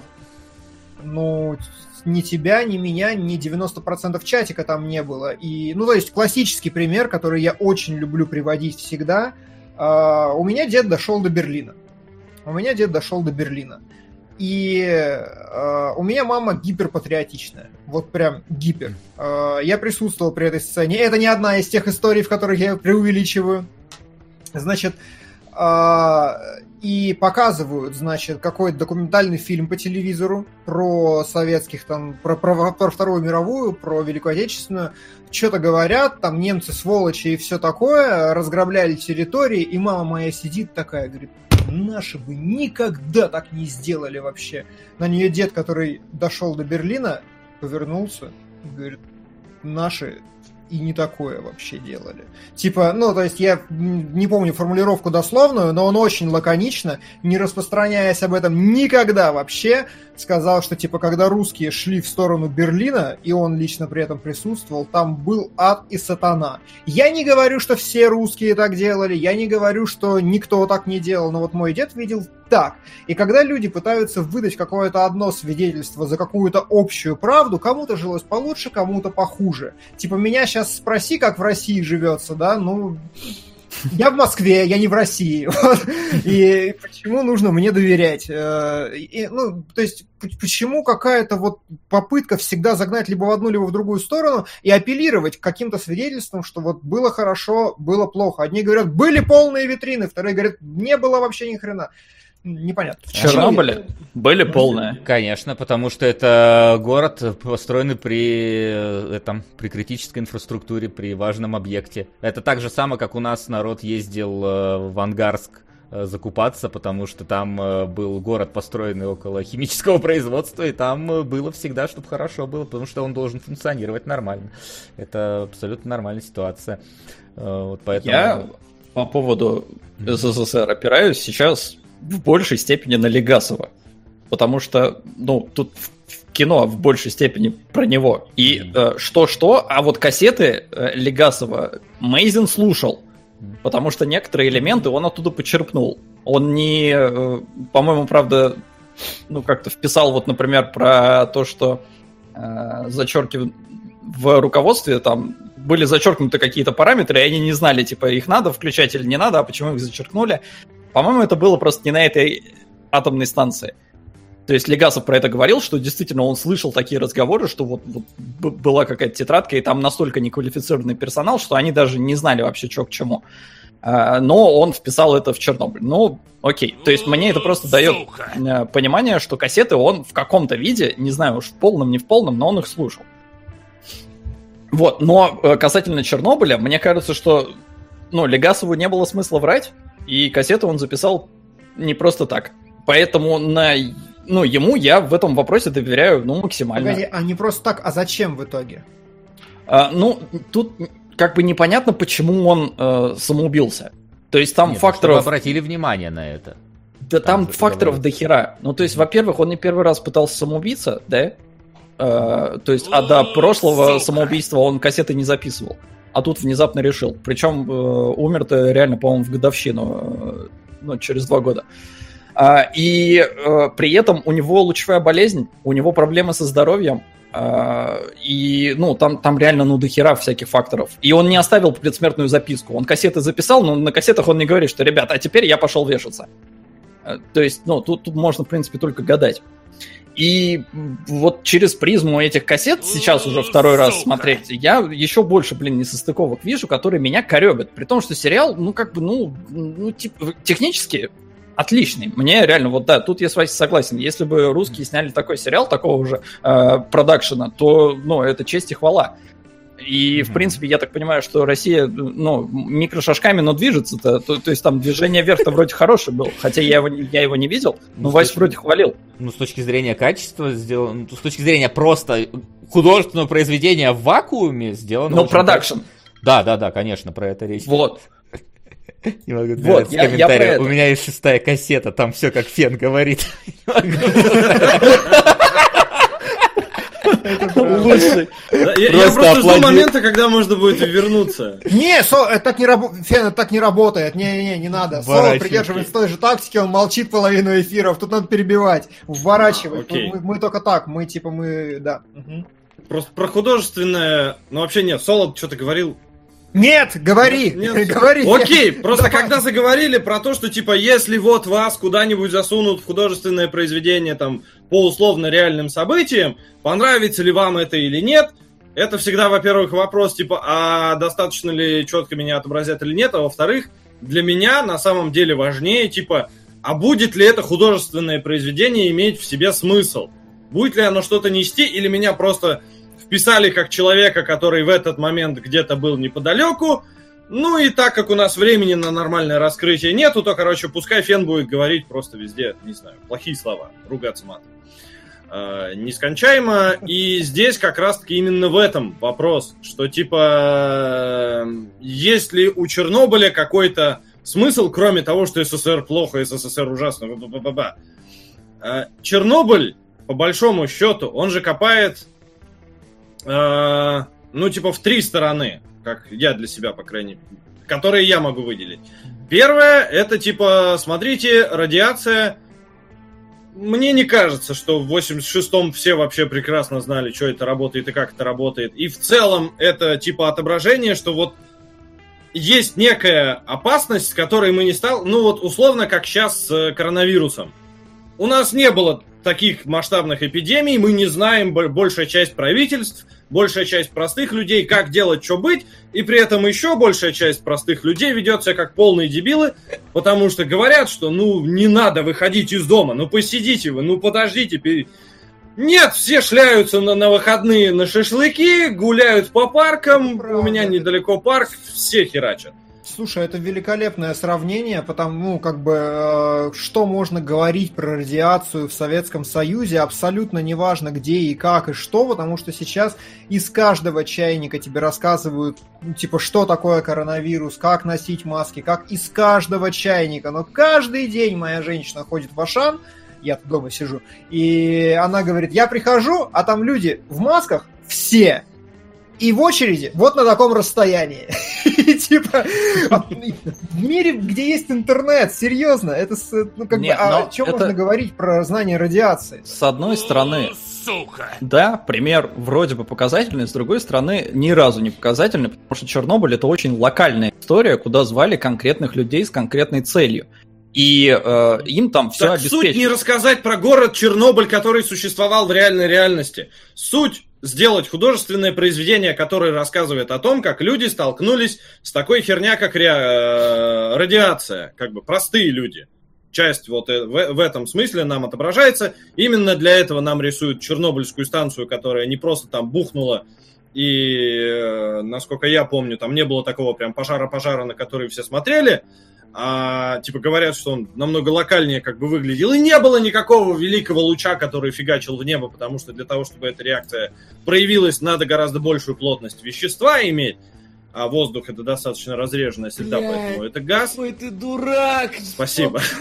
Ну, ни тебя, ни меня, ни 90% чатика там не было. И, ну, то есть классический пример, который я очень люблю приводить всегда. Uh, у меня дед дошел до Берлина. У меня дед дошел до Берлина. И э, у меня мама гиперпатриотичная. Вот прям гипер. Э, я присутствовал при этой сцене. Это не одна из тех историй, в которых я преувеличиваю. Значит, э, и показывают, значит, какой-то документальный фильм по телевизору про советских, там, про, про, про Вторую мировую, про Великую Отечественную. Что-то говорят, там немцы сволочи и все такое, разграбляли территории, и мама моя сидит такая, говорит, наши бы никогда так не сделали вообще. На нее дед, который дошел до Берлина, повернулся и говорит, наши и не такое вообще делали. Типа, ну, то есть я не помню формулировку дословную, но он очень лаконично, не распространяясь об этом никогда вообще, сказал, что, типа, когда русские шли в сторону Берлина, и он лично при этом присутствовал, там был ад и сатана. Я не говорю, что все русские так делали, я не говорю, что никто так не делал, но вот мой дед видел так. И когда люди пытаются выдать какое-то одно свидетельство за какую-то общую правду, кому-то жилось получше, кому-то похуже. Типа, меня сейчас спроси, как в России живется, да, ну, я в Москве, я не в России. И почему нужно мне доверять? Э, и, ну, то есть, почему какая-то вот попытка всегда загнать либо в одну, либо в другую сторону и апеллировать к каким-то свидетельствам, что вот было хорошо, было плохо. Одни говорят, были полные витрины, вторые говорят, не было вообще ни хрена непонятно. В Чернобыле были полные. Конечно, потому что это город, построенный при, э, этом, при критической инфраструктуре, при важном объекте. Это так же самое, как у нас народ ездил э, в Ангарск э, закупаться, потому что там был город, построенный около химического производства, и там было всегда, чтобы хорошо было, потому что он должен функционировать нормально. Это абсолютно нормальная ситуация. Вот поэтому... Я по поводу СССР опираюсь сейчас в большей степени на Легасова. Потому что, ну, тут в кино в большей степени про него. И э, что-что, а вот кассеты э, Легасова Мейзин слушал. Потому что некоторые элементы он оттуда почерпнул. Он не, э, по-моему, правда, ну, как-то вписал, вот, например, про то, что э, зачеркивают в руководстве там были зачеркнуты какие-то параметры, и они не знали, типа, их надо включать или не надо, а почему их зачеркнули. По-моему, это было просто не на этой атомной станции. То есть Легасов про это говорил, что действительно он слышал такие разговоры, что вот, вот была какая-то тетрадка, и там настолько неквалифицированный персонал, что они даже не знали вообще, что к чему. А, но он вписал это в Чернобыль. Ну, окей. То есть мне это просто дает э, понимание, что кассеты он в каком-то виде, не знаю уж в полном, не в полном, но он их слушал. Вот, но э, касательно Чернобыля, мне кажется, что ну, Легасову не было смысла врать, и кассету он записал не просто так. Поэтому на ну, ему я в этом вопросе доверяю ну, максимально. Погоди, а не просто так, а зачем в итоге? А, ну, тут как бы непонятно, почему он э, самоубился. То есть там Нет, факторов... обратили внимание на это. Да там, там факторов до хера. Ну, то есть, во-первых, он не первый раз пытался самоубиться, да? Э, то есть, а до прошлого Сука. самоубийства он кассеты не записывал а тут внезапно решил. Причем э, умер-то реально, по-моему, в годовщину, э, ну, через два года. А, и э, при этом у него лучевая болезнь, у него проблемы со здоровьем, Uh, и, ну, там, там реально, ну, дохера всяких факторов. И он не оставил предсмертную записку. Он кассеты записал, но на кассетах он не говорит, что, ребята, а теперь я пошел вешаться. Uh, то есть, ну, тут, тут можно, в принципе, только гадать. И вот через призму этих кассет сейчас уже второй раз смотреть, я еще больше, блин, несостыковок вижу, которые меня коребят. При том, что сериал, ну, как бы, ну, ну типа, технически отличный. Мне реально, вот да, тут я с вами согласен. Если бы русские сняли такой сериал, такого же э, продакшена, то, ну, это честь и хвала. И, в принципе, я так понимаю, что Россия, ну, микрошажками, но движется-то. То, то есть там движение вверх-то вроде хорошее было. Хотя я его, я его не видел, но ну, Вась вроде хвалил. Ну, с точки зрения качества сделано, ну, с точки зрения просто художественного произведения в вакууме сделано. Ну, продакшн. Да, да, да, конечно, про это речь. Вот. Не могу вот, я, я про это. У меня есть шестая кассета, там все как фен говорит. Лучший. Я просто жду момента, когда можно будет вернуться. Не, это так не работает. Так не работает. Не-не-не, не надо. Соло придерживается той же тактики, он молчит половину эфиров. Тут надо перебивать. Вворачивать. Мы только так. Мы типа мы. Да. Просто про художественное. Ну вообще нет, Соло что-то говорил нет, говори, нет, нет. говори. Окей, просто Давай. когда заговорили про то, что типа если вот вас куда-нибудь засунут в художественное произведение там по условно реальным событиям, понравится ли вам это или нет, это всегда, во-первых, вопрос типа, а достаточно ли четко меня отобразят или нет, а во-вторых, для меня на самом деле важнее типа, а будет ли это художественное произведение иметь в себе смысл? Будет ли оно что-то нести или меня просто вписали как человека, который в этот момент где-то был неподалеку. Ну и так как у нас времени на нормальное раскрытие нету, то, короче, пускай фен будет говорить просто везде, не знаю, плохие слова, ругаться матом. Э, нескончаемо. И здесь как раз-таки именно в этом вопрос, что типа есть ли у Чернобыля какой-то смысл, кроме того, что СССР плохо, СССР ужасно. Э, Чернобыль, по большому счету, он же копает Э, ну, типа, в три стороны, как я для себя, по крайней мере, которые я могу выделить. Первое, это, типа, смотрите, радиация... Мне не кажется, что в 86-м все вообще прекрасно знали, что это работает и как это работает. И в целом это, типа, отображение, что вот есть некая опасность, с которой мы не стал, ну вот условно, как сейчас с коронавирусом. У нас не было таких масштабных эпидемий, мы не знаем, большая часть правительств, большая часть простых людей, как делать, что быть, и при этом еще большая часть простых людей ведет себя как полные дебилы, потому что говорят, что ну не надо выходить из дома, ну посидите вы, ну подождите. Нет, все шляются на, на выходные на шашлыки, гуляют по паркам, Правда. у меня недалеко парк, все херачат. Слушай, это великолепное сравнение, потому как бы э, что можно говорить про радиацию в Советском Союзе, абсолютно неважно где и как и что, потому что сейчас из каждого чайника тебе рассказывают, ну, типа, что такое коронавирус, как носить маски, как из каждого чайника. Но каждый день моя женщина ходит в Ашан, я дома сижу, и она говорит, я прихожу, а там люди в масках все, и в очереди вот на таком расстоянии. Типа, а, в мире, где есть интернет, серьезно, это, ну, как бы, а о чем можно говорить про знание радиации? С одной стороны, сука. Да, пример вроде бы показательный, с другой стороны, ни разу не показательный, потому что Чернобыль это очень локальная история, куда звали конкретных людей с конкретной целью. И э, им там все так обеспечено. Суть не рассказать про город Чернобыль, который существовал в реальной реальности. Суть сделать художественное произведение, которое рассказывает о том, как люди столкнулись с такой херня, как ре... Э, радиация, как бы простые люди. Часть вот э, в, в этом смысле нам отображается. Именно для этого нам рисуют Чернобыльскую станцию, которая не просто там бухнула и, э, насколько я помню, там не было такого прям пожара-пожара, на который все смотрели, а, типа говорят, что он намного локальнее как бы выглядел, и не было никакого великого луча, который фигачил в небо, потому что для того, чтобы эта реакция проявилась, надо гораздо большую плотность вещества иметь, а воздух это достаточно разреженная среда, поэтому это газ. Ой, ты дурак! Спасибо.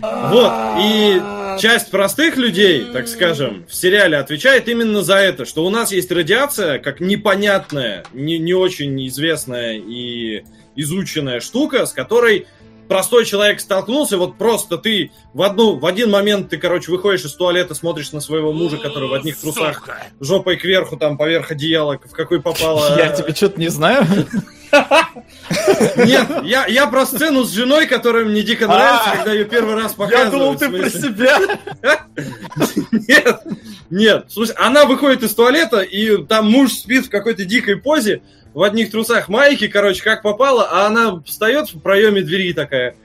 Вот, и часть простых людей, так скажем, в сериале отвечает именно за это, что у нас есть радиация, как непонятная, не, не очень известная и изученная штука, с которой простой человек столкнулся, вот просто ты в одну, в один момент ты, короче, выходишь из туалета, смотришь на своего мужа, который в одних трусах, жопой кверху, там, поверх одеяла, в какой попало. Я тебе что-то не знаю. Нет, я, я про сцену с женой, которая мне дико нравится, а, когда ее первый раз показывают. Я думал, ты про себя. Нет, нет. Слушай, она выходит из туалета, и там муж спит в какой-то дикой позе, в одних трусах майки, короче, как попало, а она встает в проеме двери такая.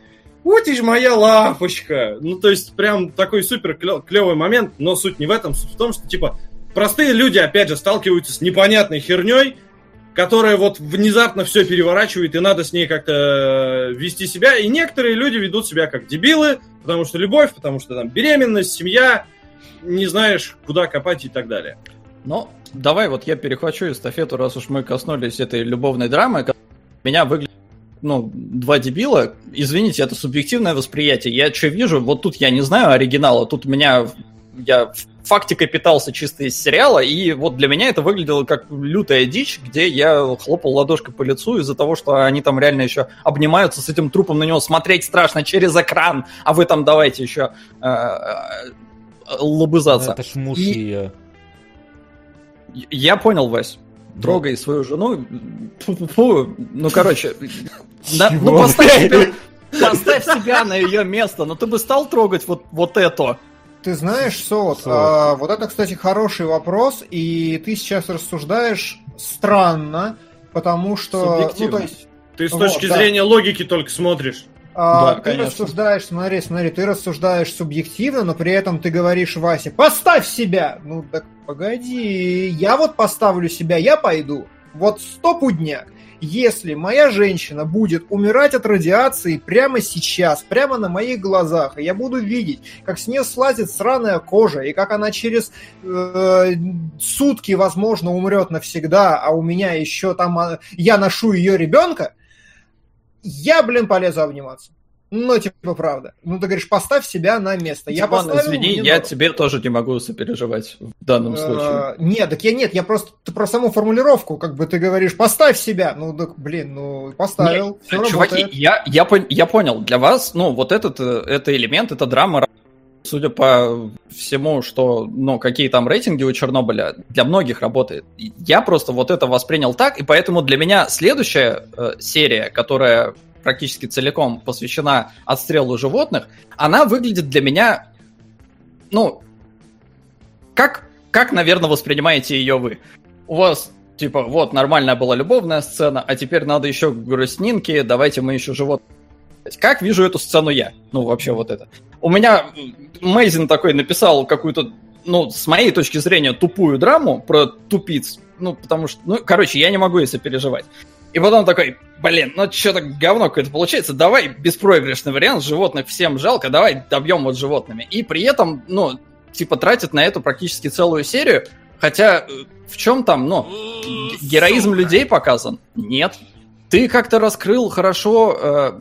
Вот и моя лапочка. Ну, то есть, прям такой супер клевый момент, но суть не в этом, суть в том, что, типа, простые люди, опять же, сталкиваются с непонятной херней, которая вот внезапно все переворачивает, и надо с ней как-то э, вести себя. И некоторые люди ведут себя как дебилы, потому что любовь, потому что там беременность, семья, не знаешь, куда копать и так далее. Ну, давай вот я перехвачу эстафету, раз уж мы коснулись этой любовной драмы. Меня выглядит ну, два дебила, извините, это субъективное восприятие. Я что вижу, вот тут я не знаю оригинала, тут меня я фактикой питался чисто из сериала, и вот для меня это выглядело как лютая дичь, где я хлопал ладошкой по лицу из-за того, что они там реально еще обнимаются с этим трупом, на него смотреть страшно через экран, а вы там давайте еще э, э, лобызаться. Это ж муж и... ее. Я понял, Вась. Трогай свою жену. Фу, ну, короче, на, ну поставь себя, поставь себя на ее место. Но ты бы стал трогать вот, вот это. Ты знаешь, Сот, а, вот это, кстати, хороший вопрос, и ты сейчас рассуждаешь странно, потому что... Ну, то есть, ты с точки вот, зрения да. логики только смотришь. А, да, ты конечно. рассуждаешь, смотри, смотри, ты рассуждаешь субъективно, но при этом ты говоришь Васе, поставь себя! Ну так погоди, я вот поставлю себя, я пойду. Вот стопудняк если моя женщина будет умирать от радиации прямо сейчас, прямо на моих глазах, и я буду видеть, как с нее слазит сраная кожа, и как она через э, сутки, возможно, умрет навсегда, а у меня еще там, а, я ношу ее ребенка, я, блин, полезу обниматься. Ну, типа, правда. Ну, ты говоришь, поставь себя на место. Я Диман, поставил, извини, я дорого. тебе тоже не могу сопереживать в данном случае. А, нет, так я нет, я просто ты про саму формулировку, как бы ты говоришь, поставь себя. Ну, так, блин, ну, поставил, нет, все чуваки, работает. Я, я, я понял, для вас, ну, вот этот э, это элемент, это драма судя по всему, что, ну, какие там рейтинги у Чернобыля, для многих работает. Я просто вот это воспринял так, и поэтому для меня следующая э, серия, которая практически целиком посвящена отстрелу животных, она выглядит для меня, ну, как, как, наверное, воспринимаете ее вы? У вас типа, вот, нормальная была любовная сцена, а теперь надо еще грустнинки, давайте мы еще живот. Как вижу эту сцену я? Ну, вообще вот это. У меня Мейзин такой написал какую-то, ну, с моей точки зрения, тупую драму про тупиц. Ну, потому что, ну, короче, я не могу если переживать. И потом такой, блин, ну что-то говно какое-то получается, давай беспроигрышный вариант, животных всем жалко, давай добьем вот животными. И при этом, ну, типа тратит на эту практически целую серию, хотя э, в чем там, ну, героизм людей показан? Нет. Ты как-то раскрыл хорошо э,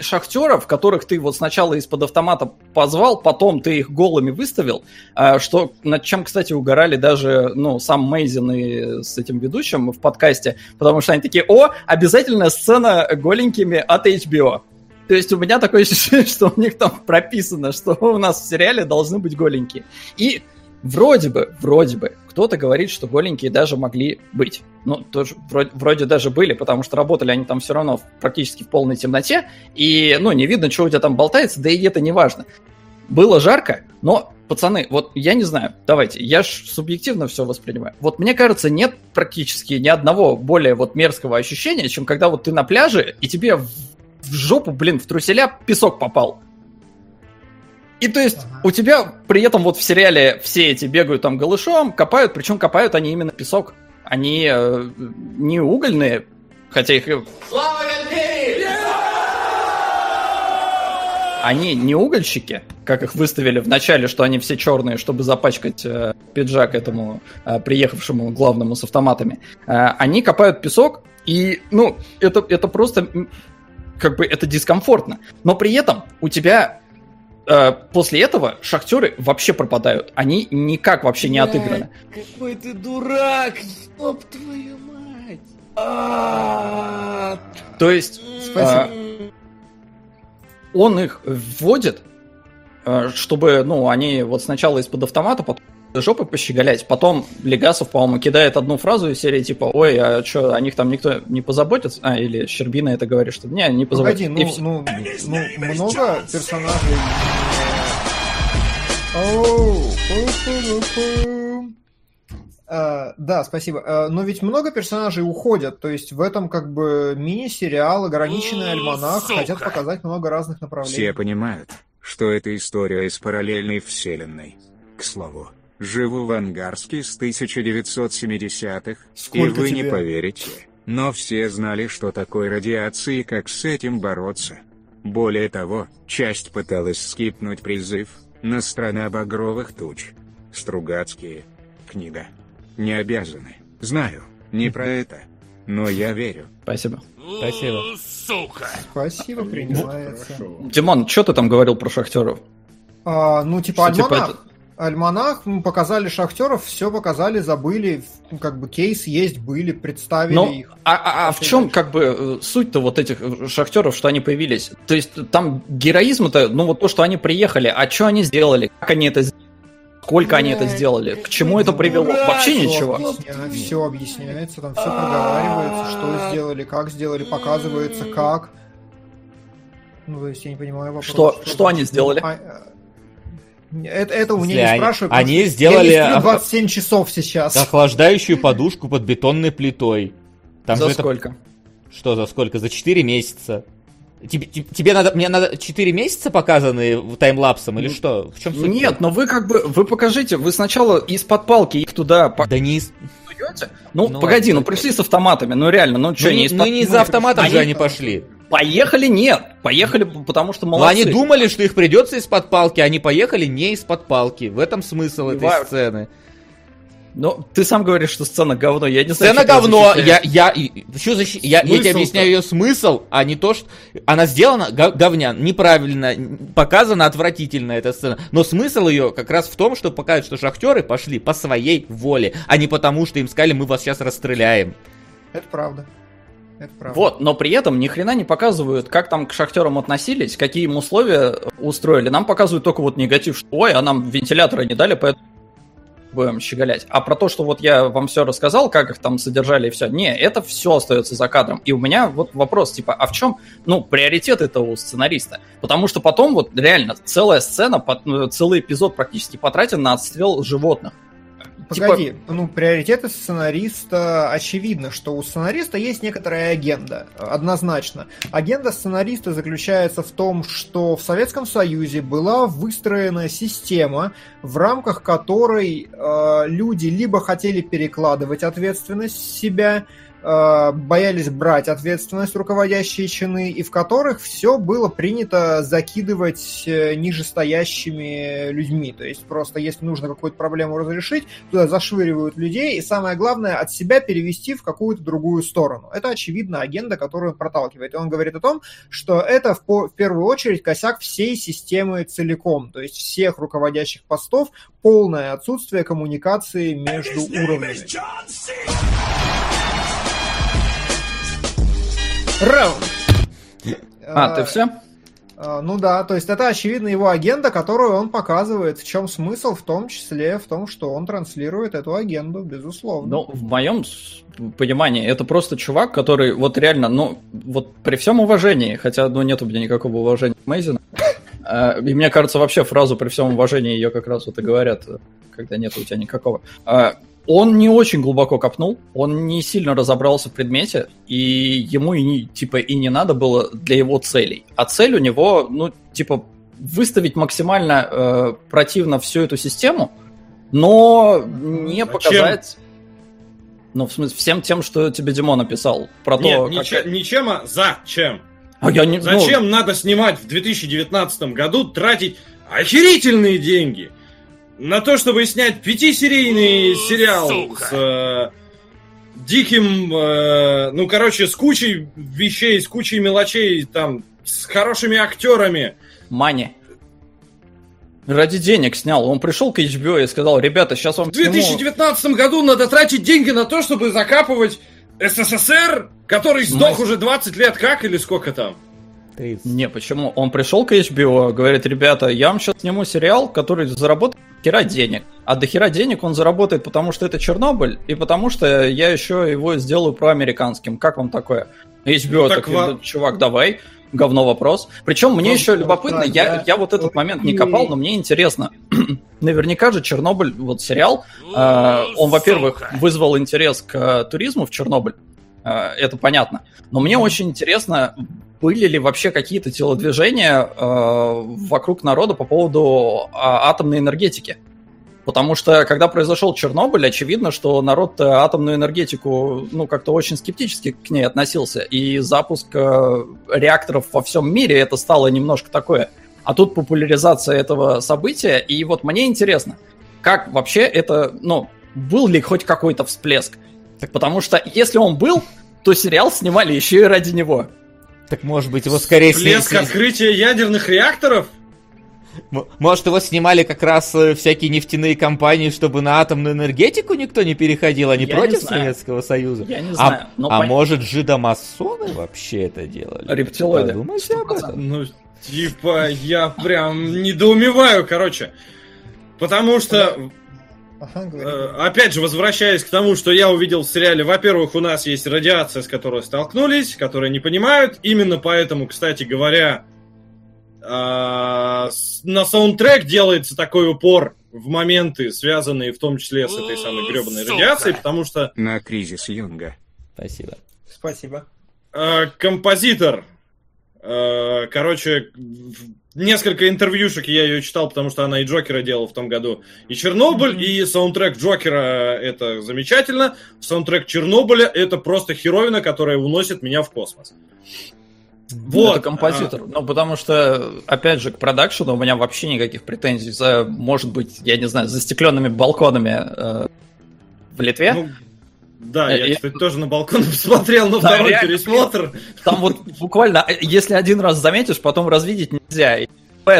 шахтеров, которых ты вот сначала из-под автомата позвал, потом ты их голыми выставил, э, что над чем, кстати, угорали даже ну, сам Мейзин и с этим ведущим в подкасте, потому что они такие, о, обязательная сцена голенькими от HBO. То есть у меня такое ощущение, что у них там прописано, что у нас в сериале должны быть голенькие. И Вроде бы, вроде бы, кто-то говорит, что голенькие даже могли быть. Ну, тоже вроде, вроде даже были, потому что работали они там все равно практически в полной темноте, и, ну, не видно, что у тебя там болтается, да и это не важно. Было жарко, но, пацаны, вот я не знаю, давайте, я ж субъективно все воспринимаю. Вот мне кажется, нет практически ни одного более вот мерзкого ощущения, чем когда вот ты на пляже, и тебе в, в жопу, блин, в труселя песок попал. И то есть ага. у тебя при этом вот в сериале все эти бегают там голышом, копают, причем копают они именно песок. Они э, не угольные, хотя их... Слава Они не угольщики, как их выставили в начале, что они все черные, чтобы запачкать э, пиджак этому э, приехавшему главному с автоматами. Э, они копают песок, и, ну, это, это просто как бы это дискомфортно. Но при этом у тебя после этого шахтеры вообще пропадают. Они никак вообще не отыграны. Какой ты дурак! Стоп, твою мать! То есть... Спасибо. он их вводит, э, чтобы, ну, они вот сначала из-под автомата, потом жопы пощеголять. Потом Легасов, по-моему, кидает одну фразу из серии типа «Ой, а что, о них там никто не позаботится?» А, или Щербина это говорит, что «Не, не позаботится». Погоди, ну, ну, ну, много персонажей... Оу, Uh, да, спасибо. Uh, но ведь много персонажей уходят, то есть в этом как бы мини-сериал, ограниченный альманах, Сука. хотят показать много разных направлений. Все понимают, что это история из параллельной вселенной. К слову, живу в Ангарске с 1970-х, и вы тебе? не поверите, но все знали, что такое радиация и как с этим бороться. Более того, часть пыталась скипнуть призыв на страна багровых туч. Стругацкие. Книга. Не обязаны. Знаю, не про это. Но я верю. Спасибо. Спасибо. Сука. Спасибо, принимается. Димон, что ты там говорил про шахтеров? А, ну, типа, что. Типа, это... Альманах, мы показали шахтеров, все показали, забыли, как бы кейс есть, были, представили Но, их. А, а, а в чем как бы э, суть-то вот этих э, шахтеров, что они появились? То есть там героизм-то, ну вот то, что они приехали, а что они сделали, как они это сделали? Сколько они это сделали? К чему это привело? Вообще ничего. Все объясняется, там все проговаривается, что сделали, как сделали, показывается, как. Ну, то есть я не понимаю вопрос. Что, что, что они сделали? Это, это у меня не спрашивают. Они сделали... Я 27 часов сейчас. Охлаждающую подушку под бетонной плитой. Там за сколько? Это... Что за сколько? За 4 месяца. Тебе, тебе надо, мне надо 4 месяца показаны таймлапсом или что? В чем суть? Нет, но вы как бы, вы покажите, вы сначала из-под палки их туда... Да не из... Ну, ну погоди, ну пришли с автоматами, ну реально, ну что, ну, не из Ну не из-за автоматов же они пошли. Поехали нет, поехали, потому что молодцы. Но они думали, что их придется из-под палки, они поехали не из-под палки. В этом смысл этой сцены. Ну, ты сам говоришь, что сцена говно. Я не знаю, Сцена говно. Я, я, что защищ... я, я тебе объясняю ее смысл, а не то, что она сделана говнян, неправильно, показана отвратительно эта сцена. Но смысл ее как раз в том, что показывают, что шахтеры пошли по своей воле, а не потому, что им сказали, мы вас сейчас расстреляем. Это правда. Правда. Вот, но при этом ни хрена не показывают, как там к шахтерам относились, какие им условия устроили. Нам показывают только вот негатив, что ой, а нам вентилятора не дали, поэтому будем щеголять. А про то, что вот я вам все рассказал, как их там содержали и все, не, это все остается за кадром. И у меня вот вопрос, типа, а в чем, ну, приоритет этого сценариста? Потому что потом вот реально целая сцена, ну, целый эпизод практически потратен на отстрел животных. Погоди, типа... ну, приоритеты сценариста очевидно, что у сценариста есть некоторая агенда, однозначно. Агенда сценариста заключается в том, что в Советском Союзе была выстроена система, в рамках которой э, люди либо хотели перекладывать ответственность себя, боялись брать ответственность руководящие чины, и в которых все было принято закидывать э, нижестоящими людьми. То есть просто если нужно какую-то проблему разрешить, туда зашвыривают людей, и самое главное, от себя перевести в какую-то другую сторону. Это, очевидно, агенда, которую он проталкивает. И он говорит о том, что это в, в первую очередь косяк всей системы целиком, то есть всех руководящих постов, полное отсутствие коммуникации между уровнями. Раунд. А, ты все? А, ну да, то есть это очевидно его агенда, которую он показывает. В чем смысл, в том числе в том, что он транслирует эту агенду, безусловно. Ну, в моем понимании, это просто чувак, который вот реально, ну, вот при всем уважении, хотя, ну, нет у меня никакого уважения к Мейзину, а, и мне кажется, вообще фразу при всем уважении ее как раз вот и говорят, когда нет у тебя никакого. А, он не очень глубоко копнул, он не сильно разобрался в предмете, и ему и не, типа и не надо было для его целей. А цель у него, ну, типа, выставить максимально э, противно всю эту систему, но не Зачем? показать... Ну, в смысле, всем тем, что тебе Димон написал. Про Нет, то, ничем, как... ничем, а зачем? А я не, Зачем ну... надо снимать в 2019 году, тратить охерительные деньги – на то, чтобы снять пятисерийный сериал Сука. с э, диким, э, ну, короче, с кучей вещей, с кучей мелочей, там, с хорошими актерами. Мани. Ради денег снял. Он пришел к HBO и сказал, ребята, сейчас вам... В 2019 сниму... году надо тратить деньги на то, чтобы закапывать СССР, который сдох Мастер... уже 20 лет как или сколько там? 30. Не, почему? Он пришел к HBO, говорит, ребята, я вам сейчас сниму сериал, который заработает хера денег. А до хера денег он заработает, потому что это Чернобыль, и потому что я еще его сделаю проамериканским. Как вам такое? HBO ну, так, так во... чувак, давай говно вопрос. Причем мне еще любопытно, да, я, я, я вот этот момент не копал, но мне интересно. Наверняка же Чернобыль, вот сериал, э, он, во-первых, вызвал интерес к э, туризму в Чернобыль. Э, это понятно. Но мне очень интересно, были ли вообще какие-то телодвижения э, вокруг народа по поводу э, атомной энергетики. Потому что, когда произошел Чернобыль, очевидно, что народ атомную энергетику, ну, как-то очень скептически к ней относился. И запуск э, реакторов во всем мире это стало немножко такое. А тут популяризация этого события. И вот мне интересно, как вообще это, ну, был ли хоть какой-то всплеск? Потому что если он был, то сериал снимали еще и ради него. Так может быть его скорее... Всплеск открытия ядерных реакторов? Может, его снимали как раз э, всякие нефтяные компании, чтобы на атомную энергетику никто не переходил, а не Я против не Советского Союза? Я не а, знаю. А, а может, жидомасоны вообще это делали? Рептилоиды. Подумайте об этом. Ну, типа, я прям недоумеваю, короче. Потому что Ага, Опять же, возвращаясь к тому, что я увидел в сериале, во-первых, у нас есть радиация, с которой столкнулись, которые не понимают. Именно поэтому, кстати говоря, а, на саундтрек делается такой упор в моменты, связанные в том числе с этой самой гребаной радиацией, потому что... На кризис Юнга. Спасибо. Спасибо. А, композитор, а, короче, несколько интервьюшек я ее читал, потому что она и Джокера делала в том году. И Чернобыль, mm-hmm. и саундтрек Джокера это замечательно. Саундтрек Чернобыля это просто херовина, которая уносит меня в космос. Вот. Это композитор. А... Ну, потому что, опять же, к продакшену у меня вообще никаких претензий за, может быть, я не знаю, застекленными балконами э, в Литве. Ну, да, э, я, кстати, тоже на балкон посмотрел на да, второй реально, пересмотр. Там вот буквально, если один раз заметишь, потом развидеть нельзя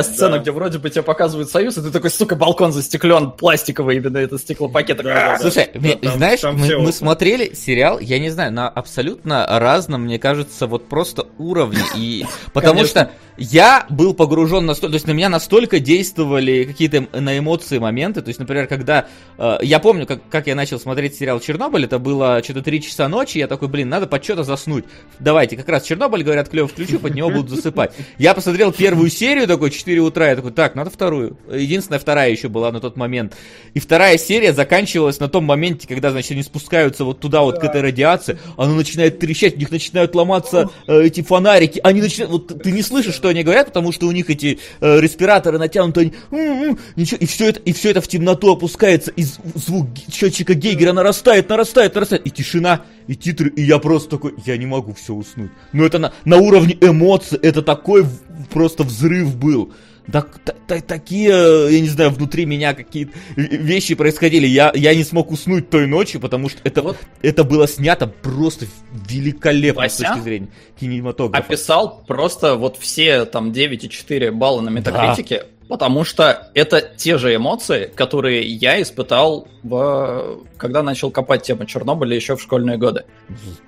сцена, да. где вроде бы тебе показывают союз, и ты такой, сука, балкон застеклен, пластиковый именно это стеклопакет. Да, да, Слушай, да, мне, там, знаешь, там мы, мы смотрели сериал, я не знаю, на абсолютно разном, мне кажется, вот просто уровне. И потому что я был погружен настолько, то есть на меня настолько действовали какие-то на эмоции моменты, то есть, например, когда э, я помню, как, как я начал смотреть сериал Чернобыль, это было что-то 3 часа ночи, я такой, блин, надо под что-то заснуть. Давайте, как раз Чернобыль, говорят, клево включу, под него будут засыпать. Я посмотрел первую серию, такой, 4 утра, я такой, так, надо вторую. Единственная вторая еще была на тот момент. И вторая серия заканчивалась на том моменте, когда, значит, они спускаются вот туда, вот к этой радиации, она начинает трещать, у них начинают ломаться э, эти фонарики, они начинают, вот ты не слышишь, что они говорят, потому что у них эти э, респираторы натянуты, они, м-м-м", ничего, и все это, и все это в темноту опускается, и звук счетчика Гейгера нарастает, нарастает, нарастает, и тишина, и титры, и я просто такой, я не могу все уснуть. Но это на, на уровне эмоций, это такой просто взрыв был. Так, так, такие, я не знаю, внутри меня какие-то вещи происходили. Я, я не смог уснуть той ночью, потому что это, вот. это было снято просто великолепно Вася с точки зрения кинематографа. Описал просто вот все там 9,4 балла на метакритике, да. потому что это те же эмоции, которые я испытал, в, когда начал копать тему Чернобыля еще в школьные годы.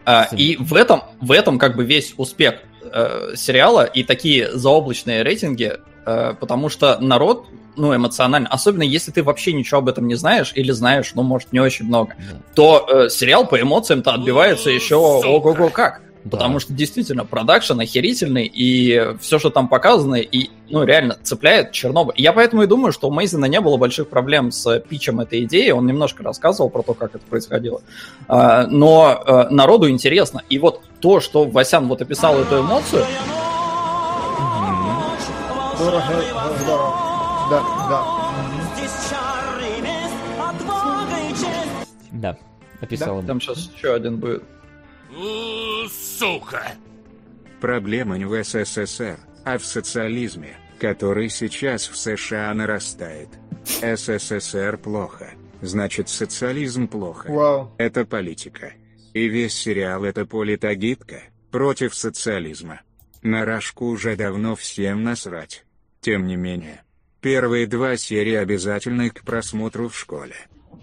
А, и в этом, в этом как бы весь успех э, сериала и такие заоблачные рейтинги Э, потому что народ, ну, эмоционально, особенно если ты вообще ничего об этом не знаешь, или знаешь, ну, может, не очень много, то э, сериал по эмоциям-то отбивается еще ого-го как. Да. Потому что действительно продакшн охерительный, и все, что там показано, и, ну, реально цепляет Чернобыль. Я поэтому и думаю, что у Мейзена не было больших проблем с питчем этой идеи, он немножко рассказывал про то, как это происходило. А, но э, народу интересно. И вот то, что Васян вот описал эту эмоцию. Да, да. Да, описал. Да, там сейчас еще один будет. Сука! Проблема не в СССР, а в социализме, который сейчас в США нарастает. СССР плохо, значит социализм плохо. Вау. Это политика. И весь сериал это политагитка против социализма. На Рашку уже давно всем насрать. Тем не менее, первые два серии обязательны к просмотру в школе.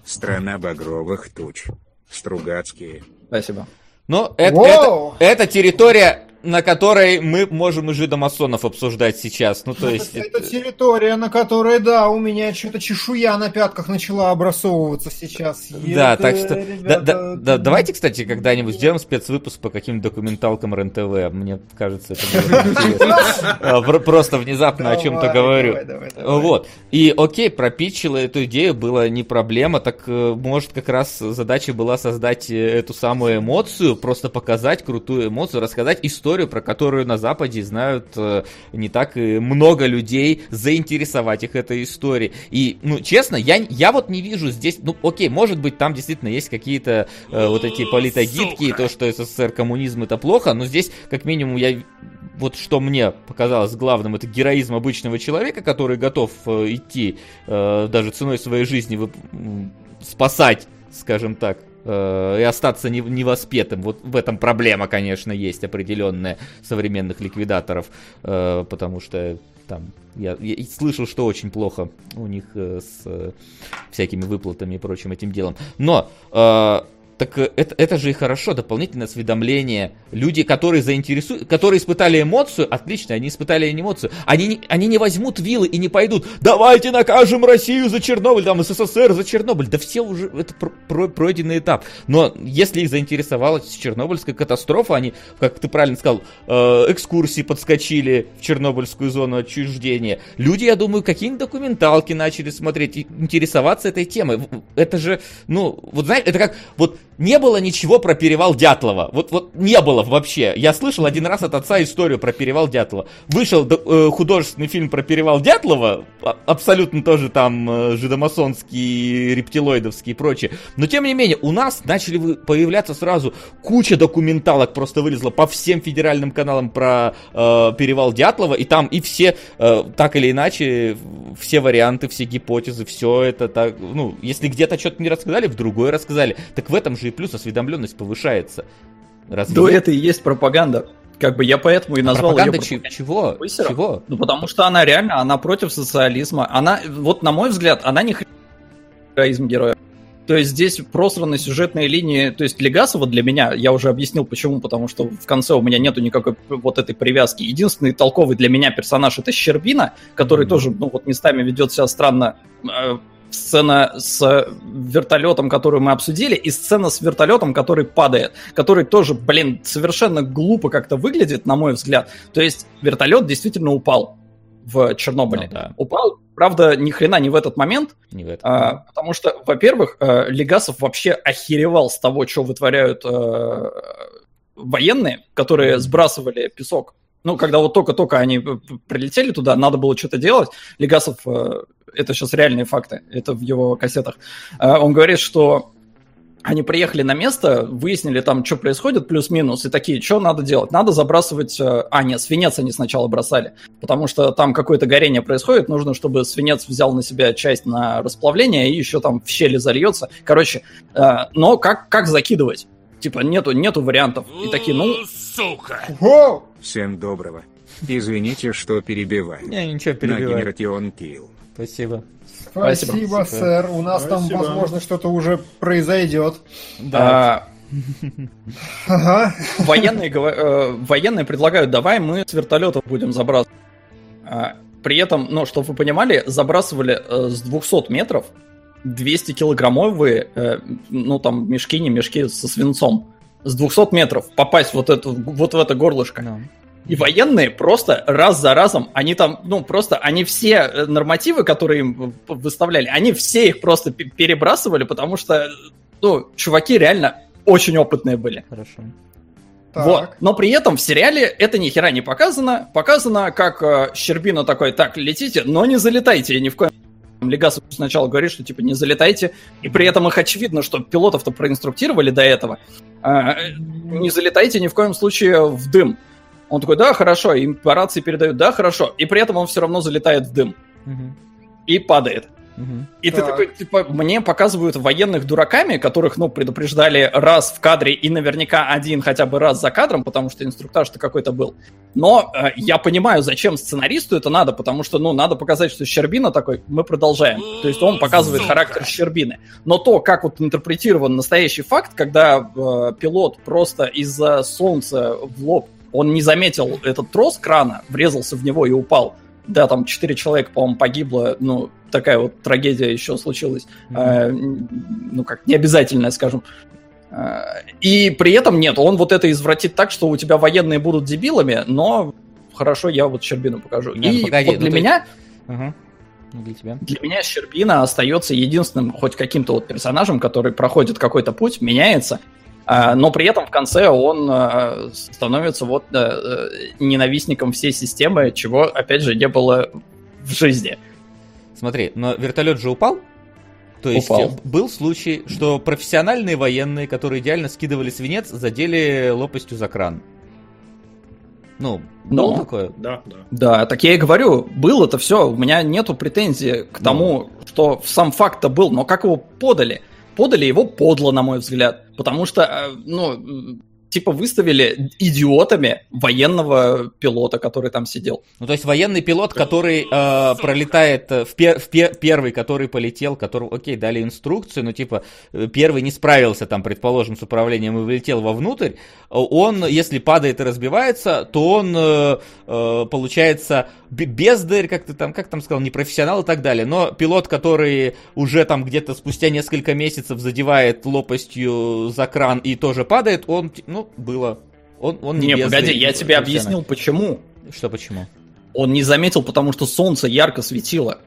«Страна багровых туч», «Стругацкие». Спасибо. Ну, это, это, это территория на которой мы можем и жидомасонов обсуждать сейчас. Ну, то есть... Это, это территория, на которой, да, у меня что-то чешуя на пятках начала обрасовываться сейчас. Да, это, так что... Ребята... Да, да, да, давайте, кстати, когда-нибудь сделаем спецвыпуск по каким-то документалкам РЕН-ТВ. Мне кажется, это а, Просто внезапно о чем-то говорю. Вот. И окей, пропичила эту идею, была не проблема, так э, может как раз задача была создать э, эту самую эмоцию, просто показать крутую эмоцию, рассказать историю, про которую на Западе знают э, не так и много людей, заинтересовать их этой историей. И, ну, честно, я, я вот не вижу здесь, ну, окей, может быть, там действительно есть какие-то э, вот эти политагитки, то, что СССР коммунизм это плохо, но здесь, как минимум, я вот что мне показалось главным, это героизм обычного человека, который готов э, идти э, даже ценой своей жизни вы, спасать, скажем так, и остаться невоспетым. Вот в этом проблема, конечно, есть определенная современных ликвидаторов, э, потому что там я, я слышал, что очень плохо у них э, с э, всякими выплатами и прочим этим делом. Но э, так э, это, это же и хорошо, дополнительное осведомление. Люди, которые заинтересуют, которые испытали эмоцию, отлично, они испытали эмоцию. Они не, они не возьмут вилы и не пойдут, давайте накажем Россию за Чернобыль, там СССР за Чернобыль. Да все уже, это про, пройденный этап. Но если их заинтересовала Чернобыльская катастрофа, они, как ты правильно сказал, э, экскурсии подскочили в Чернобыльскую зону отчуждения. Люди, я думаю, какие-нибудь документалки начали смотреть, интересоваться этой темой. Это же, ну, вот знаете, это как, вот не было ничего про перевал Дятлова. Вот, вот не было вообще. Я слышал один раз от отца историю про перевал Дятлова. Вышел э, художественный фильм про перевал Дятлова, а, абсолютно тоже там э, жидомасонский, рептилоидовский и прочее. Но тем не менее, у нас начали появляться сразу куча документалок, просто вылезла по всем федеральным каналам про э, перевал Дятлова, и там и все, э, так или иначе, все варианты, все гипотезы, все это так, ну, если где-то что-то не рассказали, в другой рассказали. Так в этом же и плюс осведомленность повышается. Разве да, это и есть пропаганда. Как бы я поэтому и назвал пропаганда ее чего? Чего? Ну, потому что она реально, она против социализма. Она, вот на мой взгляд, она не героизм героя. То есть здесь просраны сюжетные линии, то есть Легасова для меня, я уже объяснил почему, потому что в конце у меня нету никакой вот этой привязки. Единственный толковый для меня персонаж это Щербина, который mm-hmm. тоже, ну вот местами ведет себя странно, э, сцена с вертолетом, которую мы обсудили, и сцена с вертолетом, который падает, который тоже, блин, совершенно глупо как-то выглядит, на мой взгляд. То есть вертолет действительно упал в Чернобыле. Ну, да. Упал, правда, ни хрена не в этот момент, не в этот а, потому что, во-первых, э, Легасов вообще охеревал с того, что вытворяют э, военные, которые сбрасывали песок. Ну, когда вот только-только они прилетели туда, надо было что-то делать. Легасов э, это сейчас реальные факты, это в его кассетах. А, он говорит, что они приехали на место, выяснили там, что происходит, плюс-минус, и такие, что надо делать? Надо забрасывать... Э, а, нет, свинец они сначала бросали, потому что там какое-то горение происходит, нужно, чтобы свинец взял на себя часть на расплавление, и еще там в щели зальется. Короче, э, но как, как закидывать? Типа, нету, нету вариантов. И такие, ну... Сука! Всем доброго. Извините, что перебиваю. Не, ничего перебиваю. На Генератион Килл. Спасибо. Спасибо, Спасибо, сэр. У нас Спасибо. там, возможно, что-то уже произойдет. Да. Ага. Военные, э, военные предлагают, давай мы с вертолетов будем забрасывать. А, при этом, ну, чтобы вы понимали, забрасывали э, с 200 метров 200 килограммовые, э, ну, там, мешки, не мешки, со свинцом. С 200 метров попасть вот, эту, вот в это горлышко. No. И военные просто раз за разом, они там, ну, просто, они все э, нормативы, которые им выставляли, они все их просто перебрасывали, потому что, ну, чуваки реально очень опытные были. Хорошо. Так. Вот. Но при этом в сериале это ни хера не показано. Показано, как э, Щербина такой, так, летите, но не залетайте ни в коем Легасов сначала говорит, что типа не залетайте, и при этом их очевидно, что пилотов-то проинструктировали до этого. А, э, не залетайте ни в коем случае в дым. Он такой, да, хорошо, им по рации передают, да, хорошо. И при этом он все равно залетает в дым. Угу. И падает. Угу. И так. ты такой, типа, мне показывают военных дураками, которых, ну, предупреждали раз в кадре и наверняка один хотя бы раз за кадром, потому что инструктаж-то какой-то был. Но э, я понимаю, зачем сценаристу это надо, потому что, ну, надо показать, что Щербина такой, мы продолжаем. То есть он показывает характер Щербины. Но то, как вот интерпретирован настоящий факт, когда э, пилот просто из-за солнца в лоб Он не заметил этот трос крана, врезался в него и упал. Да, там четыре человека, по-моему, погибло. Ну, такая вот трагедия еще случилась. Mm-hmm. Э, ну, как необязательная, скажем. Э, и при этом нет, он вот это извратит так, что у тебя военные будут дебилами, но хорошо, я вот Щербину покажу. Нет, и погоди, вот для ну, меня... Угу. Для тебя? Для меня Щербина остается единственным хоть каким-то вот персонажем, который проходит какой-то путь, меняется, но при этом в конце он а, становится вот э, ненавистником всей системы, чего, опять же, не было в жизни. Смотри, но вертолет же упал? То есть упал. был случай, что профессиональные военные, которые идеально скидывали свинец, задели лопастью за кран. Ну, было такое? Да, да. Да, так я и говорю, было это все, у меня нету претензий к тому, ну. что сам факт-то был, но как его подали? Подали его подло, на мой взгляд, потому что, э, ну, типа выставили идиотами военного пилота, который там сидел. Ну, то есть военный пилот, который э, пролетает э, в, пер, в пер, первый, который полетел, который, окей, дали инструкцию, но типа э, первый не справился там, предположим, с управлением и вылетел вовнутрь, он, если падает и разбивается, то он, э, э, получается, бездарь, как ты там, как там сказал, непрофессионал и так далее. Но пилот, который уже там где-то спустя несколько месяцев задевает лопастью за кран и тоже падает, он, ну, ну, было. Он, он не, не погоди, я тебе объяснил, почему. Что почему? Он не заметил, потому что солнце ярко светило.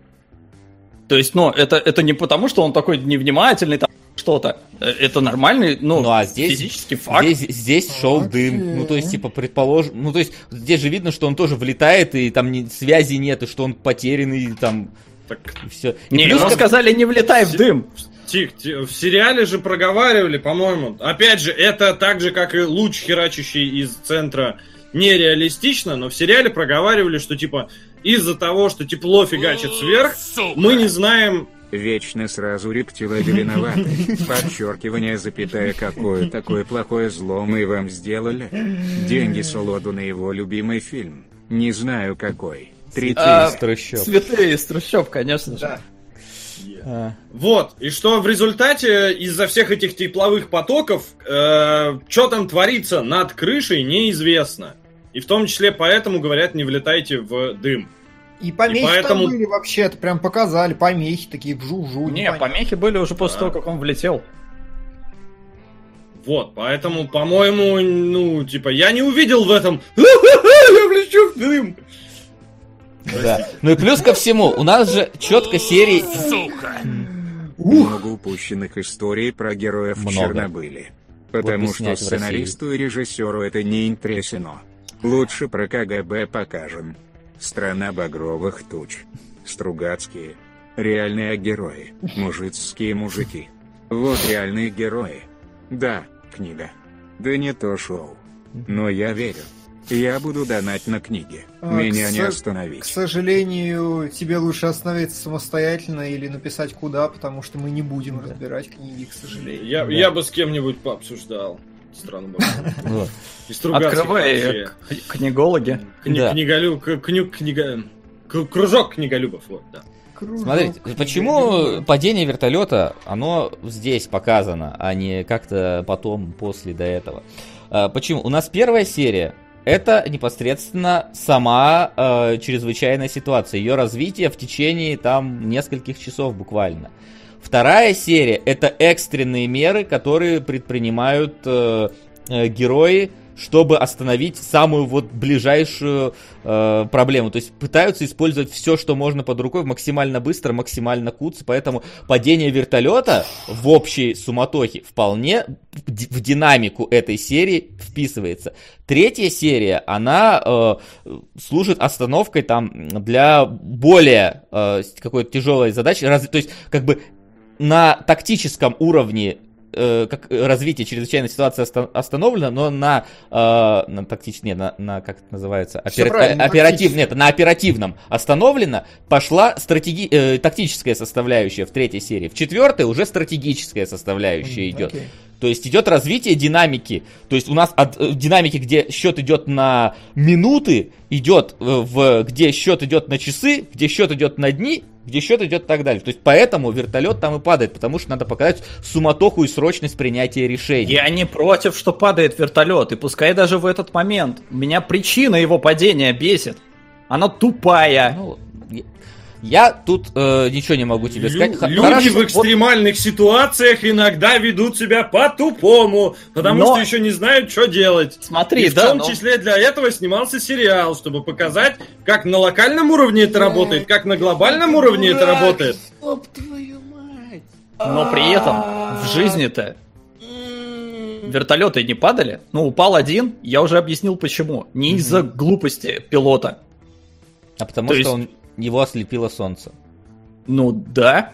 То есть, ну, это, это не потому, что он такой невнимательный, там, что-то. Э, это нормальный, ну, ну а здесь, физический факт. Здесь, здесь шел okay. дым. Ну, то есть, типа, предположим... Ну, то есть, здесь же видно, что он тоже влетает, и там не, связи нет, и что он потерянный, там... Так... Все. И не, плюс, ему как... сказали, не влетай в дым. Тих, тих, в сериале же проговаривали, по-моему. Опять же, это так же, как и луч, херачащий из центра, нереалистично, но в сериале проговаривали, что типа из-за того, что тепло фигачит сверх, мы не знаем Вечно сразу рептилоиды виноваты. Подчеркивание, запятая, какое такое плохое зло мы вам сделали. Деньги Солоду на его любимый фильм. Не знаю какой. Три а, из трущоб. Цветы из трущоб, конечно же. Да. А. Вот, и что в результате из-за всех этих тепловых потоков, э, что там творится над крышей, неизвестно. И в том числе поэтому говорят, не влетайте в дым. И помехи и поэтому... там были вообще, это прям показали, помехи такие, жу-жу. Не, непонятно. помехи были уже после да. того, как он влетел. Вот, поэтому, по-моему, ну, типа, я не увидел в этом «Я влечу в дым!» Да. Ну и плюс ко всему, у нас же четко серии... Сука! Много упущенных историй про героев Много. в Чернобыле. Потому вот что сценаристу и режиссеру это не интересно. Лучше про КГБ покажем. Страна багровых туч. Стругацкие. Реальные герои. Мужицкие мужики. Вот реальные герои. Да, книга. Да не то шоу. Но я верю. Я буду донать на книги. А, Меня не остановить. К сожалению, тебе лучше остановиться самостоятельно или написать куда, потому что мы не будем разбирать книги, к сожалению. Я, да. я бы с кем-нибудь пообсуждал. Странно было. Открывай книгологи. Книголюб, книга... Кружок книголюбов, вот, да. Смотрите, почему падение вертолета, оно здесь показано, а не как-то потом, после, до этого? А, почему? У нас первая серия, это непосредственно сама э, чрезвычайная ситуация, ее развитие в течение там нескольких часов буквально. Вторая серия это экстренные меры, которые предпринимают э, э, герои чтобы остановить самую вот ближайшую э, проблему. То есть пытаются использовать все, что можно под рукой максимально быстро, максимально куц, поэтому падение вертолета в общей суматохе вполне в динамику этой серии вписывается. Третья серия, она э, служит остановкой там для более э, какой-то тяжелой задачи, раз, то есть как бы на тактическом уровне э, как развитие чрезвычайной ситуации остановлено, но на, э, на тактическом, нет, на, на, как это называется, Опера, оператив, нет, на оперативном остановлено, пошла стратеги, э, тактическая составляющая в третьей серии. В четвертой уже стратегическая составляющая mm, идет. Okay. То есть идет развитие динамики. То есть у нас от э, динамики, где счет идет на минуты, идет э, в где счет идет на часы, где счет идет на дни, где счет идет и так далее. То есть поэтому вертолет там и падает, потому что надо показать суматоху и срочность принятия решений. Я не против, что падает вертолет, и пускай даже в этот момент. Меня причина его падения бесит. Она тупая. Ну, я тут э, ничего не могу тебе сказать. Лю- люди Хорошо, в экстремальных вот... ситуациях иногда ведут себя по-тупому, потому но... что еще не знают, что делать. Смотри, И да. В том но... числе для этого снимался сериал, чтобы показать, как на локальном уровне это работает, как на глобальном уровне это работает. Но при этом в жизни-то вертолеты не падали. Ну, упал один, я уже объяснил почему. Не из-за глупости пилота. А потому То что есть... он его ослепило солнце. Ну да.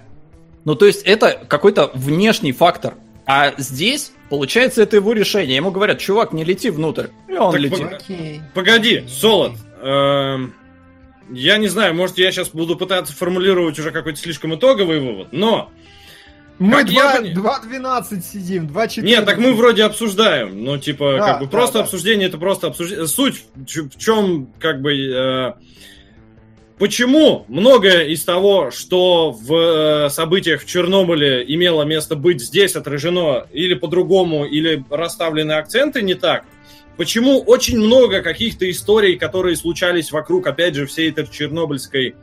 Ну то есть это какой-то внешний фактор. А здесь, получается, это его решение. Ему говорят, чувак, не лети внутрь. И он так летит. Погоди, погоди Солод. Эм, я не знаю, может, я сейчас буду пытаться формулировать уже какой-то слишком итоговый вывод, но... Мы 2.12 сидим, 2.4. Нет, так мы вроде обсуждаем. Ну, типа, да, как бы да, просто да. обсуждение это просто обсуждение. Суть в чем, как бы, э, Почему многое из того, что в э, событиях в Чернобыле имело место быть здесь отражено или по-другому, или расставлены акценты не так? Почему очень много каких-то историй, которые случались вокруг, опять же, всей этой чернобыльской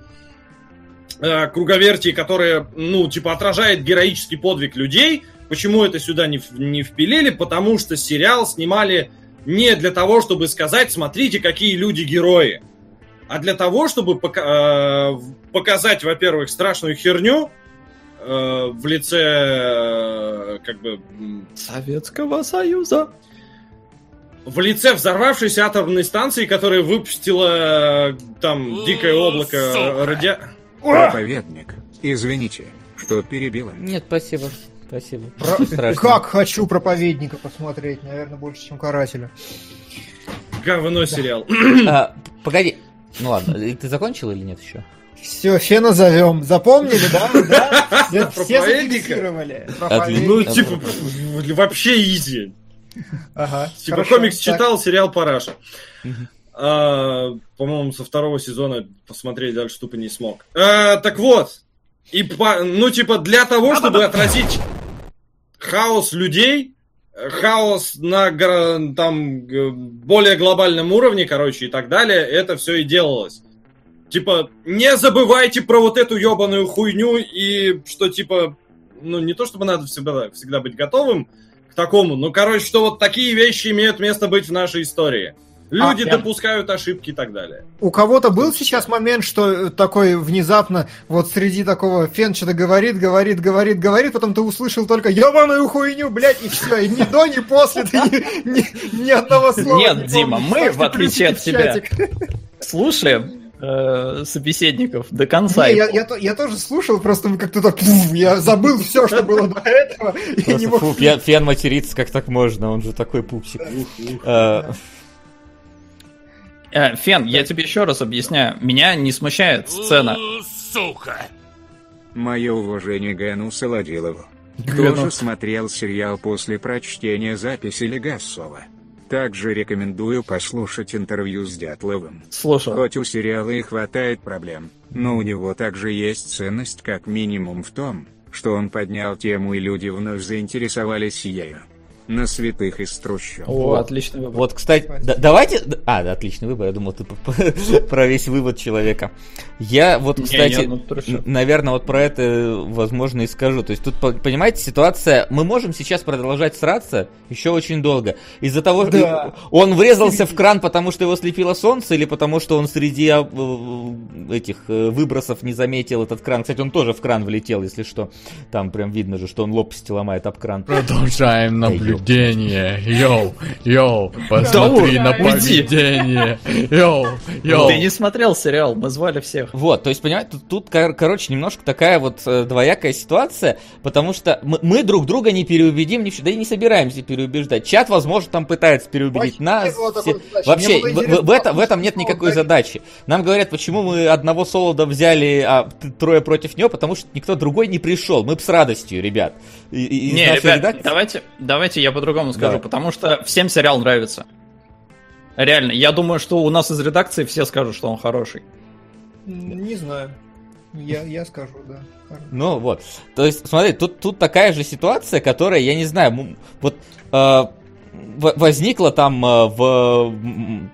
э, круговертии, которая, ну, типа, отражает героический подвиг людей, почему это сюда не, не впилили? Потому что сериал снимали не для того, чтобы сказать, смотрите, какие люди герои а для того, чтобы пока, э, показать, во-первых, страшную херню э, в лице э, как бы Советского Союза. В лице взорвавшейся атомной станции, которая выпустила э, там дикое облако радиа... Проповедник, извините, что перебила. Нет, спасибо. Спасибо. Про... Как хочу проповедника посмотреть, наверное, больше, чем карателя. Говно сериал. А, погоди, ну ладно, ты закончил или нет еще? Все, все назовем. Запомнили, да? Да? Все зафиксировали. Ну, типа, вообще изи. Ага. Типа комикс читал, сериал Параша. А, по-моему, со второго сезона посмотреть дальше тупо не смог. А, так вот, и по, ну, типа, для того, чтобы отразить хаос людей, хаос на там более глобальном уровне, короче, и так далее, это все и делалось. Типа, не забывайте про вот эту ебаную хуйню, и что, типа, ну, не то чтобы надо всегда, всегда быть готовым к такому, но, короче, что вот такие вещи имеют место быть в нашей истории. Люди а, допускают ошибки и так далее. У кого-то был сейчас момент, что такой внезапно вот среди такого фен что-то говорит, говорит, говорит, говорит, потом ты услышал только ебаную хуйню, блядь, и все, и ни до, ни после ты ни, ни, ни одного слова Нет, не Дима, мы, в отличие от тебя, слушаем э, собеседников до конца. Не, я, я, я тоже слушал, просто как-то так, я забыл все, что было до этого. Фу, фен матерится, как так можно, он же такой пупсик. Э, Фен, я тебе еще раз объясняю. Меня не смущает сцена. Сука! Мое уважение Гану Солодилову. Тоже смотрел сериал после прочтения записи Легасова. Также рекомендую послушать интервью с Дятловым. Слушай. Хоть у сериала и хватает проблем, но у него также есть ценность как минимум в том, что он поднял тему и люди вновь заинтересовались ею на святых из трущоб. О, отличный выбор. Вот, кстати, да, давайте... А, да, отличный выбор, я думал, ты про весь вывод человека. Я вот, кстати, не, не, наверное, вот про это, возможно, и скажу. То есть тут, понимаете, ситуация... Мы можем сейчас продолжать сраться еще очень долго. Из-за того, что он врезался в кран, потому что его слепило солнце, или потому что он среди а, этих э, выбросов не заметил этот кран. Кстати, он тоже в кран влетел, если что. Там прям видно же, что он лопасти ломает об кран. Продолжаем наблюдать поведение, yo, yo, посмотри на поведение, yo, yo. Ты не смотрел сериал, мы звали всех. Вот, то есть, понимаете, тут, тут короче, немножко такая вот э, двоякая ситуация, потому что мы, мы друг друга не переубедим, не, да и не собираемся переубеждать. Чат, возможно, там пытается переубедить нас. Все... Вообще, в, в, в, это, в этом нет никакой задачи. Нам говорят, почему мы одного солода взяли, а трое против него, потому что никто другой не пришел. Мы бы с радостью, ребят. И, и, не, ребят, редакции... давайте, давайте я по-другому скажу, да. потому что всем сериал нравится. Реально, я думаю, что у нас из редакции все скажут, что он хороший. Не знаю. Я, я скажу, да. Ну вот. То есть, смотри, тут, тут такая же ситуация, которая, я не знаю, вот э, возникла там э, в...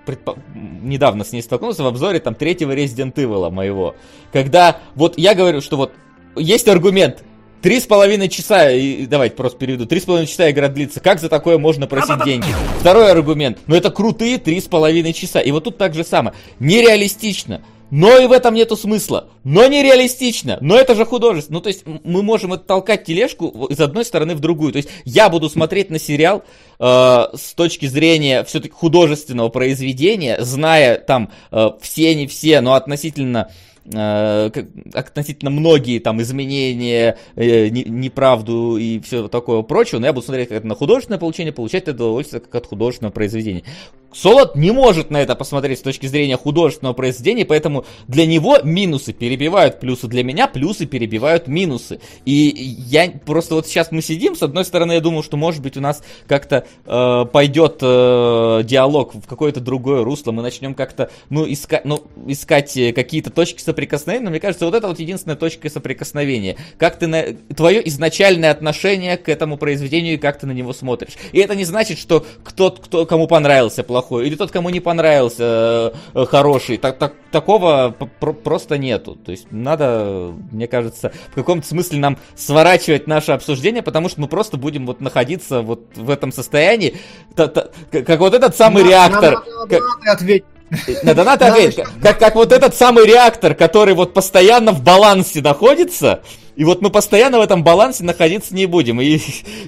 Предпо... Недавно с ней столкнулся в обзоре там третьего Resident Evil моего. Когда вот я говорю, что вот есть аргумент, Три с половиной часа, и, давайте просто переведу, три с половиной часа игра длится, как за такое можно просить деньги? Второй аргумент, ну это крутые три с половиной часа, и вот тут так же самое, нереалистично, но и в этом нету смысла. Но нереалистично. Но это же художество. Ну, то есть мы можем оттолкать тележку из одной стороны в другую. То есть я буду смотреть на сериал э, с точки зрения все-таки художественного произведения, зная там э, все, не все, но относительно относительно многие там изменения, э, неправду и все такое прочее, но я буду смотреть как это на художественное получение, получать это удовольствие как от художественного произведения. Солод не может на это посмотреть с точки зрения художественного произведения, поэтому для него минусы перебивают плюсы, для меня плюсы перебивают минусы. И я просто вот сейчас мы сидим, с одной стороны, я думаю, что может быть у нас как-то э, пойдет э, диалог в какое-то другое русло, мы начнем как-то, ну, искать, ну, искать какие-то точки соприкосновения, но мне кажется, вот это вот единственная точка соприкосновения. Как ты на... Твое изначальное отношение к этому произведению и как ты на него смотришь. И это не значит, что кто-то, кто, кому понравился плохой, или тот, кому не понравился э, хороший. Так, так, такого просто нету. То есть надо, мне кажется, в каком-то смысле нам сворачивать наше обсуждение, потому что мы просто будем вот находиться вот в этом состоянии, как вот этот самый реактор. На донат ответь, как, как вот этот самый реактор, который вот постоянно в балансе находится, и вот мы постоянно в этом балансе находиться не будем. И,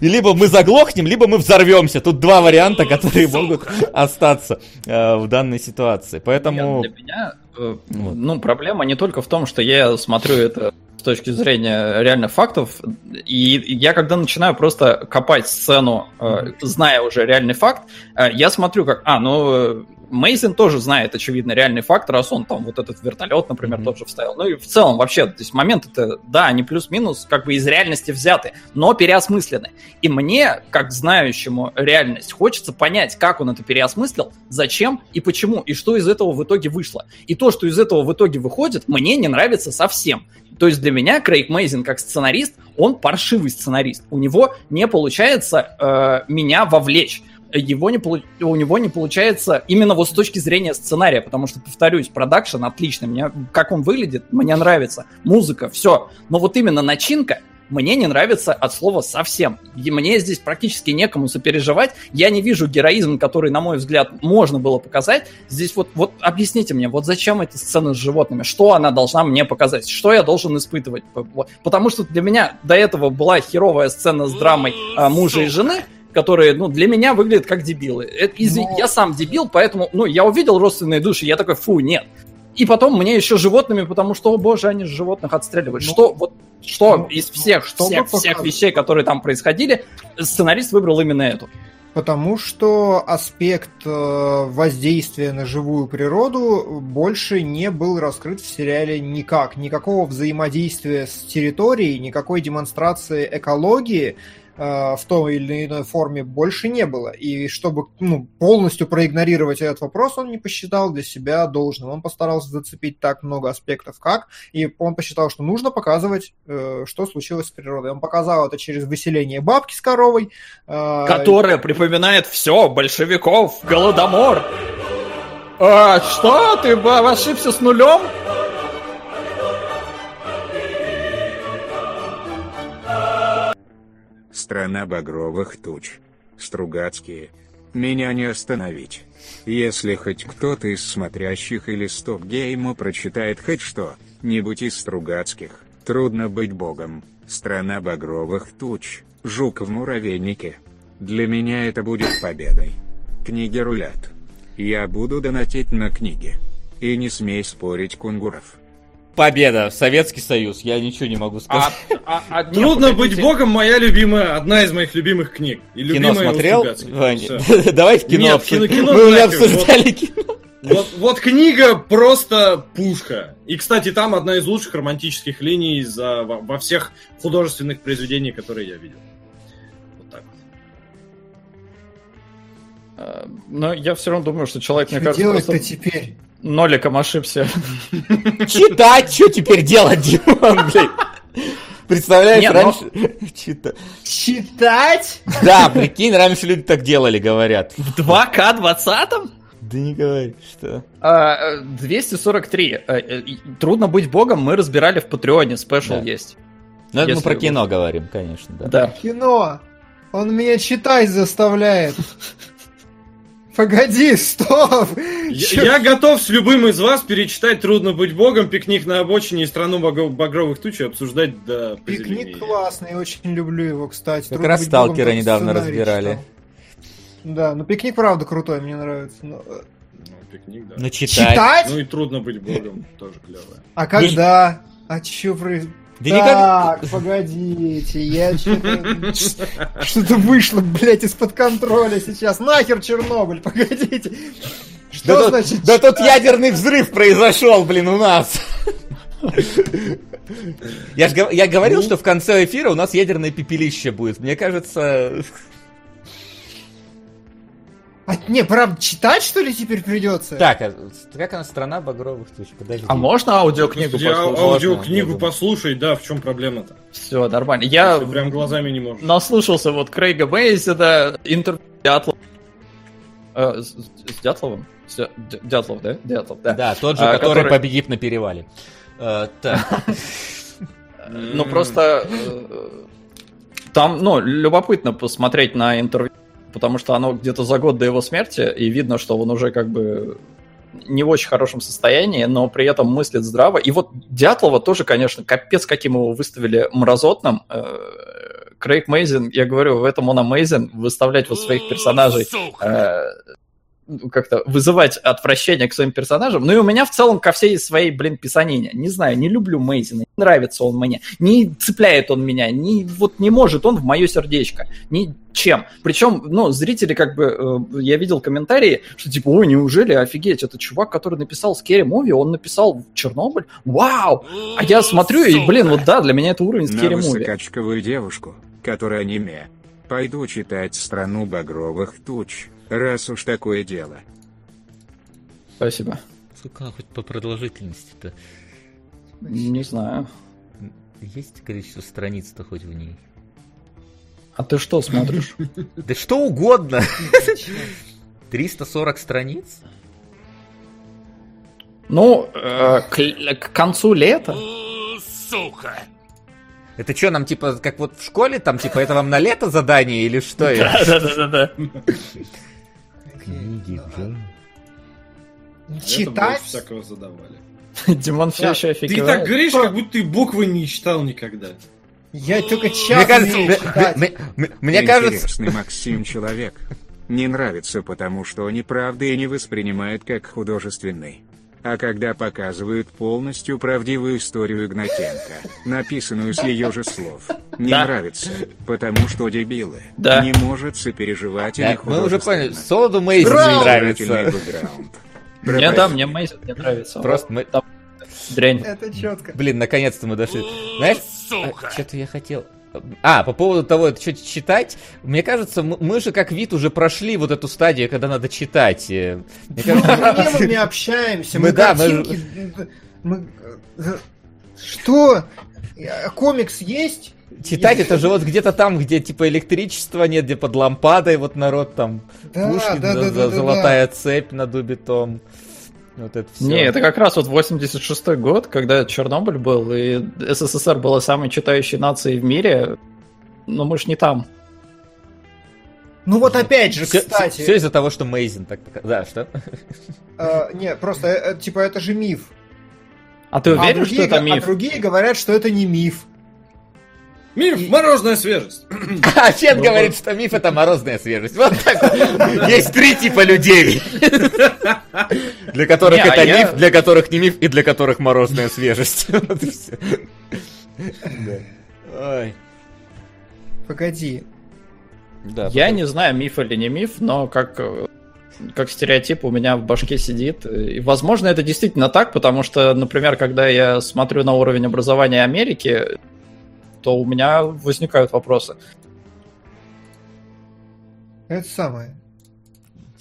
и либо мы заглохнем, либо мы взорвемся. Тут два варианта, которые могут остаться э, в данной ситуации. Поэтому... Для меня э, вот. ну, проблема не только в том, что я смотрю это с точки зрения реальных фактов, и я когда начинаю просто копать сцену, э, зная уже реальный факт, э, я смотрю как, а, ну, Мейзен тоже знает, очевидно, реальный факт, раз он там вот этот вертолет, например, mm-hmm. тот же вставил. Ну и в целом вообще, то есть моменты это, да, они плюс-минус как бы из реальности взяты, но переосмыслены. И мне, как знающему реальность, хочется понять, как он это переосмыслил, зачем и почему, и что из этого в итоге вышло. И то, что из этого в итоге выходит, мне не нравится совсем. То есть для меня Крейг Мейзин как сценарист, он паршивый сценарист. У него не получается э, меня вовлечь его не, у него не получается именно вот с точки зрения сценария, потому что, повторюсь, продакшн отличный, мне, как он выглядит, мне нравится, музыка, все, но вот именно начинка мне не нравится от слова совсем. И мне здесь практически некому сопереживать. Я не вижу героизм, который, на мой взгляд, можно было показать. Здесь вот, вот объясните мне, вот зачем эти сцены с животными? Что она должна мне показать? Что я должен испытывать? Потому что для меня до этого была херовая сцена с драмой а, мужа и жены, которые, ну, для меня выглядят как дебилы. Это, из, Но... Я сам дебил, поэтому, ну, я увидел родственные души, я такой, фу, нет. И потом мне еще животными, потому что, о боже, они животных отстреливают. Ну, что, вот, что ну, из всех, всех, всех вещей, которые там происходили, сценарист выбрал именно эту. Потому что аспект э, воздействия на живую природу больше не был раскрыт в сериале никак. Никакого взаимодействия с территорией, никакой демонстрации экологии в той или иной форме больше не было. И чтобы ну, полностью проигнорировать этот вопрос, он не посчитал для себя должным. Он постарался зацепить так много аспектов, как, и он посчитал, что нужно показывать, э, что случилось с природой. Он показал это через выселение бабки с коровой. Э, Которая припоминает все, большевиков, голодомор. А, что, ты ошибся с нулем? Страна багровых туч. Стругацкие. Меня не остановить. Если хоть кто-то из смотрящих или стоп-гейму прочитает хоть что-нибудь из Стругацких, трудно быть богом. Страна багровых туч. Жук в муравейнике. Для меня это будет победой. Книги рулят. Я буду донатить на книги. И не смей спорить, Кунгуров. Победа, Советский Союз, я ничего не могу сказать. А, а, а, Трудно быть богом, моя любимая, одна из моих любимых книг. И кино смотрел? Давай в кино. Нет, кино, кино Мы уже обсуждали кино. Вот, вот книга просто пушка. И, кстати, там одна из лучших романтических линий за, во, во всех художественных произведениях, которые я видел. Вот так вот. Но я все равно думаю, что человек, что мне кажется, делать-то просто... теперь? Ноликом ошибся. Читать, что теперь делать, Димон, блядь? Представляешь, Нет, раньше... Но... Чита... Читать? Да, прикинь, раньше люди так делали, говорят. В 2К 20-м? Да не говори, что. А, 243. А, э, Трудно быть богом, мы разбирали в Патреоне, спешл да. есть. Ну, это мы про кино его... говорим, конечно, да. Да. Кино! Он меня читать заставляет. Погоди, стоп! Я, я готов с любым из вас перечитать «Трудно быть богом», «Пикник на обочине» и «Страну багровых туч» и обсуждать до Пикник классный, очень люблю его, кстати. Как раз «Сталкера» недавно разбирали. Читал. Да, ну пикник правда крутой, мне нравится. Но... Ну, пикник, да. Ну, читать. читать? Ну и трудно быть богом, тоже клево. А когда? А чё про... Да так, никак... погодите, я что-то... Что-то вышло, блядь, из-под контроля сейчас. Нахер Чернобыль, погодите. Что да значит? Тут, да тут ядерный взрыв произошел, блин, у нас. Я, ж, я говорил, ну? что в конце эфира у нас ядерное пепелище будет. Мне кажется, а, не, правда, читать, что ли, теперь придется? Так, а как она страна багровых туч? Подожди. А можно аудиокнигу Я послушать? аудиокнигу можно, послушай, да, в чем проблема-то? Все, нормально. Я Ты прям глазами не можешь. Наслушался вот Крейга Мейзена, интервью Дятлова. Э, с, с Дятловым? С, Дятлов, да? Дятлов, да. Да, тот же, а, который, который победит на перевале. Э, так. Ну, просто... Э, там, ну, любопытно посмотреть на интервью потому что оно где-то за год до его смерти, и видно, что он уже как бы не в очень хорошем состоянии, но при этом мыслит здраво. И вот Дятлова тоже, конечно, капец, каким его выставили мразотным. Э, Крейг Мейзин, я говорю, в этом он амейзин, выставлять вот своих персонажей э, как-то вызывать отвращение к своим персонажам. Ну и у меня в целом ко всей своей, блин, писанине. Не знаю, не люблю Мейзина, не нравится он мне, не цепляет он меня, не, вот не может он в мое сердечко. Ничем. Причем, ну, зрители как бы, э, я видел комментарии, что типа, ой, неужели, офигеть, это чувак, который написал Scary Movie, он написал Чернобыль? Вау! А я смотрю и, блин, вот да, для меня это уровень Scary На высокачковую девушку, которая аниме. Пойду читать «Страну багровых туч». Раз уж такое дело. Спасибо. Сколько хоть по продолжительности-то? Не знаю. Есть количество страниц-то хоть в ней? А ты что смотришь? Да что угодно. 340 страниц? Ну, э, к концу лета. Сука! Это что, нам типа, как вот в школе, там, типа, это вам на лето задание или что? Да, да, да, да книги, да. Читать? всякого задавали. Димон все еще офигевает. Ты так говоришь, как будто ты буквы не читал никогда. Я только час мне кажется, мне, кажется... Интересный Максим человек. Не нравится, потому что неправды и не воспринимает как художественный. А когда показывают полностью правдивую историю Игнатенко, написанную с ее же слов, не да. нравится, потому что дебилы да. не может сопереживать да, Мы уже поняли, Солоду Мейсон не нравится. Мне да, мне Мейсон не нравится. Просто мы... Дрянь. Это четко. Блин, наконец-то мы дошли. Знаешь, а, что-то я хотел... А, по поводу того, это что читать, мне кажется, мы же как вид уже прошли вот эту стадию, когда надо читать. Мне кажется, мы мемами общаемся, мы, да, мы... Что? Комикс есть? Читать это же вот где-то там, где типа электричества нет, где под лампадой вот народ там Пушкин, золотая цепь на дубе том. Вот это все. Не, это как раз вот 86-й год, когда Чернобыль был, и СССР была самой читающей нацией в мире, но мы ж не там. Ну вот опять же, все, кстати... Все, из-за того, что Мейзин так... Да, что? А, не, просто, э, типа, это же миф. А ты уверен, а другие, что это миф? А другие говорят, что это не миф. Миф – морозная свежесть. А Чет говорит, что миф – это морозная свежесть. Вот так Есть три типа людей. Для которых это а миф, для которых не миф и для которых морозная свежесть. И. Погоди. Да, я не знаю, миф или не миф, но как как стереотип у меня в башке сидит. И, возможно, это действительно так, потому что, например, когда я смотрю на уровень образования Америки, то у меня возникают вопросы. Это самое.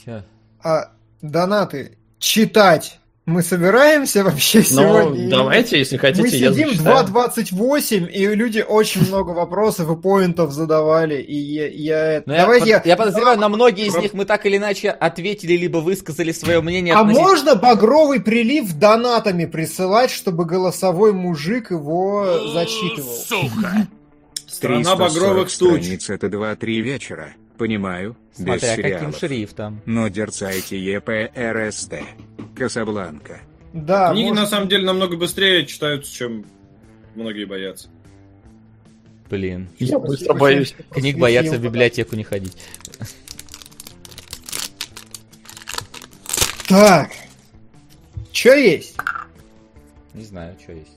Че? А донаты читать мы собираемся вообще ну, сегодня? давайте, если хотите, Мы сидим 2.28, и люди очень много вопросов и поинтов задавали, и я... я Но давайте я, я... я подозреваю, на многие из них мы так или иначе ответили, либо высказали свое мнение. А относительно... можно багровый прилив донатами присылать, чтобы голосовой мужик его зачитывал? Сука! Страна багровых туч. это 2-3 вечера. Понимаю, Смотря без сериалов. каким шрифтом. Но дерцайте ЕПРСТ. Касабланка. Да, Книги может... на самом деле намного быстрее читаются, чем многие боятся. Блин. Я быстро боюсь. Книг боятся в библиотеку не ходить. Так. Что есть? Не знаю, что есть.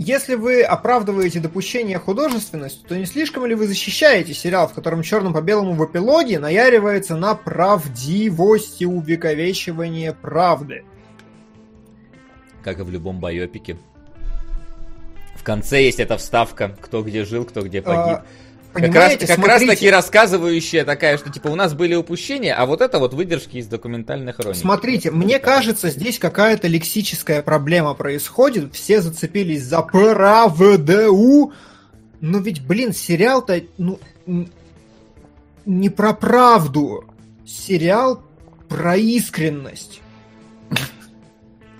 Если вы оправдываете допущение художественности, то не слишком ли вы защищаете сериал, в котором черным по белому в эпилоге наяривается на правдивости увековечивания правды? Как и в любом байопике. В конце есть эта вставка, кто где жил, кто где погиб. А, как раз, как раз таки рассказывающая такая, что типа у нас были упущения, а вот это вот выдержки из документальных хроник. Смотрите, мне кажется, здесь какая-то лексическая проблема происходит. Все зацепились за правду. Но ведь, блин, сериал-то ну, не про правду. Сериал про искренность.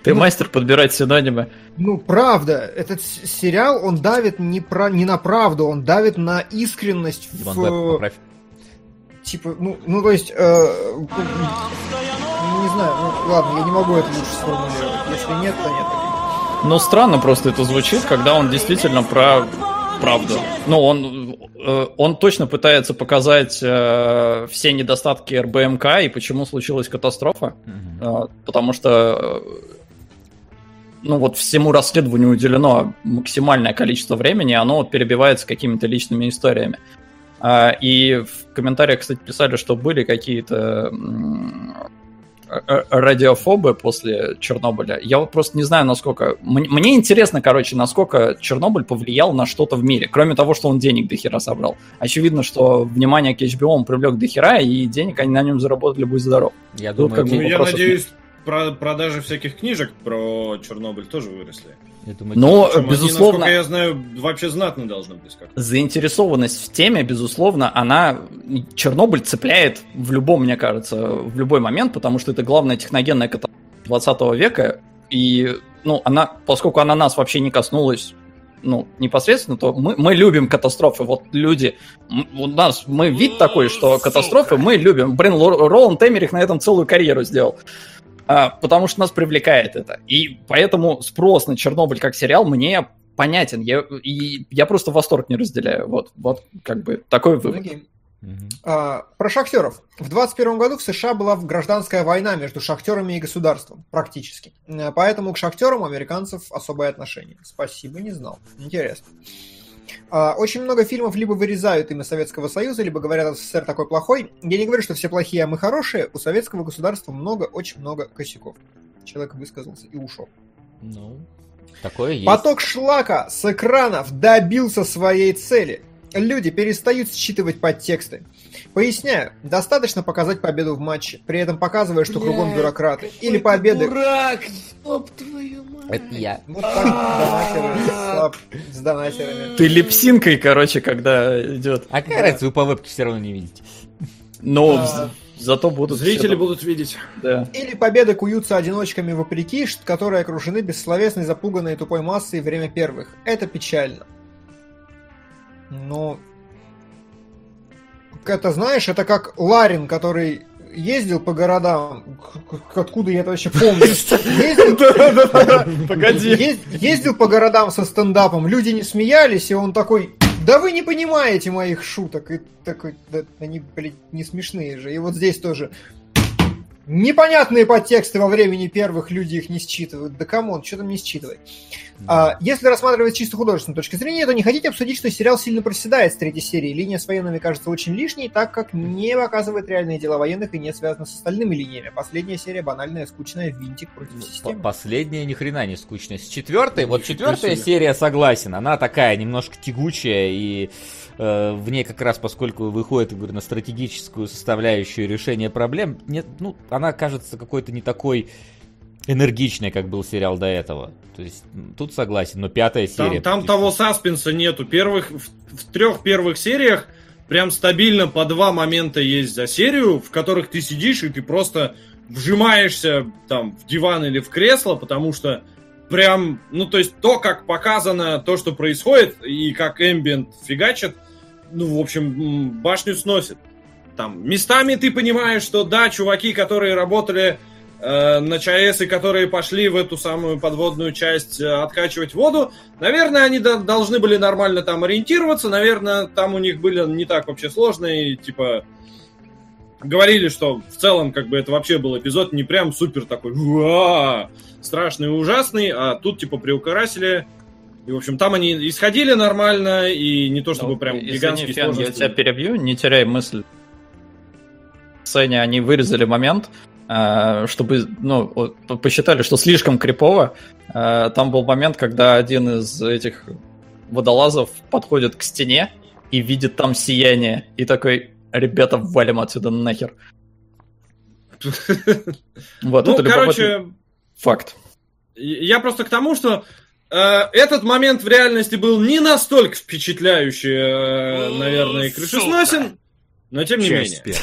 Ты ну, мастер подбирать синонимы. Ну, правда, этот сериал, он давит не, про, не на правду, он давит на искренность Димон, в... Веб, типа, ну, ну, то есть, э, не знаю, ну, ладно, я не могу это лучше сформулировать. Если нет, то нет. Но странно просто это звучит, когда он действительно про правду. Ну, он, э, он точно пытается показать э, все недостатки РБМК и почему случилась катастрофа. Mm-hmm. Э, потому что ну вот всему расследованию уделено максимальное количество времени, оно вот перебивается какими-то личными историями. А, и в комментариях, кстати, писали, что были какие-то радиофобы после Чернобыля. Я вот просто не знаю, насколько... Мне интересно, короче, насколько Чернобыль повлиял на что-то в мире, кроме того, что он денег до хера собрал. Очевидно, что внимание к HBO он привлек до хера, и денег они на нем заработали, будь здоров. Я Тут думаю, как ну, я надеюсь, про продажи всяких книжек про Чернобыль тоже выросли. Я думаю, Но, Причем безусловно... Они, я знаю, вообще знатно должны быть. Как заинтересованность в теме, безусловно, она... Чернобыль цепляет в любом, мне кажется, в любой момент, потому что это главная техногенная катастрофа 20 века, и, ну, она, поскольку она нас вообще не коснулась ну, непосредственно, то мы, мы любим катастрофы. Вот люди, у нас, мы вид такой, что катастрофы мы любим. Блин, Роланд Эмерих на этом целую карьеру сделал. А, потому что нас привлекает это. И поэтому спрос на Чернобыль как сериал мне понятен. Я, и я просто восторг не разделяю. Вот, вот как бы такой вывод. Okay. Uh-huh. А, про шахтеров. В 21 году в США была гражданская война между шахтерами и государством, практически. Поэтому к шахтерам у американцев особое отношение. Спасибо, не знал. Интересно. Очень много фильмов либо вырезают имя Советского Союза, либо говорят, СССР такой плохой. Я не говорю, что все плохие, а мы хорошие. У советского государства много, очень много косяков. Человек высказался и ушел. Ну, такое есть. Поток шлака с экранов добился своей цели. Люди перестают считывать подтексты. Поясняю, достаточно показать победу в матче, при этом показывая, что кругом бюрократы. Или победы... Дурак! Стоп, твою мать! Это я. Вот так, с донатерами. Ты липсинкой, короче, когда идет. А какая разница, вы по вебке все равно не видите. Но а. зато будут... Зрители будут видеть. Да. Или победы куются одиночками вопреки, которые окружены бессловесной, запуганной тупой массой время первых. Это печально. Но это, знаешь, это как Ларин, который ездил по городам, откуда я это вообще помню. Погоди. Ездил по городам со стендапом, люди не смеялись, и он такой, да вы не понимаете моих шуток. И такой, да они, блядь, не смешные же. И вот здесь тоже непонятные подтексты во времени первых люди их не считывают. Да come on, что там не считывать? А, если рассматривать чисто художественной точки зрения, то не хотите обсудить, что сериал сильно проседает с третьей серии. Линия с военными кажется очень лишней, так как не показывает реальные дела военных и не связана с остальными линиями. Последняя серия банальная, скучная, винтик против ну, системы. Последняя ни хрена не скучная. С четвертой, вот четвертая серия, согласен, она такая немножко тягучая и э, в ней как раз, поскольку выходит, говорю, на стратегическую составляющую решения проблем, нет, ну, она кажется какой-то не такой энергичной, как был сериал до этого. То есть тут согласен, но пятая серия. Там, там того саспенса нету. Первых, в, в трех первых сериях прям стабильно по два момента есть за серию, в которых ты сидишь и ты просто вжимаешься там в диван или в кресло, потому что прям, ну то есть то, как показано, то, что происходит, и как эмбиент фигачит, ну, в общем, башню сносит. Там местами ты понимаешь, что да, чуваки, которые работали на ЧАЭС и которые пошли в эту самую подводную часть э, откачивать воду, наверное, они до- должны были нормально там ориентироваться, наверное, там у них были не так вообще сложные, типа говорили, что в целом как бы это вообще был эпизод не прям супер такой страшный и ужасный, а тут типа приукрасили. И, в общем, там они исходили нормально, и не то чтобы ну, прям гигантские Фен, Я тебя перебью, не теряй мысль. В сцене они вырезали момент, э, чтобы, ну, посчитали, что слишком крипово. Э, там был момент, когда один из этих водолазов подходит к стене и видит там сияние, и такой, ребята, валим отсюда нахер. Вот, ну, это короче, факт. Я просто к тому, что Э, этот момент в реальности был не настолько впечатляющий, э, наверное, и крышесносен, но тем не Часть менее.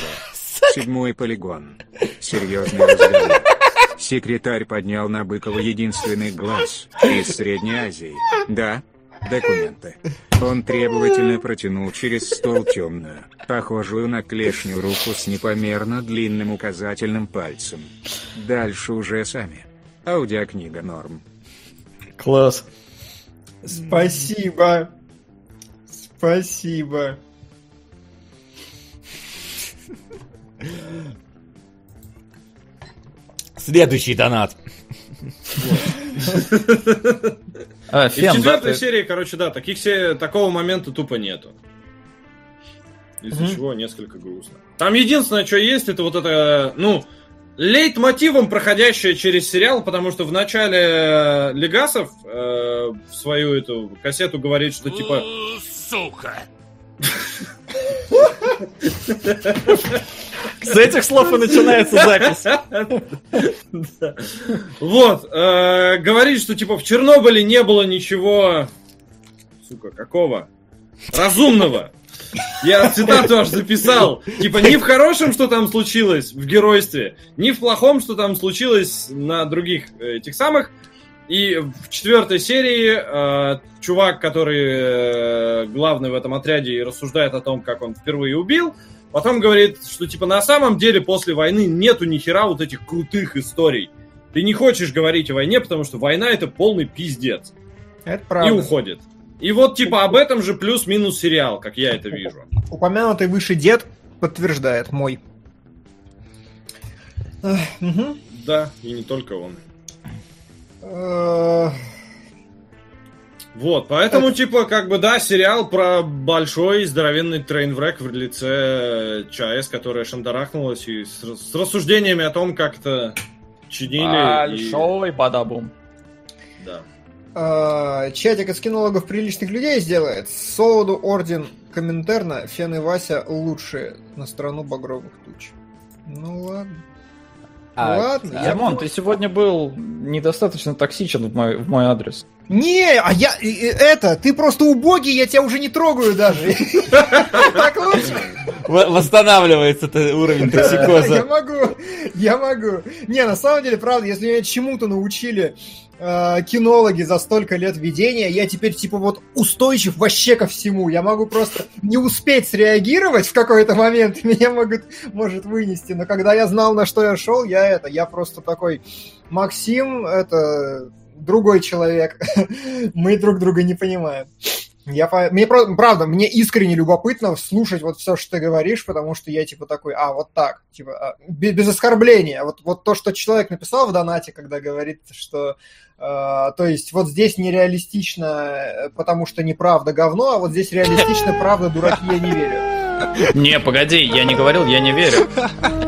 Седьмой полигон. Серьезный разговор. Секретарь поднял на Быкова единственный глаз из Средней Азии. Да, документы. Он требовательно протянул через стол темную, похожую на клешню руку с непомерно длинным указательным пальцем. Дальше уже сами. Аудиокнига норм. Класс. Спасибо. Спасибо. Следующий донат. А, фен, в четвертой да, серии, короче, да, таких такого момента тупо нету. Из-за чего несколько грустно. Там единственное, что есть, это вот это, ну, лейтмотивом, проходящее через сериал, потому что в начале э, Легасов э, в свою эту кассету говорит, что типа... Сука! С этих слов и начинается запись. Вот, э, говорит, что типа в Чернобыле не было ничего, сука, какого? Разумного. Я цитату аж записал. Типа, не в хорошем, что там случилось в геройстве, не в плохом, что там случилось на других э, этих самых. И в четвертой серии э, чувак, который э, главный в этом отряде и рассуждает о том, как он впервые убил, потом говорит, что типа на самом деле после войны нету ни хера вот этих крутых историй. Ты не хочешь говорить о войне, потому что война это полный пиздец. Это правда. И уходит. И вот типа об этом же плюс-минус сериал, как я это вижу. Упомянутый выше дед подтверждает мой. Да, и не только он. Вот, поэтому, Это... типа, как бы, да, сериал про большой здоровенный трейнврек в лице ЧАЭС, которая шандарахнулась и с, с рассуждениями о том, как это чинили. Большой и... бадабум. Да. А, чатик из кинологов приличных людей сделает. Солоду, Орден, Коминтерна, Фен и Вася лучшие на страну багровых туч. Ну ладно. А, ладно. Димон, ты сегодня был недостаточно токсичен в мой, в мой адрес. Не, а я... Это, ты просто убогий, я тебя уже не трогаю даже. Так лучше. Восстанавливается уровень токсикоза. Я могу, я могу. Не, на самом деле, правда, если меня чему-то научили э, кинологи за столько лет ведения, я теперь типа вот устойчив вообще ко всему. Я могу просто не успеть среагировать в какой-то момент, меня могут, может вынести. Но когда я знал, на что я шел, я это, я просто такой, Максим, это другой человек. Мы друг друга не понимаем. Я, мне, правда, мне искренне любопытно слушать вот все, что ты говоришь, потому что я типа такой, а, вот так, типа, а, без, оскорбления. Вот, вот то, что человек написал в донате, когда говорит, что, то есть, вот здесь нереалистично, э, потому что неправда говно, а вот здесь реалистично, правда, дураки, я не верю. Не, погоди, я не говорил, я не верю.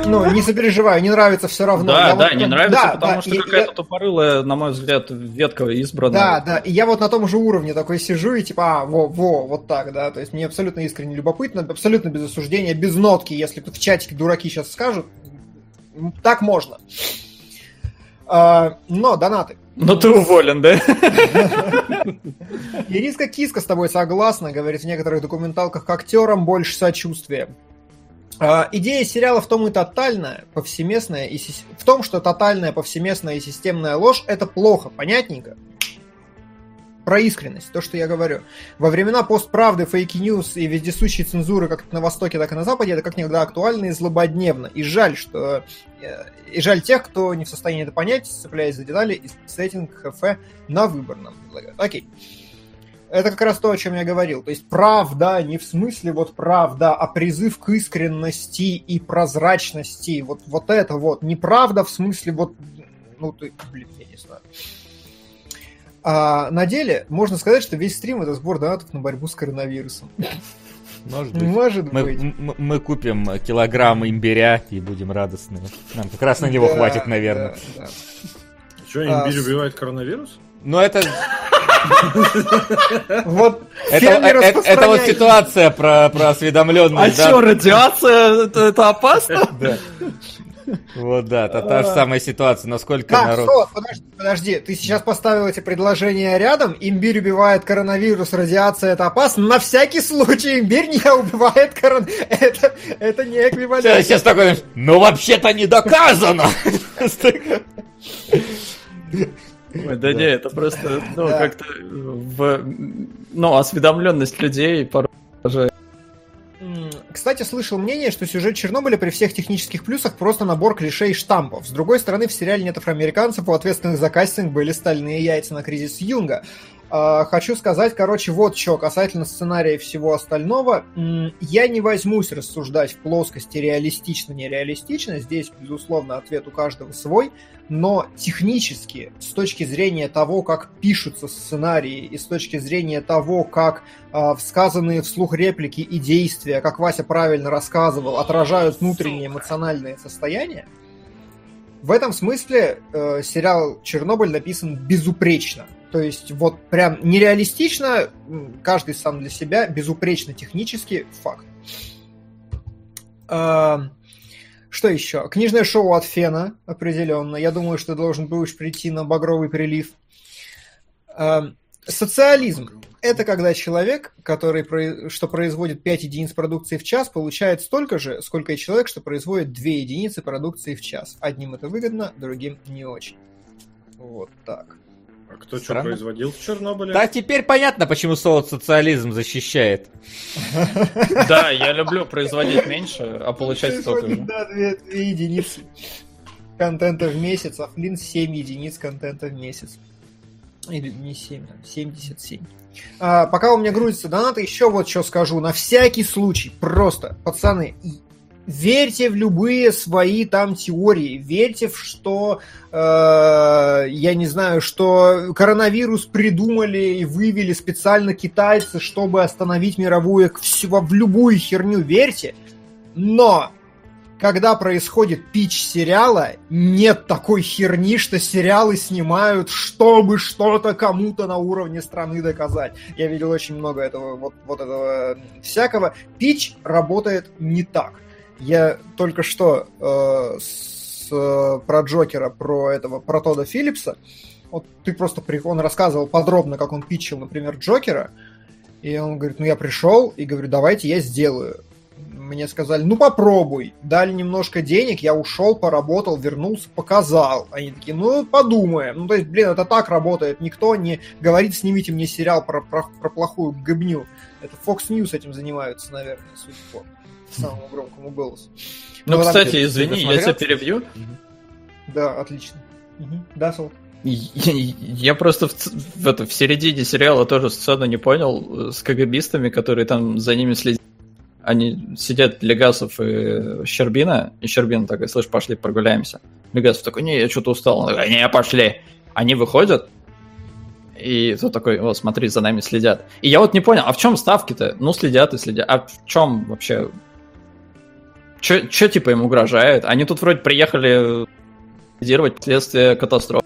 Ну, не сопереживаю, не нравится все равно. Да, я да, вот, не нравится, да, потому да, что какая-то я... тупорылая, на мой взгляд, ветка избрана. Да, да, и я вот на том же уровне такой сижу и типа, а, во, во, вот так, да, то есть мне абсолютно искренне любопытно, абсолютно без осуждения, без нотки, если в чатике дураки сейчас скажут, так можно. А, но донаты. Но ты уволен, да? Ириска Киска с тобой согласна, говорит в некоторых документалках к актерам больше сочувствия. А, идея сериала в том и тотальная, повсеместная, и в том, что тотальная, повсеместная и системная ложь – это плохо, понятненько? Про искренность, то, что я говорю. Во времена постправды, fake news и вездесущей цензуры как на Востоке, так и на Западе, это как никогда актуально и злободневно. И жаль, что... Э, и жаль тех, кто не в состоянии это понять, цепляясь за детали и сеттинг ХФ на выборном. Окей. Это как раз то, о чем я говорил. То есть правда, не в смысле вот правда, а призыв к искренности и прозрачности. Вот, вот это вот. Неправда в смысле вот... Ну, ты, блин, я не знаю. А на деле можно сказать, что весь стрим это сбор донатов на борьбу с коронавирусом. Может быть. Может мы, быть. Мы, мы купим килограмм имбиря и будем радостны. Нам как раз на него да, хватит, наверное. Да, да. Что, имбирь а, убивает коронавирус? Ну это... Вот это, это, это вот ситуация про, про осведомленность. А да? что, радиация это, это опасно? Да. Вот да, это та же самая ситуация, насколько так, народ... Стоп, подожди, подожди, ты сейчас поставил эти предложения рядом, имбирь убивает коронавирус, радиация это опасно, на всякий случай имбирь не убивает коронавирус, это, это не эквивалент. Сейчас такой, ну вообще-то не доказано! Ой, да, не, это просто, ну, как-то в, ну, осведомленность людей порой кстати, слышал мнение, что сюжет Чернобыля при всех технических плюсах просто набор клишей и штампов. С другой стороны, в сериале нет афроамериканцев, у ответственных за кастинг были стальные яйца на кризис Юнга. Uh, хочу сказать, короче, вот что касательно сценария и всего остального. Я не возьмусь рассуждать в плоскости реалистично-нереалистично. Здесь, безусловно, ответ у каждого свой но технически, с точки зрения того, как пишутся сценарии, и с точки зрения того, как э, сказанные вслух реплики и действия, как Вася правильно рассказывал, отражают внутреннее эмоциональное состояние, в этом смысле э, сериал «Чернобыль» написан безупречно. То есть вот прям нереалистично, каждый сам для себя, безупречно технически факт. Э, что еще? Книжное шоу от Фена, определенно. Я думаю, что должен будешь прийти на багровый прилив. Эм, социализм. Это когда человек, который что производит 5 единиц продукции в час, получает столько же, сколько и человек, что производит 2 единицы продукции в час. Одним это выгодно, другим не очень. Вот так. А кто Странно. что производил в Чернобыле? Да, теперь понятно, почему социализм защищает. Да, я люблю производить меньше, а получать столько же. Да, две единицы контента в месяц, а Флин 7 единиц контента в месяц. Или не 7, 77. А, пока у меня грузится донаты, еще вот что скажу. На всякий случай, просто, пацаны, верьте в любые свои там теории, верьте в что, э, я не знаю, что коронавирус придумали и вывели специально китайцы, чтобы остановить мировую, всего, в любую херню верьте, но когда происходит пич сериала, нет такой херни, что сериалы снимают, чтобы что-то кому-то на уровне страны доказать. Я видел очень много этого, вот, вот этого всякого. Пич работает не так. Я только что э, с, э, про Джокера, про этого, про Тода Филлипса. Вот ты просто, он рассказывал подробно, как он питчил, например, Джокера, и он говорит, ну я пришел и говорю, давайте я сделаю. Мне сказали, ну попробуй. Дали немножко денег, я ушел, поработал, вернулся, показал. Они такие, ну подумаем. Ну то есть, блин, это так работает. Никто не говорит, снимите мне сериал про, про, про плохую гыбню. Это Fox News этим занимаются, наверное, судя по самому громкому голосу. Ну, ну кстати, извини, я тебя перебью. Да, отлично. Угу. Да, Сол. Я просто в, в, это, в середине сериала тоже сцену не понял с КГБистами, которые там за ними следят. Они сидят, Легасов и Щербина, и Щербина такой, слышь, пошли прогуляемся. Легасов такой, не, я что-то устал. Он такой, не, пошли. Они выходят, и тот такой, о, смотри, за нами следят. И я вот не понял, а в чем ставки-то? Ну, следят и следят. А в чем вообще? Че типа им угрожает? Они тут вроде приехали ликвидировать последствия катастрофы.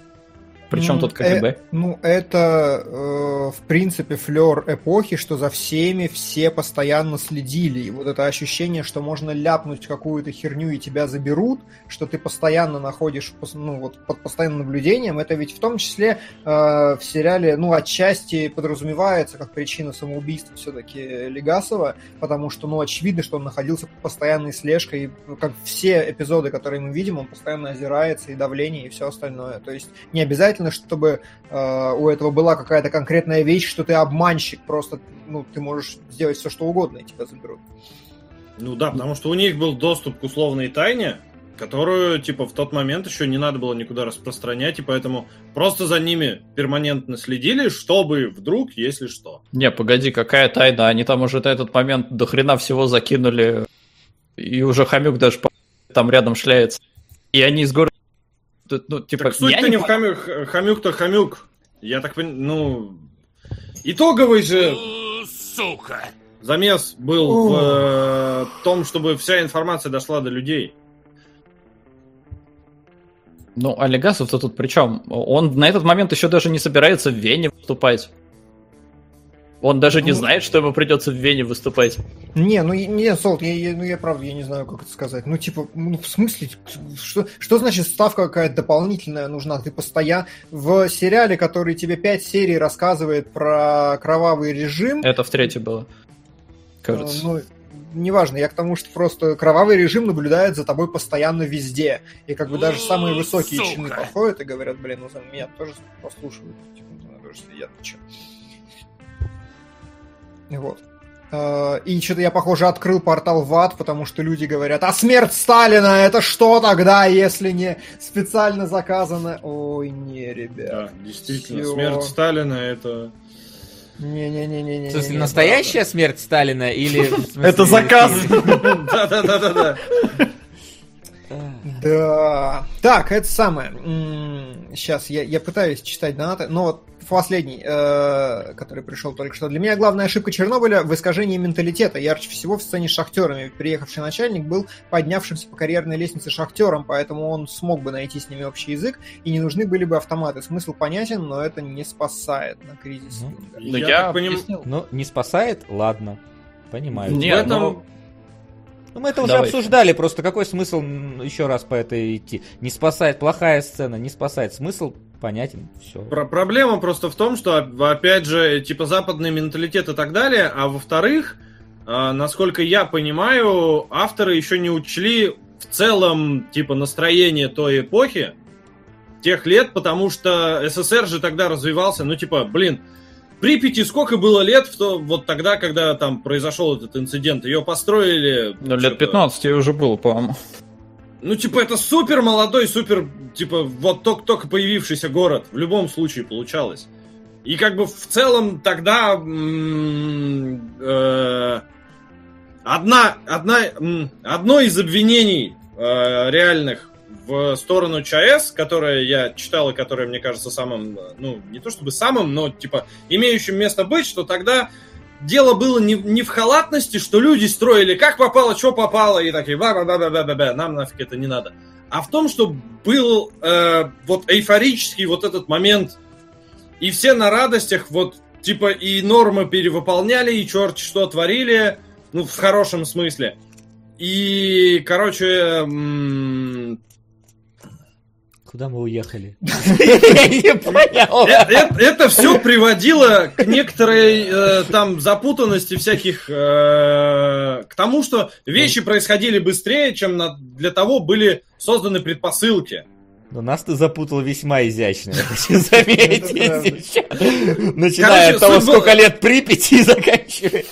Причем тут КГБ? Э, ну, это, э, в принципе, флер эпохи, что за всеми все постоянно следили. И вот это ощущение, что можно ляпнуть какую-то херню и тебя заберут, что ты постоянно находишь ну, вот, под постоянным наблюдением, это ведь в том числе э, в сериале, ну, отчасти подразумевается как причина самоубийства все-таки Легасова, потому что, ну, очевидно, что он находился под постоянной слежкой, и, ну, как все эпизоды, которые мы видим, он постоянно озирается, и давление, и все остальное. То есть не обязательно обязательно, чтобы э, у этого была какая-то конкретная вещь, что ты обманщик, просто ну, ты можешь сделать все, что угодно, и тебя заберут. Ну да, потому что у них был доступ к условной тайне, которую, типа, в тот момент еще не надо было никуда распространять, и поэтому просто за ними перманентно следили, чтобы вдруг, если что. Не, погоди, какая тайна? Они там уже на этот момент до хрена всего закинули, и уже Хомюк даже там рядом шляется. И они из города ну, типа, так суть-то не в хомюк, хомюк-то хомюк. Я так понимаю, ну... Итоговый же... Сука! Замес был в э, том, чтобы вся информация дошла до людей. Ну, Олегасов-то тут при чем? Он на этот момент еще даже не собирается в Вене выступать. Он даже не ну, знает, что ему придется в Вене выступать. Не, ну не, Солт, я, я, ну я правда, я не знаю, как это сказать. Ну, типа, ну, в смысле, что, что значит ставка какая-то дополнительная нужна? Ты постоянно в сериале, который тебе пять серий рассказывает про кровавый режим. Это в третьей было. Кажется. Ну, неважно, я к тому, что просто кровавый режим наблюдает за тобой постоянно везде. И как бы даже самые высокие Сука. чины подходят и говорят, блин, ну за меня тоже послушают. Типа, ну, тоже сидят, что. Вот. Э, и что-то я, похоже, открыл портал в ад, потому что люди говорят, а смерть Сталина, это что тогда, если не специально заказано? Ой, не, ребят. Да, действительно, Всё. смерть Сталина это... Не-не-не-не-не. В смысле, настоящая смерть Сталина или... Это заказ! Да-да-да-да-да. Да. Так, это самое. Сейчас я, я пытаюсь читать донаты, но вот последний, э, который пришел только что. Для меня главная ошибка Чернобыля в искажении менталитета. Ярче всего в сцене с шахтерами. Приехавший начальник был поднявшимся по карьерной лестнице шахтером, поэтому он смог бы найти с ними общий язык, и не нужны были бы автоматы. Смысл понятен, но это не спасает на кризис. Ну, ну я, я поним... Ну, не спасает? Ладно. Понимаю. Нет, но... Ну, мы это уже Давай. обсуждали, просто какой смысл еще раз по этой идти? Не спасает плохая сцена, не спасает смысл понятен, все. Про проблема просто в том, что, опять же, типа западный менталитет и так далее, а во-вторых, э, насколько я понимаю, авторы еще не учли в целом, типа, настроение той эпохи, тех лет, потому что СССР же тогда развивался, ну, типа, блин, Припяти сколько было лет в то, вот тогда, когда там произошел этот инцидент? Ее построили... Ну, лет 15 ей уже было, по-моему. Ну, типа, это супер молодой, супер, типа, вот только-только появившийся город. В любом случае получалось. И как бы в целом тогда э, одна, одна, одно из обвинений э, реальных в сторону ЧАЭС, которое я читал и которое мне кажется самым, ну, не то чтобы самым, но, типа, имеющим место быть, что тогда дело было не, не в халатности, что люди строили как попало, что попало, и такие, ба ба ба ба ба ба ба нам нафиг это не надо. А в том, что был э, вот эйфорический вот этот момент, и все на радостях, вот, типа, и нормы перевыполняли, и черт что творили, ну, в хорошем смысле. И, короче, Куда мы уехали? Понял. Э, это все приводило к некоторой э, там запутанности всяких, э, к тому, что вещи происходили быстрее, чем для того были созданы предпосылки. Но нас ты запутал весьма изящно, я хочу заметить. Начиная от того, сколько лет Припяти и заканчивая.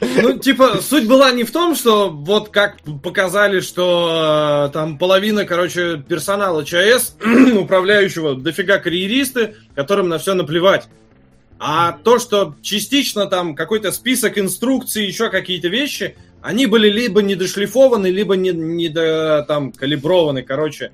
Ну, типа, суть была не в том, что вот как показали, что э, там половина, короче, персонала ЧАЭС, управляющего, дофига карьеристы, которым на все наплевать. А то, что частично там какой-то список инструкций, еще какие-то вещи, они были либо недошлифованы, либо не, не до, там, калиброваны, короче.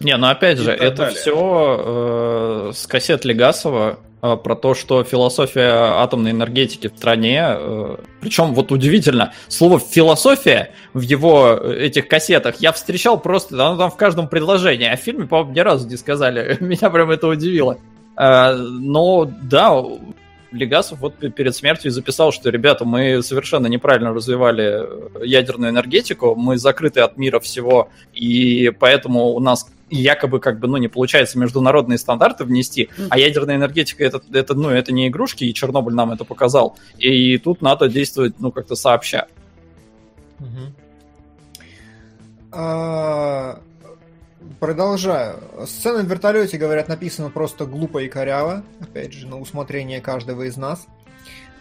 Не, ну опять же, это далее. все э, с кассет Легасова про то, что философия атомной энергетики в стране, э, причем вот удивительно, слово философия в его э, этих кассетах я встречал просто, оно там в каждом предложении, а в фильме, по-моему, ни разу не сказали, меня прям это удивило. Но да, Легасов вот перед смертью записал, что, ребята, мы совершенно неправильно развивали ядерную энергетику, мы закрыты от мира всего, и поэтому у нас якобы как бы, ну, не получается международные стандарты внести, а ядерная энергетика это, это, ну, это не игрушки, и Чернобыль нам это показал. И тут надо действовать, ну, как-то сообща. А, продолжаю. Сцена в вертолете, говорят, написана просто глупо и коряво. Опять же, на усмотрение каждого из нас.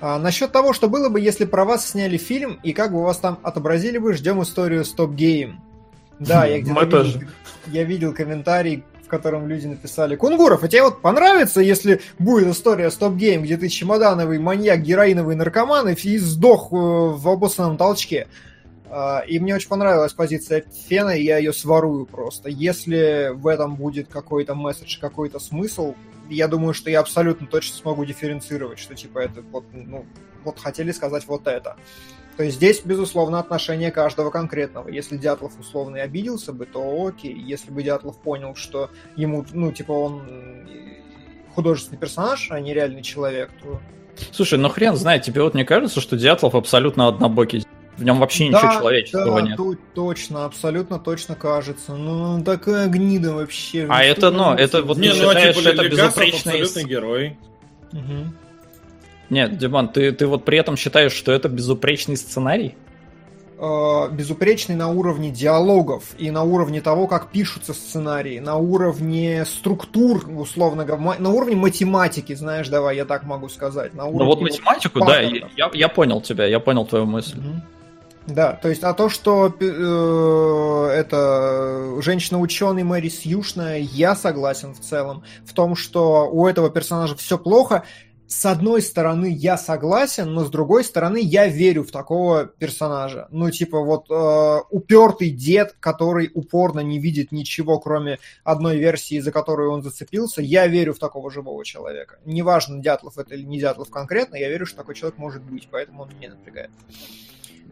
А, насчет того, что было бы, если про вас сняли фильм, и как бы вас там отобразили бы, ждем историю Stop Game. Да, я где-то видел, я видел комментарий, в котором люди написали «Кунгуров, а тебе вот понравится, если будет история Стоп Гейм, где ты чемодановый маньяк, героиновый наркоман и сдох э, в обоссанном толчке?» А, И мне очень понравилась позиция Фена, и я ее сворую просто. Если в этом будет какой-то месседж, какой-то смысл, я думаю, что я абсолютно точно смогу дифференцировать, что типа это вот, ну, вот хотели сказать вот это. То есть здесь, безусловно, отношение каждого конкретного. Если Дятлов условно и обиделся бы, то окей. Если бы Дятлов понял, что ему, ну, типа, он художественный персонаж, а не реальный человек, то... Слушай, ну хрен знает, тебе вот не кажется, что Дятлов абсолютно однобокий? В нем вообще да, ничего человеческого да, нет. Да, точно, абсолютно точно кажется. Ну, такая гнида вообще. А это, ну, это вот не, ну, считаешь, типа, это безупречный... абсолютный герой. Угу. Нет, Диман, ты, ты вот при этом считаешь, что это безупречный сценарий? Э, безупречный на уровне диалогов и на уровне того, как пишутся сценарии, на уровне структур, условно говоря, на уровне математики, знаешь, давай, я так могу сказать. На уровне ну вот математику, вот да, я, я понял тебя, я понял твою мысль. Угу. Да, то есть, а то, что э, это женщина-ученый Мэри Сьюшная, я согласен в целом. В том, что у этого персонажа все плохо, с одной стороны, я согласен, но с другой стороны, я верю в такого персонажа. Ну, типа, вот э, упертый дед, который упорно не видит ничего, кроме одной версии, за которую он зацепился, я верю в такого живого человека. Неважно, Дятлов это или не Дятлов конкретно, я верю, что такой человек может быть, поэтому он меня напрягает.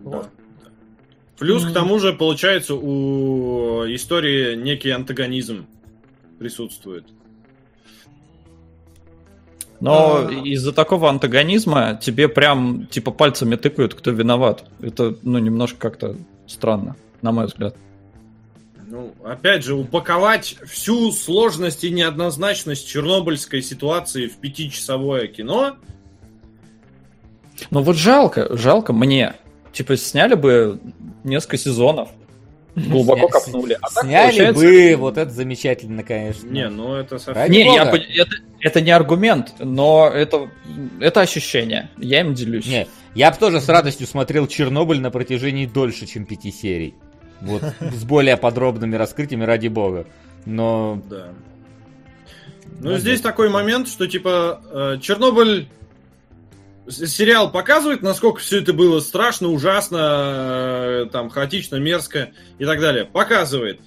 Вот. Плюс, mm-hmm. к тому же, получается, у истории некий антагонизм присутствует. Но а... из-за такого антагонизма тебе прям типа пальцами тыкают, кто виноват. Это, ну, немножко как-то странно, на мой взгляд. Ну, опять же, упаковать всю сложность и неоднозначность чернобыльской ситуации в пятичасовое кино. Ну вот жалко, жалко мне. Типа сняли бы несколько сезонов, Глубоко копнули. А Сняли бы, вот это замечательно, конечно. Не, ну это совсем... Не, я, это, это не аргумент, но это, это ощущение. Я им делюсь. Не, я бы тоже с радостью смотрел Чернобыль на протяжении дольше, чем пяти серий. Вот, с более подробными раскрытиями, ради бога. Но... Да. Ну, здесь такой момент, что, типа, э, Чернобыль сериал показывает, насколько все это было страшно, ужасно, э, там, хаотично, мерзко и так далее. Показывает.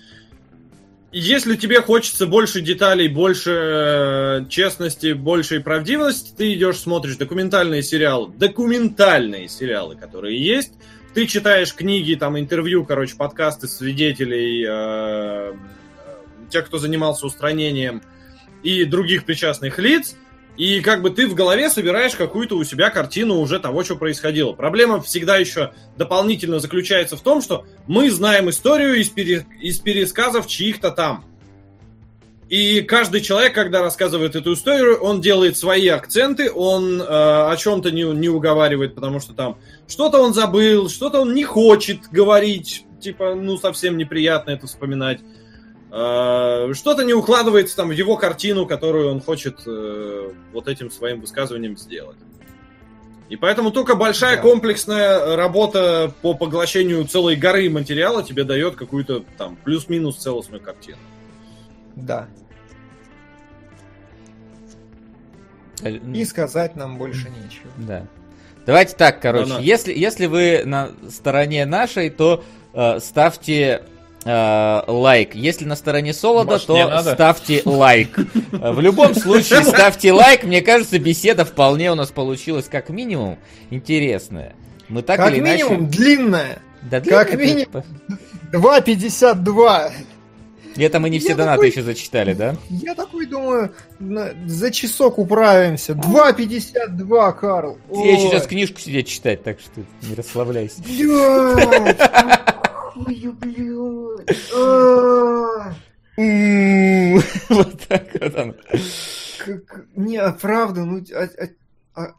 Если тебе хочется больше деталей, больше э, честности, больше правдивости, ты идешь, смотришь документальные сериалы, документальные сериалы, которые есть, ты читаешь книги, там, интервью, короче, подкасты свидетелей, э, тех, кто занимался устранением и других причастных лиц, И как бы ты в голове собираешь какую-то у себя картину уже того, что происходило. Проблема всегда еще дополнительно заключается в том, что мы знаем историю из, пере... из пересказов чьих-то там. И каждый человек, когда рассказывает эту историю, он делает свои акценты, он э, о чем-то не, не уговаривает, потому что там что-то он забыл, что-то он не хочет говорить, типа, ну, совсем неприятно это вспоминать. Э, что-то не укладывается там в его картину, которую он хочет э, вот этим своим высказыванием сделать. И поэтому только большая да. комплексная работа по поглощению целой горы материала тебе дает какую-то там плюс-минус целостную картину. Да. И сказать нам больше нечего. Да. Давайте так, короче, да, если, если вы на стороне нашей, то э, ставьте э, лайк. Если на стороне Солода, Может, то ставьте лайк. В любом случае, ставьте лайк. Мне кажется, беседа вполне у нас получилась как минимум интересная. Мы так как или минимум иначе... длинная. Да, длинная. Как минимум 2.52. И это мы не все я донаты такой, еще зачитали, да? Я такой думаю, за часок управимся. 2.52, Карл. Я сейчас книжку сидеть читать, так что не расслабляйся. Вот так вот оно. Не, а правда, ну... А, а,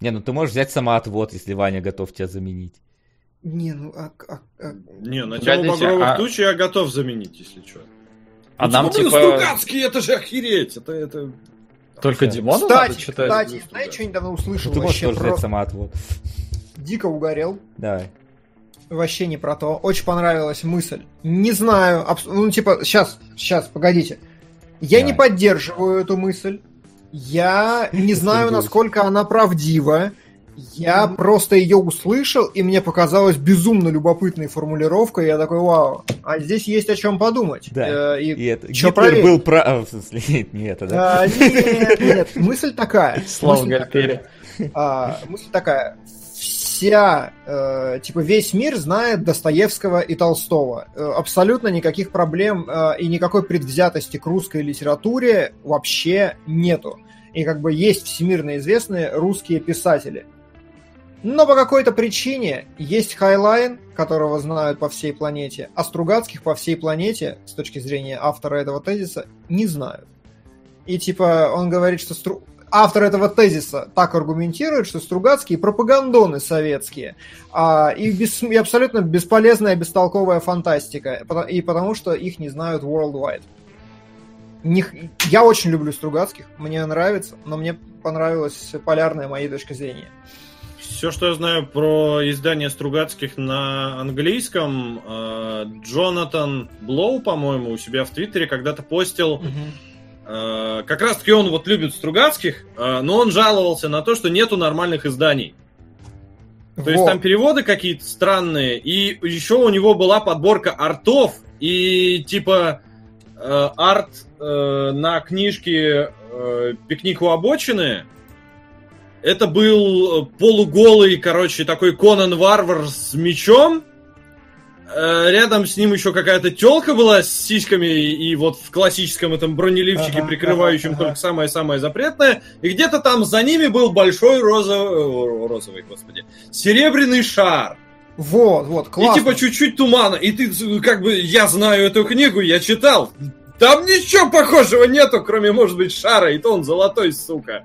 не, ну ты можешь взять самоотвод, если Ваня готов тебя заменить. Не, ну а... а, а... Не, на тему багровых а... туч я готов заменить, если что. А ну, нам типа... Стругацкий, это же охереть! Это, это... Только Димон надо читать? Кстати, знаете, что недавно услышал? Ты можешь тоже взять самоотвод. Дико угорел. Давай. Вообще не про то. Очень понравилась мысль. Не знаю, абс... ну типа, сейчас, сейчас, погодите. Я Давай. не поддерживаю эту мысль. Я не знаю, насколько она правдива. Я просто ее услышал, и мне показалась безумно любопытной формулировка, и я такой, вау, а здесь есть о чем подумать. Да, э, и, и это, Гитлер проверить? был прав... В смысле, не это, да? А, нет, нет, мысль такая. Слава Гальпере. А, мысль такая. Вся, э, типа, весь мир знает Достоевского и Толстого. Э, абсолютно никаких проблем э, и никакой предвзятости к русской литературе вообще нету. И как бы есть всемирно известные русские писатели – но по какой-то причине есть Хайнлайн, которого знают по всей планете, а Стругацких по всей планете, с точки зрения автора этого тезиса, не знают. И типа он говорит, что Стру... автор этого тезиса так аргументирует, что Стругацкие пропагандоны советские, а, и, бес... и абсолютно бесполезная, бестолковая фантастика, и потому что их не знают worldwide. Не... Я очень люблю Стругацких, мне нравится, но мне понравилась полярная моей точка зрения. Все, что я знаю про издание Стругацких на английском, э, Джонатан Блоу, по-моему, у себя в Твиттере когда-то постил. Угу. Как раз-таки он вот любит Стругацких, э, но он жаловался на то, что нету нормальных изданий. То вот. есть там переводы какие-то странные, и еще у него была подборка артов, и типа арт на книжке «Пикник у обочины», это был э, полуголый, короче, такой Конан Варвар с мечом. Э, рядом с ним еще какая-то телка была с сиськами и вот в классическом этом бронеливчике, ага, прикрывающем ага, только самое-самое запретное. И где-то там за ними был большой розовый, розовый, господи, серебряный шар. Вот, вот, классно. И типа чуть-чуть тумана. И ты, как бы, я знаю эту книгу, я читал. Там ничего похожего нету, кроме, может быть, шара, и то он золотой, сука.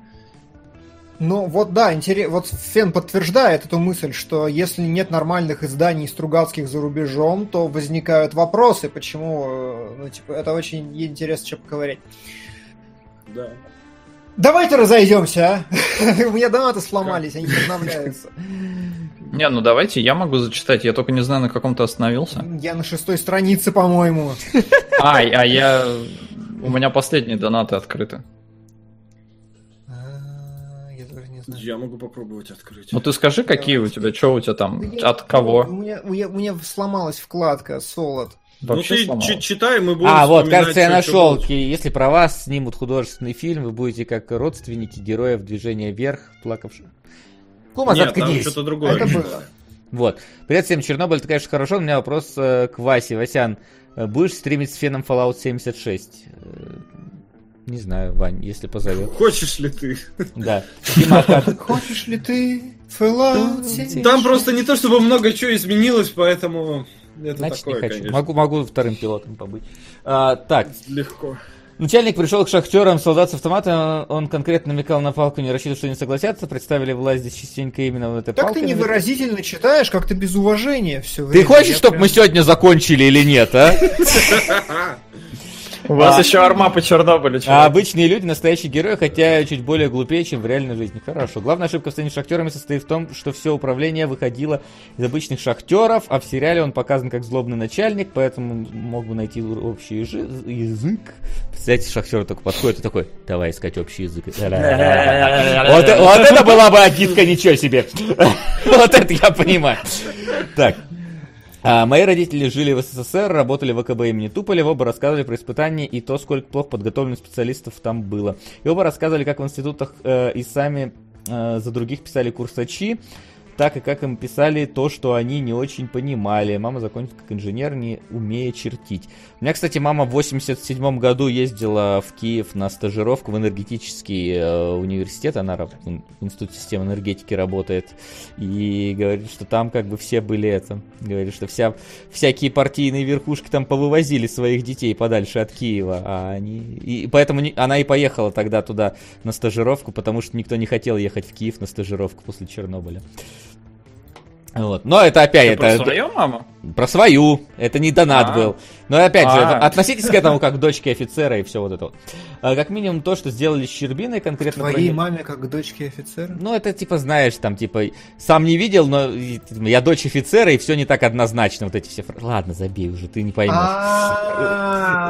Ну вот да, интерес... вот Фен подтверждает эту мысль, что если нет нормальных изданий Стругацких за рубежом, то возникают вопросы, почему, э, ну типа, это очень интересно, что поговорить. Да. Давайте разойдемся, а? У меня донаты сломались, они обновляются. Не, ну давайте, я могу зачитать, я только не знаю, на каком то остановился. Я на шестой странице, по-моему. А, а я... У меня последние донаты открыты. Я могу попробовать открыть. Ну ты скажи, какие у тебя, что у тебя там, я, от кого? У меня, у, меня, у меня сломалась вкладка солод. Вообще ну ты читай, мы будем А, вот, кажется, я нашел. Если про вас снимут художественный фильм, вы будете как родственники героев движения вверх, плакавших. Кума, Нет, заткнись. там что-то другое. Это было. Вот. Привет всем, Чернобыль, это, конечно, хорошо. У меня вопрос э, к Васе. Васян, э, будешь стримить с феном Fallout 76? Не знаю, Вань, если позовет. Хочешь ли ты? Да. Хочешь ли ты Там просто не то, чтобы много чего изменилось, поэтому это Значит, такое, не хочу. конечно. Могу, могу вторым пилотом побыть. А, так, Легко. Начальник пришел к шахтерам, солдат с автоматом, он конкретно намекал на палку, не рассчитывал, что они согласятся, представили власть здесь частенько именно вот этой Так палкой. ты невыразительно читаешь, как ты без уважения все Ты хочешь, чтобы мы сегодня закончили или нет, а? У вас А. еще арма по Чернобылю, А обычные люди настоящие герои, хотя чуть более глупее, чем в реальной жизни. Хорошо. Главная ошибка в сцене с шахтерами состоит в том, что все управление выходило из обычных шахтеров, а в сериале он показан как злобный начальник, поэтому мог бы найти общий язы- язык. Представляете, шахтер только подходит и такой, давай искать общий язык. Вот это была бы агитка, ничего себе. Вот это я понимаю. Так, а, мои родители жили в СССР, работали в ВКБ имени Туполева, оба рассказывали про испытания и то, сколько плохо подготовленных специалистов там было. И оба рассказывали, как в институтах э, и сами э, за других писали курсачи, так и как им писали то, что они не очень понимали. Мама закончила как инженер, не умея чертить. У меня, кстати, мама в 87 году ездила в Киев на стажировку в энергетический э, университет. Она в институте системы энергетики работает. И говорит, что там как бы все были это. Говорит, что вся, всякие партийные верхушки там повывозили своих детей подальше от Киева. А они... И поэтому не- она и поехала тогда туда на стажировку, потому что никто не хотел ехать в Киев на стажировку после Чернобыля. Вот. Но это опять Ты это про свою маму? Про свою. Это не донат А. был. Но опять же, А. относитесь к этому как к дочке офицера и все вот это вот. А, как минимум то, что сделали с Щербиной конкретно. про Твоей не- маме как дочке офицера? Ну, это типа, знаешь, там, типа, сам не видел, но типа, я дочь офицера, и все не так однозначно, вот эти все фразы. Ладно, забей уже, ты не поймешь.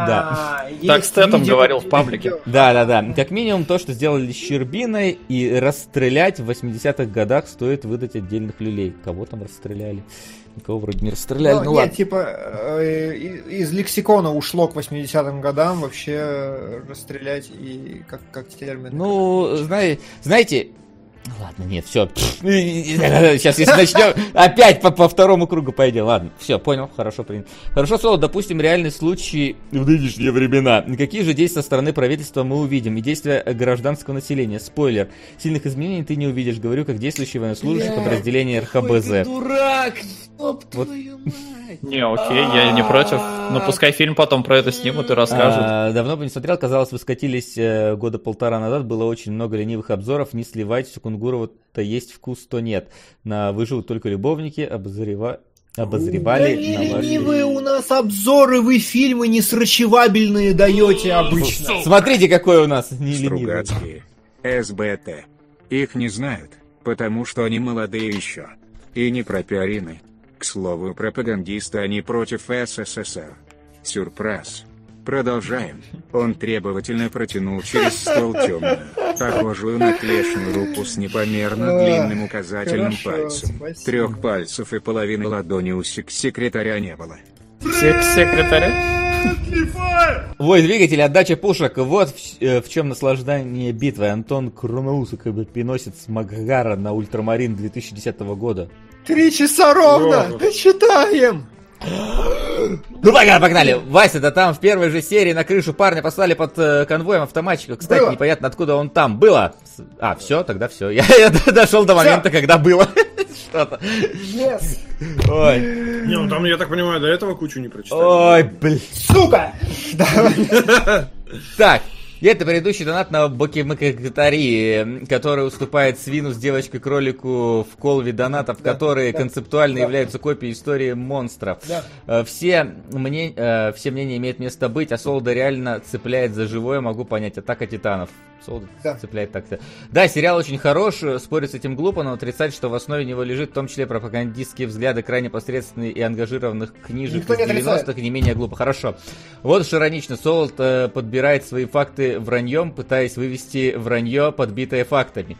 Да. Так Стэтом говорил в паблике. Да, да, да. Как минимум то, что сделали с Щербиной, и расстрелять в 80-х годах стоит выдать отдельных люлей. Кого там расстреляли? Никого вроде не расстреляли, ну, Ну, ладно. нет, типа, э, из лексикона ушло к 80-м годам вообще расстрелять и как, как термин. Ну, знае- знаете, ну ладно, нет, все. Сейчас, если начнем, опять по, по второму кругу пойдем. Ладно, все, понял, хорошо принято. Хорошо, Соло, допустим, реальный случай в нынешние времена. Какие же действия со стороны правительства мы увидим? И действия гражданского населения? Спойлер. Сильных изменений ты не увидишь, говорю, как действующий военнослужащий подразделения РХБЗ. дурак! Стоп, Вот. твою мать! Не, окей, я не против. Но пускай фильм потом про это снимут и расскажут. А, давно бы не смотрел, казалось, вы скатились э, года полтора назад, было очень много ленивых обзоров, не сливайтесь, у Кунгурова-то есть вкус, то нет. На «Выживут только любовники» обозрева... обозревали Да не ваши- ленивые у нас обзоры, вы фильмы несрачевабельные даете обычно. Смотрите, какой у нас не ленивый. Стругацкие. СБТ. Их не знают, потому что они молодые еще. И не пропиарены. К слову, пропагандисты они против СССР. Сюрприз. Продолжаем. Он требовательно протянул через стол темную, похожую на клешную руку с непомерно длинным указательным хорошо, пальцем. спасибо. Трех пальцев и половины ладони у сек- секретаря не было. Сек- Секретаря? Вой двигатель, отдача пушек. Вот в, э, в чем наслаждение битвы. Антон Курноусов, как бы пеносец Макгара на Ультрамарин 2010 года. Три часа ровно! Дочитаем! Ну погнали, погнали. Вася, да там в первой же серии на крышу парня послали под э, конвоем автоматчика. Кстати, Было. непонятно, откуда он там. Было. С- А, все, тогда все. Я, я дошел до момента, когда было. Что-то. Yes. Ой. Не, ну там, я так понимаю, до этого кучу не прочитали. Ой, блин. Сука! Так, и это предыдущий донат на Бокимакатари, который уступает свину с девочкой-кролику в колве донатов, Да, которые да, концептуально да. являются копией истории монстров. Да. Э, Все, мне, э, все мнения имеют место быть, а Солда реально цепляет за живое, могу понять. Атака титанов. Солда Да. цепляет так-то. Да, сериал очень хорош, спорить с этим глупо, но отрицать, что в основе него лежит в том числе пропагандистские взгляды крайне посредственных и ангажированных книжек Никто не из отрицает. 90-х, не менее глупо. Хорошо. Вот уж иронично, Солд э, подбирает свои факты враньем, пытаясь вывести вранье, подбитое фактами.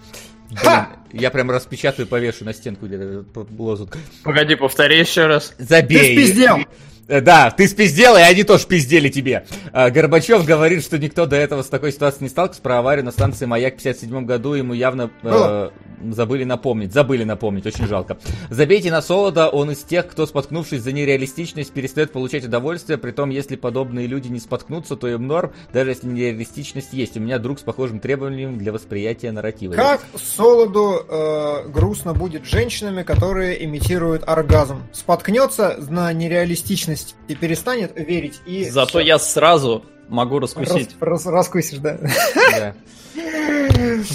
Ха! Блин, Я прям распечатаю, повешу на стенку где-то этот лозунг. Погоди, повтори еще раз. Забей. Ты спиздел! Э, Да, ты спиздел, и они тоже пиздели тебе. А, Горбачев говорит, что никто до этого с такой ситуацией не сталкивался. Про аварию на станции «Маяк» в 57 году ему явно... э, забыли напомнить. Забыли напомнить, очень жалко. Забейте на Солода, он из тех, кто, споткнувшись за нереалистичность, перестает получать удовольствие. Притом, если подобные люди не споткнутся, то им норм, даже если нереалистичность есть. У меня друг с похожим требованием для восприятия нарратива. Как Солоду э, грустно будет женщинами, которые имитируют оргазм? Споткнется на нереалистичность и перестанет верить. И Зато все. я сразу могу раскусить. Рас, рас, раскусишь, да. да.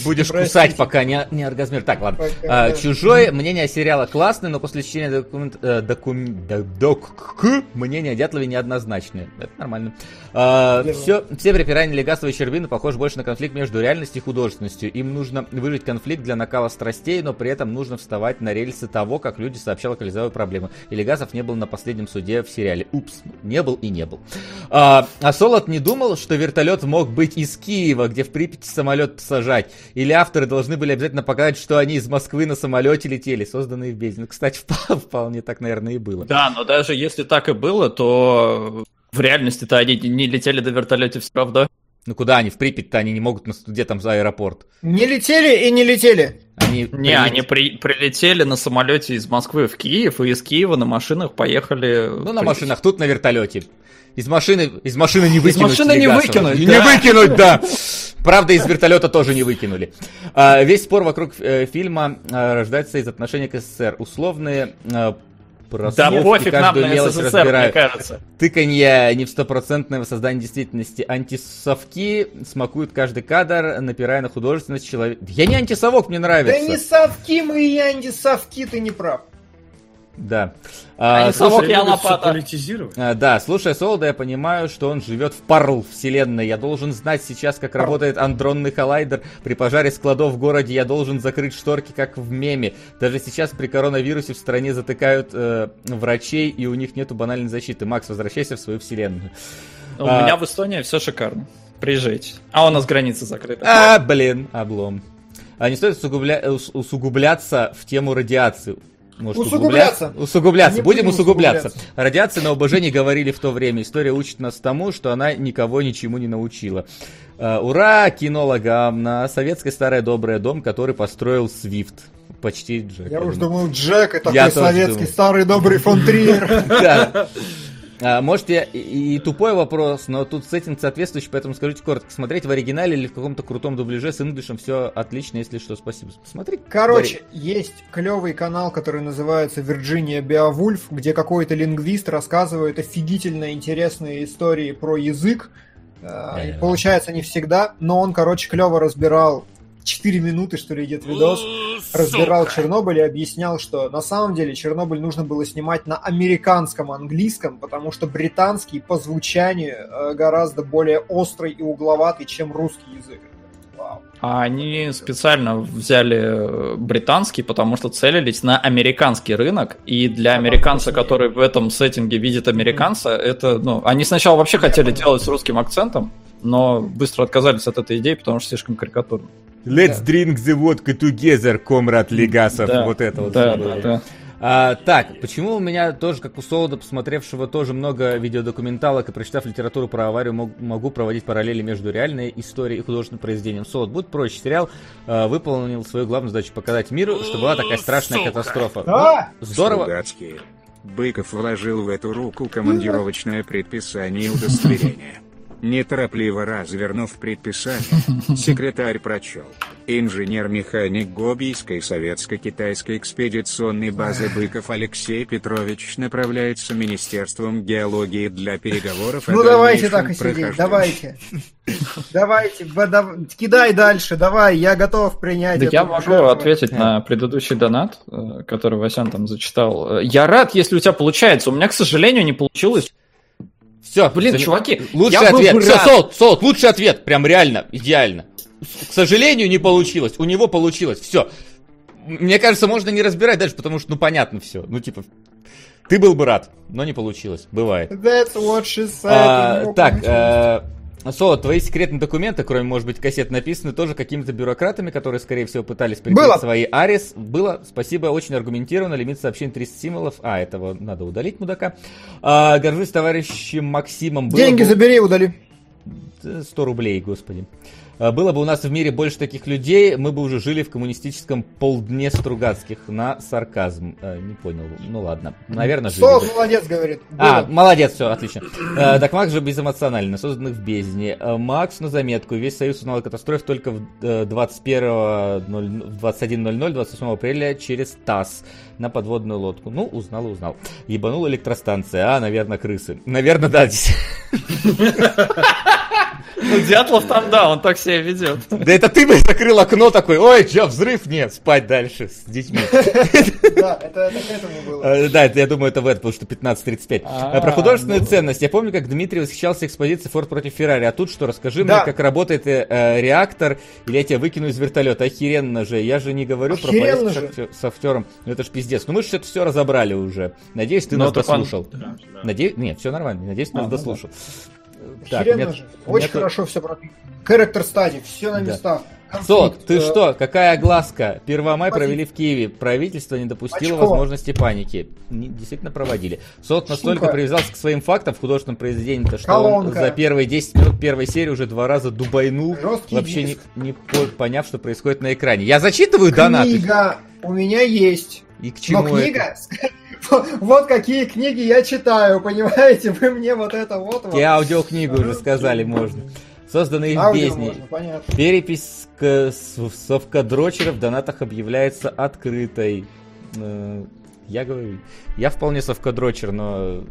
Будешь Простите. кусать, пока не, не оргазмир. Так, ладно. Пока, а, да. Чужое мнение сериала классное, но после чтения документ, э, докум, док, мнение о Дятлове неоднозначное. Это нормально. А, все, все припирания Легасова и Щербина похожи больше на конфликт между реальностью и художественностью. Им нужно выжить конфликт для накала страстей, но при этом нужно вставать на рельсы того, как люди сообщали локализовые проблемы. И Легасов не был на последнем суде в сериале. Упс, не был и не был. А, а Солод не думал, что вертолет мог быть из Киева, где в Припяти самолет сажать. Или авторы должны были обязательно показать, что они из Москвы на самолете летели, созданные в Бездне. Ну, кстати, вполне так, наверное, и было. Да, но даже если так и было, то в реальности-то они не летели до вертолета, все правда. Ну куда они? В Припять-то они не могут, где там за аэропорт? Не летели и не летели. Они не, при... они при... прилетели на самолете из Москвы в Киев, и из Киева на машинах поехали. Ну, на машинах, тут на вертолете. Из машины, из машины не выкинуть. Из машины не выкинуть. Не выкинуть, да. Правда, из вертолета тоже не выкинули. А, весь спор вокруг э, фильма а, рождается из отношения к СССР. Условные да пофиг нам на СССР, разбираю. мне кажется. Тыканье не в стопроцентное воссоздание действительности. Антисовки смакуют каждый кадр, напирая на художественность человека. Я не антисовок, мне нравится. Да не совки мы и антисовки, ты не прав. Да. А, а слушай, я лопата. А, да, слушая Солода, я понимаю, что он живет в Парл вселенной. Я должен знать сейчас, как работает андронный коллайдер. При пожаре складов в городе я должен закрыть шторки, как в меме. Даже сейчас при коронавирусе в стране затыкают э, врачей, и у них нету банальной защиты. Макс, возвращайся в свою вселенную. У а, меня в Эстонии все шикарно. Приезжайте. А у нас граница закрыта. А, блин, облом. А не стоит усугубля... усугубляться в тему радиации может усугубляться. Усугубляться. Будем усугубляться. усугубляться. Радиация на ОБЖ не говорили в то время. История учит нас тому, что она никого ничему не научила. Uh, ура кинологам на советской старая добрая дом, который построил Свифт. Почти Джек. Я, я уж думал, Джек это такой советский старый добрый фон Триер. А, может, я и, и тупой вопрос, но тут сеттинг соответствующий, поэтому скажите коротко. Смотреть в оригинале или в каком-то крутом дубляже с инглишем все отлично, если что, спасибо. Смотри. Короче, Вари... есть клевый канал, который называется Virginia Beowulf, где какой-то лингвист рассказывает офигительно интересные истории про язык. Yeah. Получается не всегда, но он, короче, клево разбирал 4 минуты, что ли, идет видос, разбирал Чернобыль и объяснял, что на самом деле Чернобыль нужно было снимать на американском английском, потому что британский по звучанию э, гораздо более острый и угловатый, чем русский язык. А они специально взяли э, британский, потому что целились на американский рынок, и для американца, который в этом сеттинге видит американца, это, ну, они сначала вообще хотели делать с русским акцентом, но быстро отказались от этой идеи, потому что слишком карикатурно. Let's да. drink the vodka together, комрад Легасов. Да, вот это вот. Да, да, да. А, так, почему у меня тоже, как у Солода, посмотревшего тоже много видеодокументалок и прочитав литературу про аварию, мог, могу проводить параллели между реальной историей и художественным произведением. Солод, будет проще. Сериал э, выполнил свою главную задачу показать миру, что была такая страшная Сука. катастрофа. А! Ну, здорово. Солдатские. Быков вложил в эту руку командировочное предписание удостоверения. Неторопливо развернув предписание, секретарь прочел. Инженер-механик Гобийской советско-китайской экспедиционной базы Быков Алексей Петрович направляется Министерством геологии для переговоров Ну давайте так и сидеть, давайте. Давайте, кидай дальше, давай, я готов принять. Да я могу ответить на предыдущий донат, э, который Васян там зачитал. Я рад, если у тебя получается. У меня, к сожалению, не получилось. Все, блин, Зам... чуваки, лучший ответ. Все, Солт, Солт, лучший ответ. Прям реально, идеально. К сожалению, не получилось. У него получилось. Все. Мне кажется, можно не разбирать дальше, потому что, ну, понятно все. Ну, типа, ты был бы рад, но не получилось. Бывает. That's what she said. А, так, Соло, твои секретные документы, кроме, может быть, кассет, написаны тоже какими-то бюрократами, которые, скорее всего, пытались прикрыть свои Арис. Было, спасибо, очень аргументированно, лимит сообщений 300 символов. А, этого надо удалить, мудака. А, горжусь товарищем Максимом. Было Деньги бы... забери, удали. 100 рублей, господи. Э, было бы у нас в мире больше таких людей, мы бы уже жили в коммунистическом полдне Стругацких на сарказм. Э, не понял. Ну ладно. Наверное, жили Сос молодец, говорит. А, молодец, все, отлично. Э, так Макс же безэмоционально, созданных в бездне. Макс на заметку. Весь союз узнал о катастрофе только в 21.00, 21.00, 28 апреля через ТАСС на подводную лодку. Ну, узнал и узнал. Ебанула электростанция. А, наверное, крысы. Наверное, да. Ну, Дятлов там, да, он так себя ведет. Да это ты бы закрыл окно такой, ой, что, взрыв? Нет, спать дальше с детьми. Да, это к этому было. Э, да, я думаю, это в это, потому что 15.35. А, Про художественную ну. ценность. Я помню, как Дмитрий восхищался экспозицией Форд против Феррари. А тут что, расскажи мне, как работает э, реактор, или я тебя выкину из вертолета. Охеренно же. Я же не говорю про поездку с актером. Ну это ж пиздец. Ну мы же это все разобрали уже. Надеюсь, ты нас дослушал. Надеюсь, нет, все нормально. Надеюсь, ты нас а, ну дослушал. Так, меня... же. Очень меня хорошо все про Character Study, все на местах. Да. Сот, ты э... что? Какая огласка? 1 мая провели в Киеве. Правительство не допустило Очко. возможности паники. Не, действительно проводили. Сот настолько Сука. привязался к своим фактам в художественном произведении, что Колонка. он за первые 10 минут первой серии уже два раза дубайнул, Жесткий вообще не, не поняв, что происходит на экране. Я зачитываю Книга донаты. Книга у меня есть. И к чему Но книга, это? вот какие книги я читаю, понимаете? Вы мне вот это вот... И аудиокнигу уже сказали можно. Созданные в бездне. Перепись совкадрочера в донатах объявляется открытой. Э, я говорю, я вполне совкадрочер, но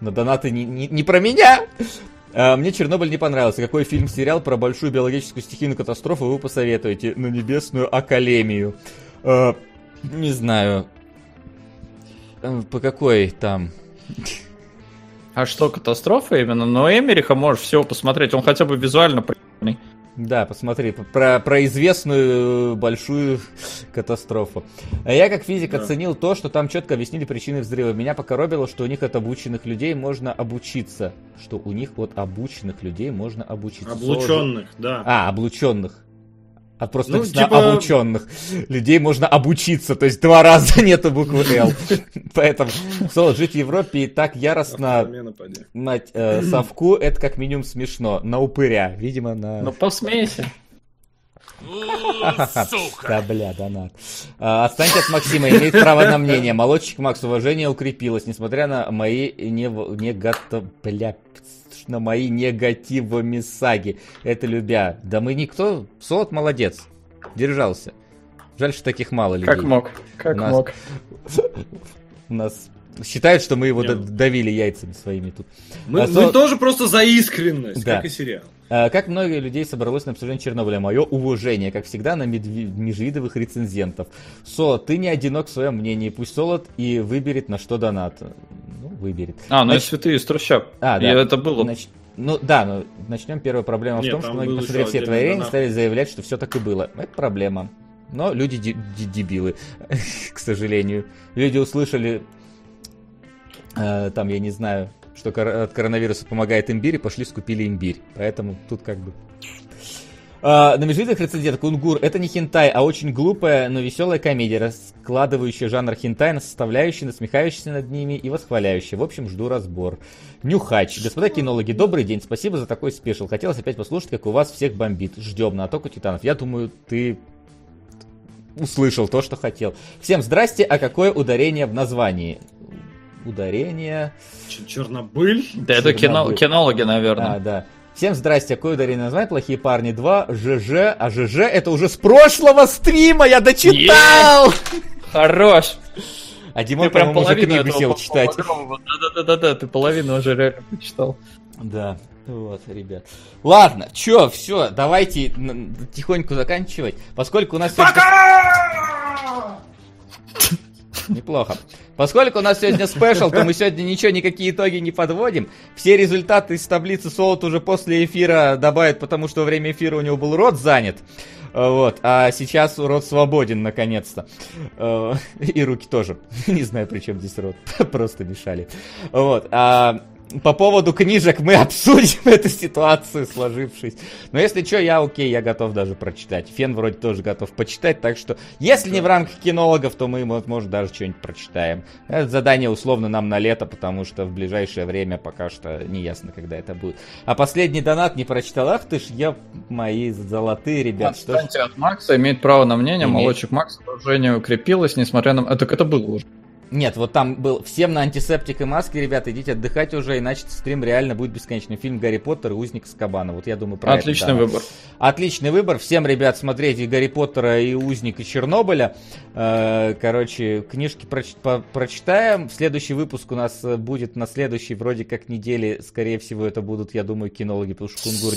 на донаты не, не, не про меня. А, мне Чернобыль не понравился. Какой фильм-сериал про большую биологическую стихийную катастрофу вы посоветуете? На небесную академию. А, не знаю. Э, по какой там? А что, катастрофа именно? Но Эмериха можешь всего посмотреть, он хотя бы визуально прикольный. Да, посмотри, про, про известную большую катастрофу. Я как физик да. оценил то, что там четко объяснили причины взрыва. Меня покоробило, что у них от обученных людей можно обучиться. Что у них от обученных людей можно обучиться. Облученных, да. А, облученных от просто ну, типа... обученных людей можно обучиться, то есть два раза нету буквы Л. Поэтому соло жить в Европе и так яростно мать э, совку, это как минимум смешно. На упыря, видимо, на... Ну посмейся. Сука. Да, бля, донат. А, отстаньте от Максима, имеет право на мнение. Молодчик Макс, уважение укрепилось, несмотря на мои не, не готов... Бля, на мои негативами саги. Это любя. Да мы никто... Сот молодец. Держался. Жаль, что таких мало людей. Как мог. Как нас... мог. У нас считают, что мы его Нет. давили яйцами своими тут. Мы, а, мы тоже просто за искренность, да. как и сериал. А, как много людей собралось на обсуждение Чернобыля? Мое уважение, как всегда, на межвидовых рецензентов. Со, ты не одинок в своем мнении. Пусть Солод и выберет, на что донат выберет. А, ну Нач... святые из трущоб. А, да. И это было. Нач... Ну да, но начнем. Первая проблема Нет, в том, что многие, посмотрев все творения, стали заявлять, что все так и было. Это проблема. Но люди дебилы, к сожалению. Люди услышали, э, там, я не знаю, что от коронавируса помогает имбирь, и пошли скупили имбирь. Поэтому тут как бы Uh, на межвидах рецензент Кунгур это не хентай, а очень глупая, но веселая комедия, раскладывающая жанр хентай на составляющие, насмехающаяся над ними и восхваляющая. В общем, жду разбор. Нюхач. Господа кинологи, добрый день, спасибо за такой спешл. Хотелось опять послушать, как у вас всех бомбит. Ждем на атаку титанов. Я думаю, ты услышал то, что хотел. Всем здрасте, а какое ударение в названии? Ударение... Чернобыль? Да это кино, кинологи, наверное. Да, да. Всем здрасте, какое ударение название? Плохие парни 2, ЖЖ, а ЖЖ это уже с прошлого стрима, я дочитал! Хорош! А Димон, по-моему, уже книгу сел читать. Да-да-да, ты половину уже реально почитал. Да, вот, ребят. Ладно, чё, все, давайте тихонько заканчивать, поскольку у нас... Пока! Неплохо. Поскольку у нас сегодня спешл, то мы сегодня ничего, никакие итоги не подводим. Все результаты из таблицы Солод уже после эфира добавят, потому что во время эфира у него был рот занят. Вот, а сейчас рот свободен наконец-то. И руки тоже. Не знаю, при чем здесь рот. Просто мешали. Вот. А по поводу книжек мы обсудим эту ситуацию сложившись. Но если что, я окей, я готов даже прочитать. Фен вроде тоже готов почитать, так что если не в рамках кинологов, то мы, может, даже что-нибудь прочитаем. Это задание условно нам на лето, потому что в ближайшее время пока что не ясно, когда это будет. А последний донат не прочитал. Ах ты ж, я мои золотые, ребят. Отстаньте что от Макса, имеет право на мнение. Имеет. Молочек Макса уже не укрепилась, несмотря на... Это, это было уже. Нет, вот там был всем на антисептик и маски, ребята, идите отдыхать уже, иначе стрим реально будет бесконечный. Фильм Гарри Поттер и Узник с Кабана. Вот я думаю про Отличный это, да. выбор. Отличный выбор. Всем, ребят, смотрите Гарри Поттера и Узник и Чернобыля. Э, короче, книжки прочитаем. Следующий выпуск у нас будет на следующей, вроде как недели. Скорее всего, это будут, я думаю, кинологи, потому что Кунгур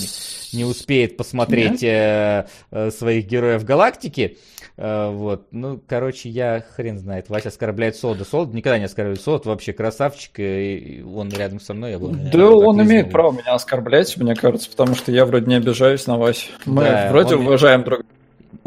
не, успеет посмотреть э, э, своих героев галактики. Вот. Ну, короче, я хрен знает. Вася оскорбляет Солда. Солд никогда не оскорбляет. Солд вообще красавчик, и он рядом со мной. Я был, да, он имеет право меня оскорблять, мне кажется, потому что я вроде не обижаюсь на Васю. Мы да, вроде он... уважаем друг друга.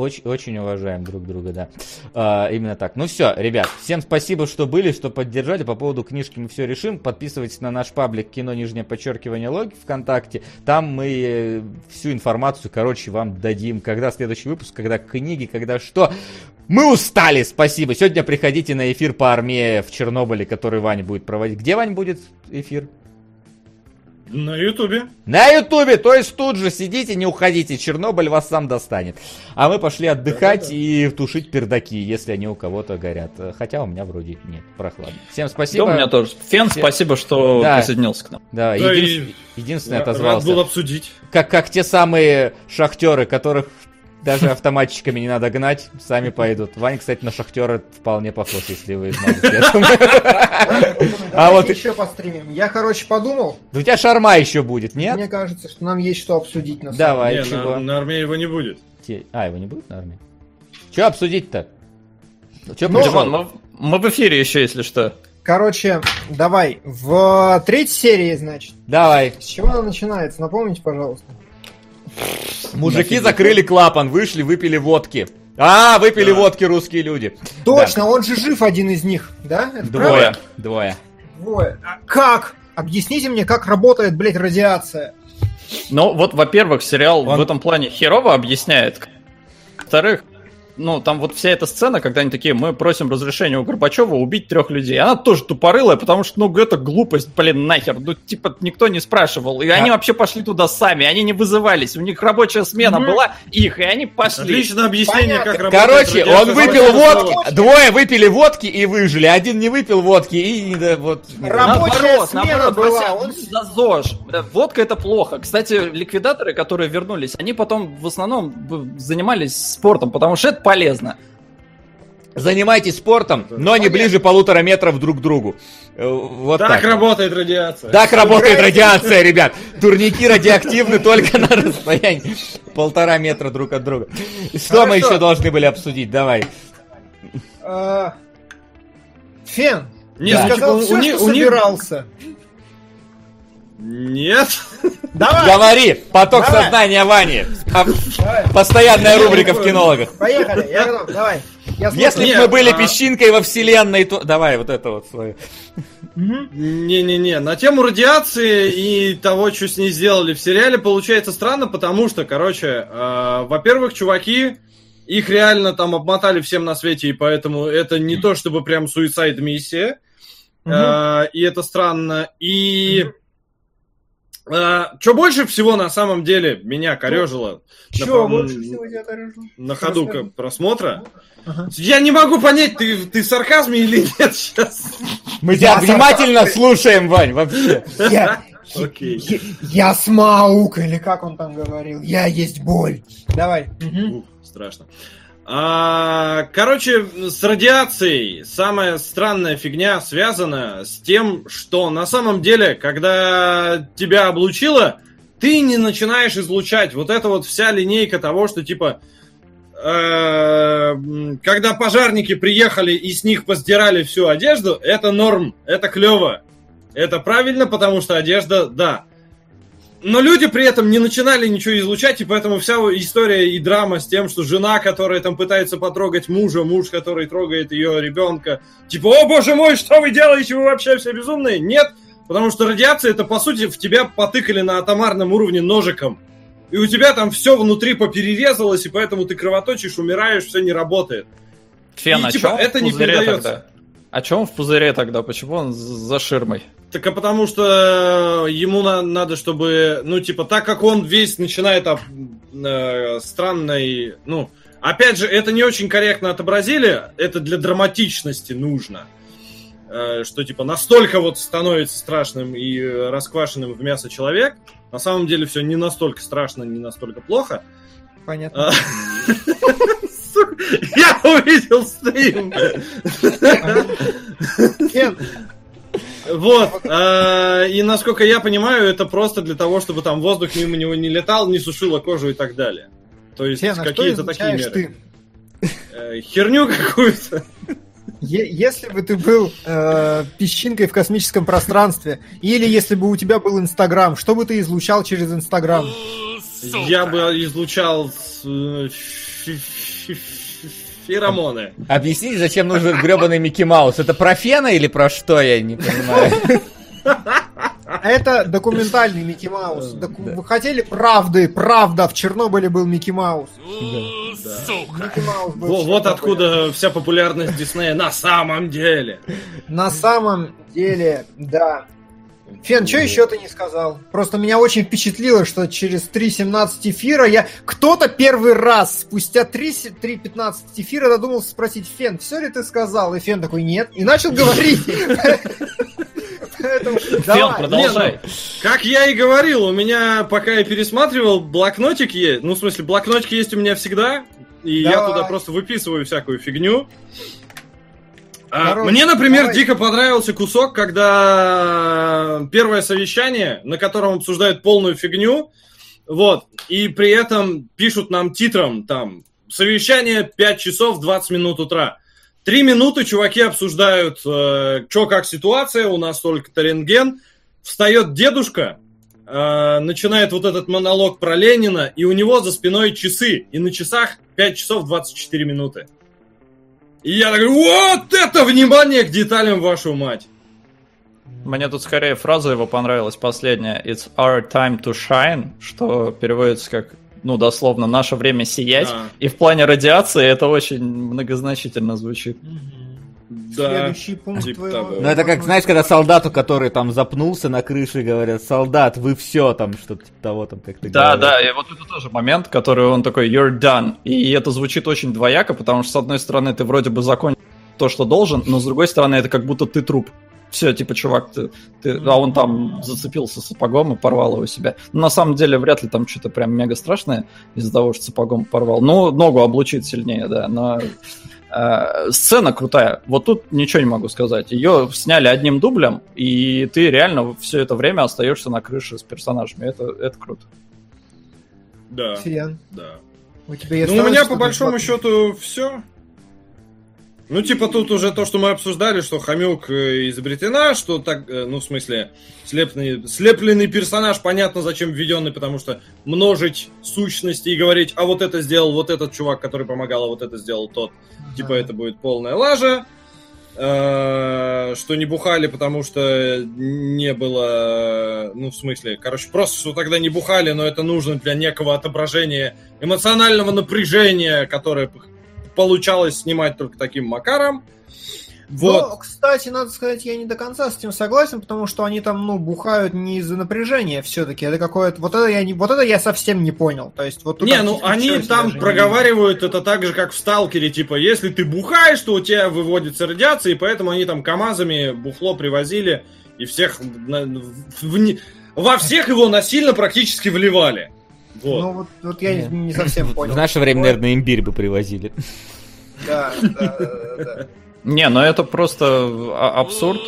Очень, очень уважаем друг друга, да. А, именно так. Ну все, ребят, всем спасибо, что были, что поддержали. По поводу книжки мы все решим. Подписывайтесь на наш паблик кино нижнее подчеркивание логи ВКонтакте. Там мы э, всю информацию, короче, вам дадим. Когда следующий выпуск, когда книги, когда что. Мы устали, спасибо. Сегодня приходите на эфир по армии в Чернобыле, который Ваня будет проводить. Где Вань будет эфир? На Ютубе. На Ютубе, то есть тут же сидите, не уходите, Чернобыль вас сам достанет. А мы пошли отдыхать да, и тушить пердаки, если они у кого-то горят. Хотя у меня вроде нет, прохладно. Всем спасибо. Да, у меня тоже. Фен, Всем... спасибо, что да. присоединился к нам. Да, да един... и... единственное я отозвался. Рад был обсудить. Как, как те самые шахтеры, которых даже автоматчиками не надо гнать, сами пойдут. Ваня, кстати, на шахтера вполне похож, если вы знаете. А вот еще постримим. Я, короче, подумал. у тебя шарма еще будет, нет? Мне кажется, что нам есть что обсудить на Давай, чего? На армии его не будет. А, его не будет на армии? Че обсудить-то? Ну, мы в эфире еще, если что. Короче, давай, в третьей серии, значит. Давай. С чего она начинается? Напомните, пожалуйста. Мужики закрыли клапан, вышли, выпили водки. А, выпили да. водки русские люди. Точно, да. он же жив один из них, да? Это двое, правда? двое. Двое. А как? Объясните мне, как работает, блядь, радиация. Ну, вот, во-первых, сериал он... в этом плане херово объясняет. Во-вторых, ну, там вот вся эта сцена, когда они такие, мы просим разрешения у Горбачева убить трех людей. Она тоже тупорылая, потому что, ну, это глупость, блин, нахер. Ну, типа, никто не спрашивал. И а... они вообще пошли туда сами, они не вызывались. У них рабочая смена mm-hmm. была их, и они пошли. Отлично объяснение, Понятно. как работает. Короче, он выпил водки, двое выпили водки и выжили, один не выпил водки и... Да, вот. Рабочая наоборот, смена наоборот, была. Он... За ЗОЖ. Водка это плохо. Кстати, ликвидаторы, которые вернулись, они потом в основном занимались спортом, потому что это полезно. Занимайтесь спортом, но не ближе полутора метров друг к другу. Э, вот так, так работает радиация. Так работает радиация, ребят. Турники радиоактивны только на расстоянии полтора метра друг от друга. Что мы еще должны были обсудить? Давай. А, Фен, не сказал все, что собирался. Нет. Давай. Говори. Поток давай. сознания Вани. Давай. Постоянная рубрика в кинологах. Поехали. Я готов. Давай. Я Если бы мы были а... песчинкой во вселенной, то... Давай вот это вот свое. Не-не-не, на тему радиации и того, что с ней сделали в сериале, получается странно, потому что, короче, э, во-первых, чуваки, их реально там обмотали всем на свете, и поэтому это не то, чтобы прям суицид-миссия. Э, и это странно. И... А, что больше всего на самом деле меня корежило что на, больше всего тебя корежило? на ходу Расскажи. просмотра? Ага. Я не могу понять, ты, ты в сарказме или нет сейчас? Мы тебя внимательно слушаем, Вань, вообще. Я, okay. я, я смаук, или как он там говорил, я есть боль. Давай. Ух, страшно. А, короче, с радиацией самая странная фигня связана с тем, что на самом деле, когда тебя облучило, ты не начинаешь излучать. Вот это вот вся линейка того, что типа э, когда пожарники приехали и с них постирали всю одежду, это норм, это клево. Это правильно, потому что одежда, да, но люди при этом не начинали ничего излучать, и поэтому вся история и драма с тем, что жена, которая там пытается потрогать мужа, муж, который трогает ее ребенка, типа, о боже мой, что вы делаете, вы вообще все безумные? Нет, Потому что радиация это, по сути, в тебя потыкали на атомарном уровне ножиком. И у тебя там все внутри поперерезалось, и поэтому ты кровоточишь, умираешь, все не работает. Фен, и, а типа, это не передается. Тогда? А чем в пузыре тогда? Почему он за ширмой? Так а потому что ему на, надо, чтобы, ну, типа, так как он весь начинает об, э, странной, ну, опять же, это не очень корректно отобразили, это для драматичности нужно. Э, что типа настолько вот становится страшным и расквашенным в мясо человек. На самом деле все не настолько страшно, не настолько плохо. Понятно. А, я увидел стрим. Вот. А, и насколько я понимаю, это просто для того, чтобы там воздух мимо него не летал, не сушило кожу и так далее. То есть какие-то такие меры. Э, херню какую-то. Если бы ты был э, песчинкой в космическом пространстве, или если бы у тебя был Инстаграм, что бы ты излучал через Инстаграм? Я бы излучал э, феромоны. Объясните, зачем нужен гребаный Микки Маус? Это про фена или про что, я не понимаю. Это документальный Микки Маус. Доку... Да. Вы хотели правды? Правда, в Чернобыле был Микки Маус. Да. Сука. Микки Маус был вот, вот откуда вся популярность Диснея на самом деле. На самом деле, да. Фен, что еще ты не сказал? Просто меня очень впечатлило, что через 3.17 эфира я... Кто-то первый раз спустя 3.15 эфира додумался спросить, Фен, все ли ты сказал? И Фен такой, нет. И начал говорить. Фен, продолжай. Ну, как я и говорил, у меня, пока я пересматривал, блокнотик есть. Ну, в смысле, блокнотик есть у меня всегда. И я туда просто выписываю всякую фигню. А, мне, например, давай. дико понравился кусок, когда первое совещание, на котором обсуждают полную фигню, вот, и при этом пишут нам титром там совещание 5 часов 20 минут утра. Три минуты чуваки обсуждают, э, что как ситуация, у нас только-то рентген. Встает дедушка, э, начинает вот этот монолог про Ленина, и у него за спиной часы, и на часах 5 часов 24 минуты. И я такой, вот это внимание к деталям, вашу мать! Мне тут скорее фраза его понравилась последняя. It's our time to shine, что переводится как ну, дословно, наше время сиять. Да. И в плане радиации это очень многозначительно звучит. Да. Следующий пункт типа твоего... Ну, это как, знаешь, когда солдату, который там запнулся на крыше, говорят, солдат, вы все, там, что-то типа того, там, как то Да, говорят. да, и вот это тоже момент, который он такой, you're done. И это звучит очень двояко, потому что, с одной стороны, ты вроде бы закончил то, что должен, но с другой стороны, это как будто ты труп все, типа, чувак, ты, ты, а он там зацепился сапогом и порвал его себя. Но на самом деле вряд ли там что-то прям мега страшное из-за того, что сапогом порвал. Ну, ногу облучит сильнее, да, но э, сцена крутая. Вот тут ничего не могу сказать. Ее сняли одним дублем, и ты реально все это время остаешься на крыше с персонажами. Это, это круто. Да. Фиан. Да. У тебя есть ну, у меня по большому счету все. Ну, типа, тут уже то, что мы обсуждали, что Хомюк э, изобретена, что так, э, ну, в смысле, слепленный, слепленный персонаж, понятно, зачем введенный, потому что множить сущности и говорить, а вот это сделал вот этот чувак, который помогал, а вот это сделал тот. Ага. Типа, это будет полная лажа. Э, что не бухали, потому что не было, ну, в смысле, короче, просто, что тогда не бухали, но это нужно для некого отображения эмоционального напряжения, которое получалось снимать только таким макаром. Вот. Но, кстати, надо сказать, я не до конца с этим согласен, потому что они там, ну, бухают не из-за напряжения все-таки. Это какое-то. Вот это я не. Вот это я совсем не понял. То есть, вот Не, ну они там проговаривают не... это так же, как в сталкере. Типа, если ты бухаешь, то у тебя выводится радиация, и поэтому они там КАМАЗами бухло привозили и всех в, в, во всех его насильно практически вливали. Вот. Ну, вот, вот я не, не совсем понял. В наше время, наверное, имбирь бы привозили. Да, да, да. Не, ну это просто а, абсурд.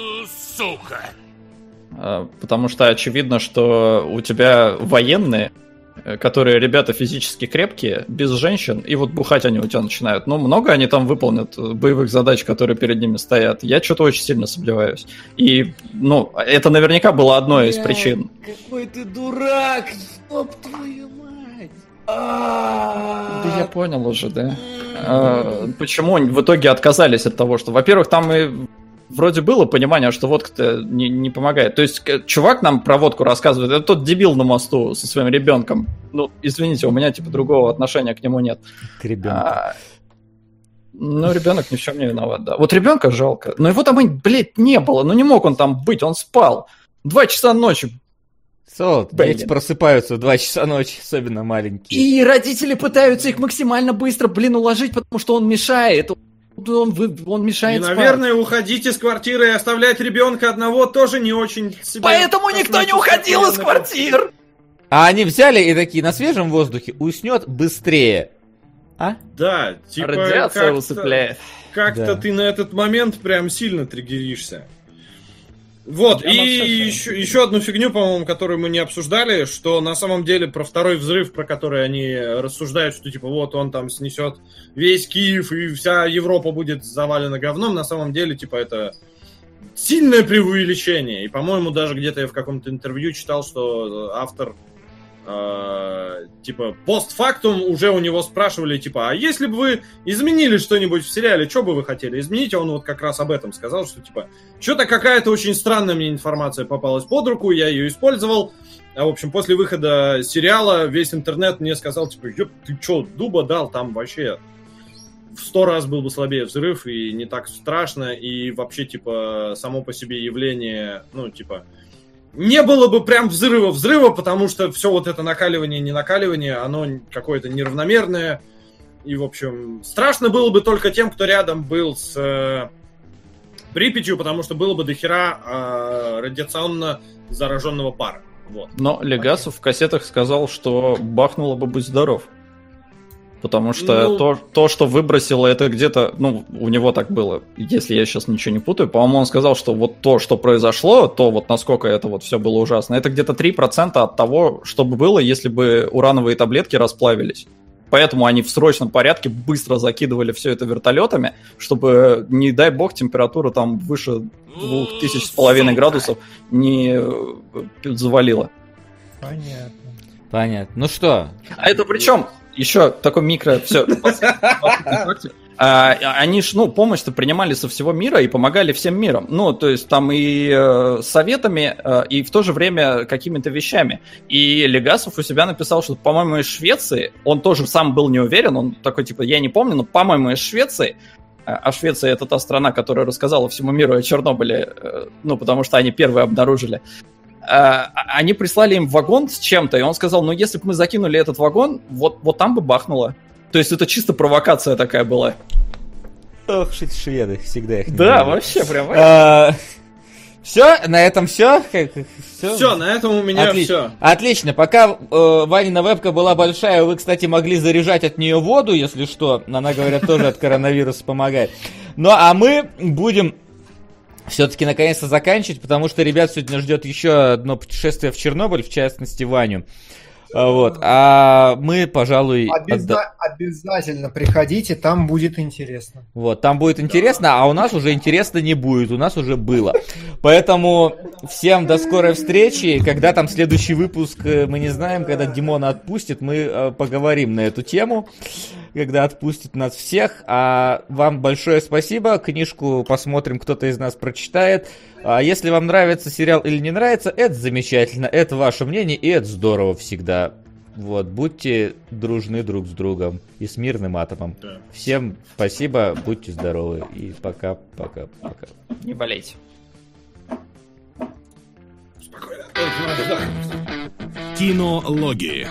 Сука! А, потому что очевидно, что у тебя военные, которые ребята физически крепкие, без женщин, и вот бухать они у тебя начинают. Ну, много они там выполнят боевых задач, которые перед ними стоят. Я что-то очень сильно сомневаюсь. И, ну, это наверняка было одной из причин. Какой ты дурак! Стоп твою да я понял уже, да. А, почему в итоге отказались от того, что, во-первых, там и вроде было понимание, что водка-то не, не помогает. То есть чувак нам про водку рассказывает, это тот дебил на мосту со своим ребенком. Ну, извините, у меня типа другого отношения к нему нет. К ребенку. А, ну, ребенок ни в чем не виноват, да. Вот ребенка жалко. Но его там, блядь, не было. Ну, не мог он там быть, он спал. Два часа ночи. Солод, дети просыпаются в 2 часа ночи, особенно маленькие. И родители пытаются их максимально быстро, блин, уложить, потому что он мешает. Он, он мешает И, наверное, спать. уходить из квартиры и оставлять ребенка одного тоже не очень себя... Поэтому никто не уходил из квартир! А они взяли и такие, на свежем воздухе уснет быстрее. А? Да, типа... Радиация усыпляет. Как-то да. ты на этот момент прям сильно триггеришься. Вот, и еще, еще одну фигню, по-моему, которую мы не обсуждали, что на самом деле про второй взрыв, про который они рассуждают, что типа вот он там снесет весь Киев и вся Европа будет завалена говном, на самом деле, типа, это сильное преувеличение. И, по-моему, даже где-то я в каком-то интервью читал, что автор э, типа, постфактум уже у него спрашивали, типа, а если бы вы изменили что-нибудь в сериале, что бы вы хотели изменить? А он вот как раз об этом сказал, что, типа, что-то какая-то очень странная мне информация попалась под руку, я ее использовал. А, в общем, после выхода сериала весь интернет мне сказал, типа, ёп, ты что, дуба дал? Там вообще в сто раз был бы слабее взрыв, и не так страшно, и вообще, типа, само по себе явление, ну, типа, не было бы прям взрыва-взрыва, потому что все вот это накаливание, не накаливание, оно какое-то неравномерное. И, в общем, страшно было бы только тем, кто рядом был с э, Припятью, потому что было бы дохера э, радиационно зараженного пара. Вот. Но Легасов в кассетах сказал, что бахнуло бы быть здоров. Потому что ну... то, то, что выбросило, это где-то, ну, у него так было, если я сейчас ничего не путаю, по-моему, он сказал, что вот то, что произошло, то вот насколько это вот все было ужасно, это где-то 3% от того, что бы было, если бы урановые таблетки расплавились. Поэтому они в срочном порядке быстро закидывали все это вертолетами, чтобы, не дай бог, температура там выше двух тысяч с половиной градусов не э, завалила. Понятно. Понятно. Ну что? А это причем еще такой микро, все. А, они ж, ну, помощь-то принимали со всего мира и помогали всем миром. Ну, то есть там и э, советами, э, и в то же время какими-то вещами. И Легасов у себя написал, что, по-моему, из Швеции, он тоже сам был не уверен, он такой, типа, я не помню, но, по-моему, из Швеции, а, а Швеция это та страна, которая рассказала всему миру о Чернобыле, э, ну, потому что они первые обнаружили. Э, они прислали им вагон с чем-то, и он сказал, ну если бы мы закинули этот вагон, вот, вот там бы бахнуло. То есть это чисто провокация такая была. Ох, шведы, всегда их Да, вообще прям. А, все, на этом все. Все, все на этом у меня Отли... все. Отлично. Пока э, Ванина вебка была большая, вы, кстати, могли заряжать от нее воду, если что. Она, говорят, тоже от коронавируса помогает. Ну, а мы будем все-таки наконец-то заканчивать, потому что ребят сегодня ждет еще одно путешествие в Чернобыль, в частности Ваню. А, вот. А мы, пожалуй... Обяза- отда... Обязательно приходите, там будет интересно. Вот, там будет интересно, а у нас уже интересно не будет, у нас уже было. Поэтому всем до скорой встречи. Когда там следующий выпуск, э, мы не знаем, когда Димона отпустит, мы э, поговорим на эту тему, когда отпустит нас всех. А вам большое спасибо, книжку посмотрим, кто-то из нас прочитает. А если вам нравится сериал или не нравится, это замечательно, это ваше мнение, и это здорово всегда. Вот, будьте дружны друг с другом и с мирным атомом. Да. Всем спасибо, будьте здоровы и пока, пока, пока. Не болейте. Спокойно. Кинологии.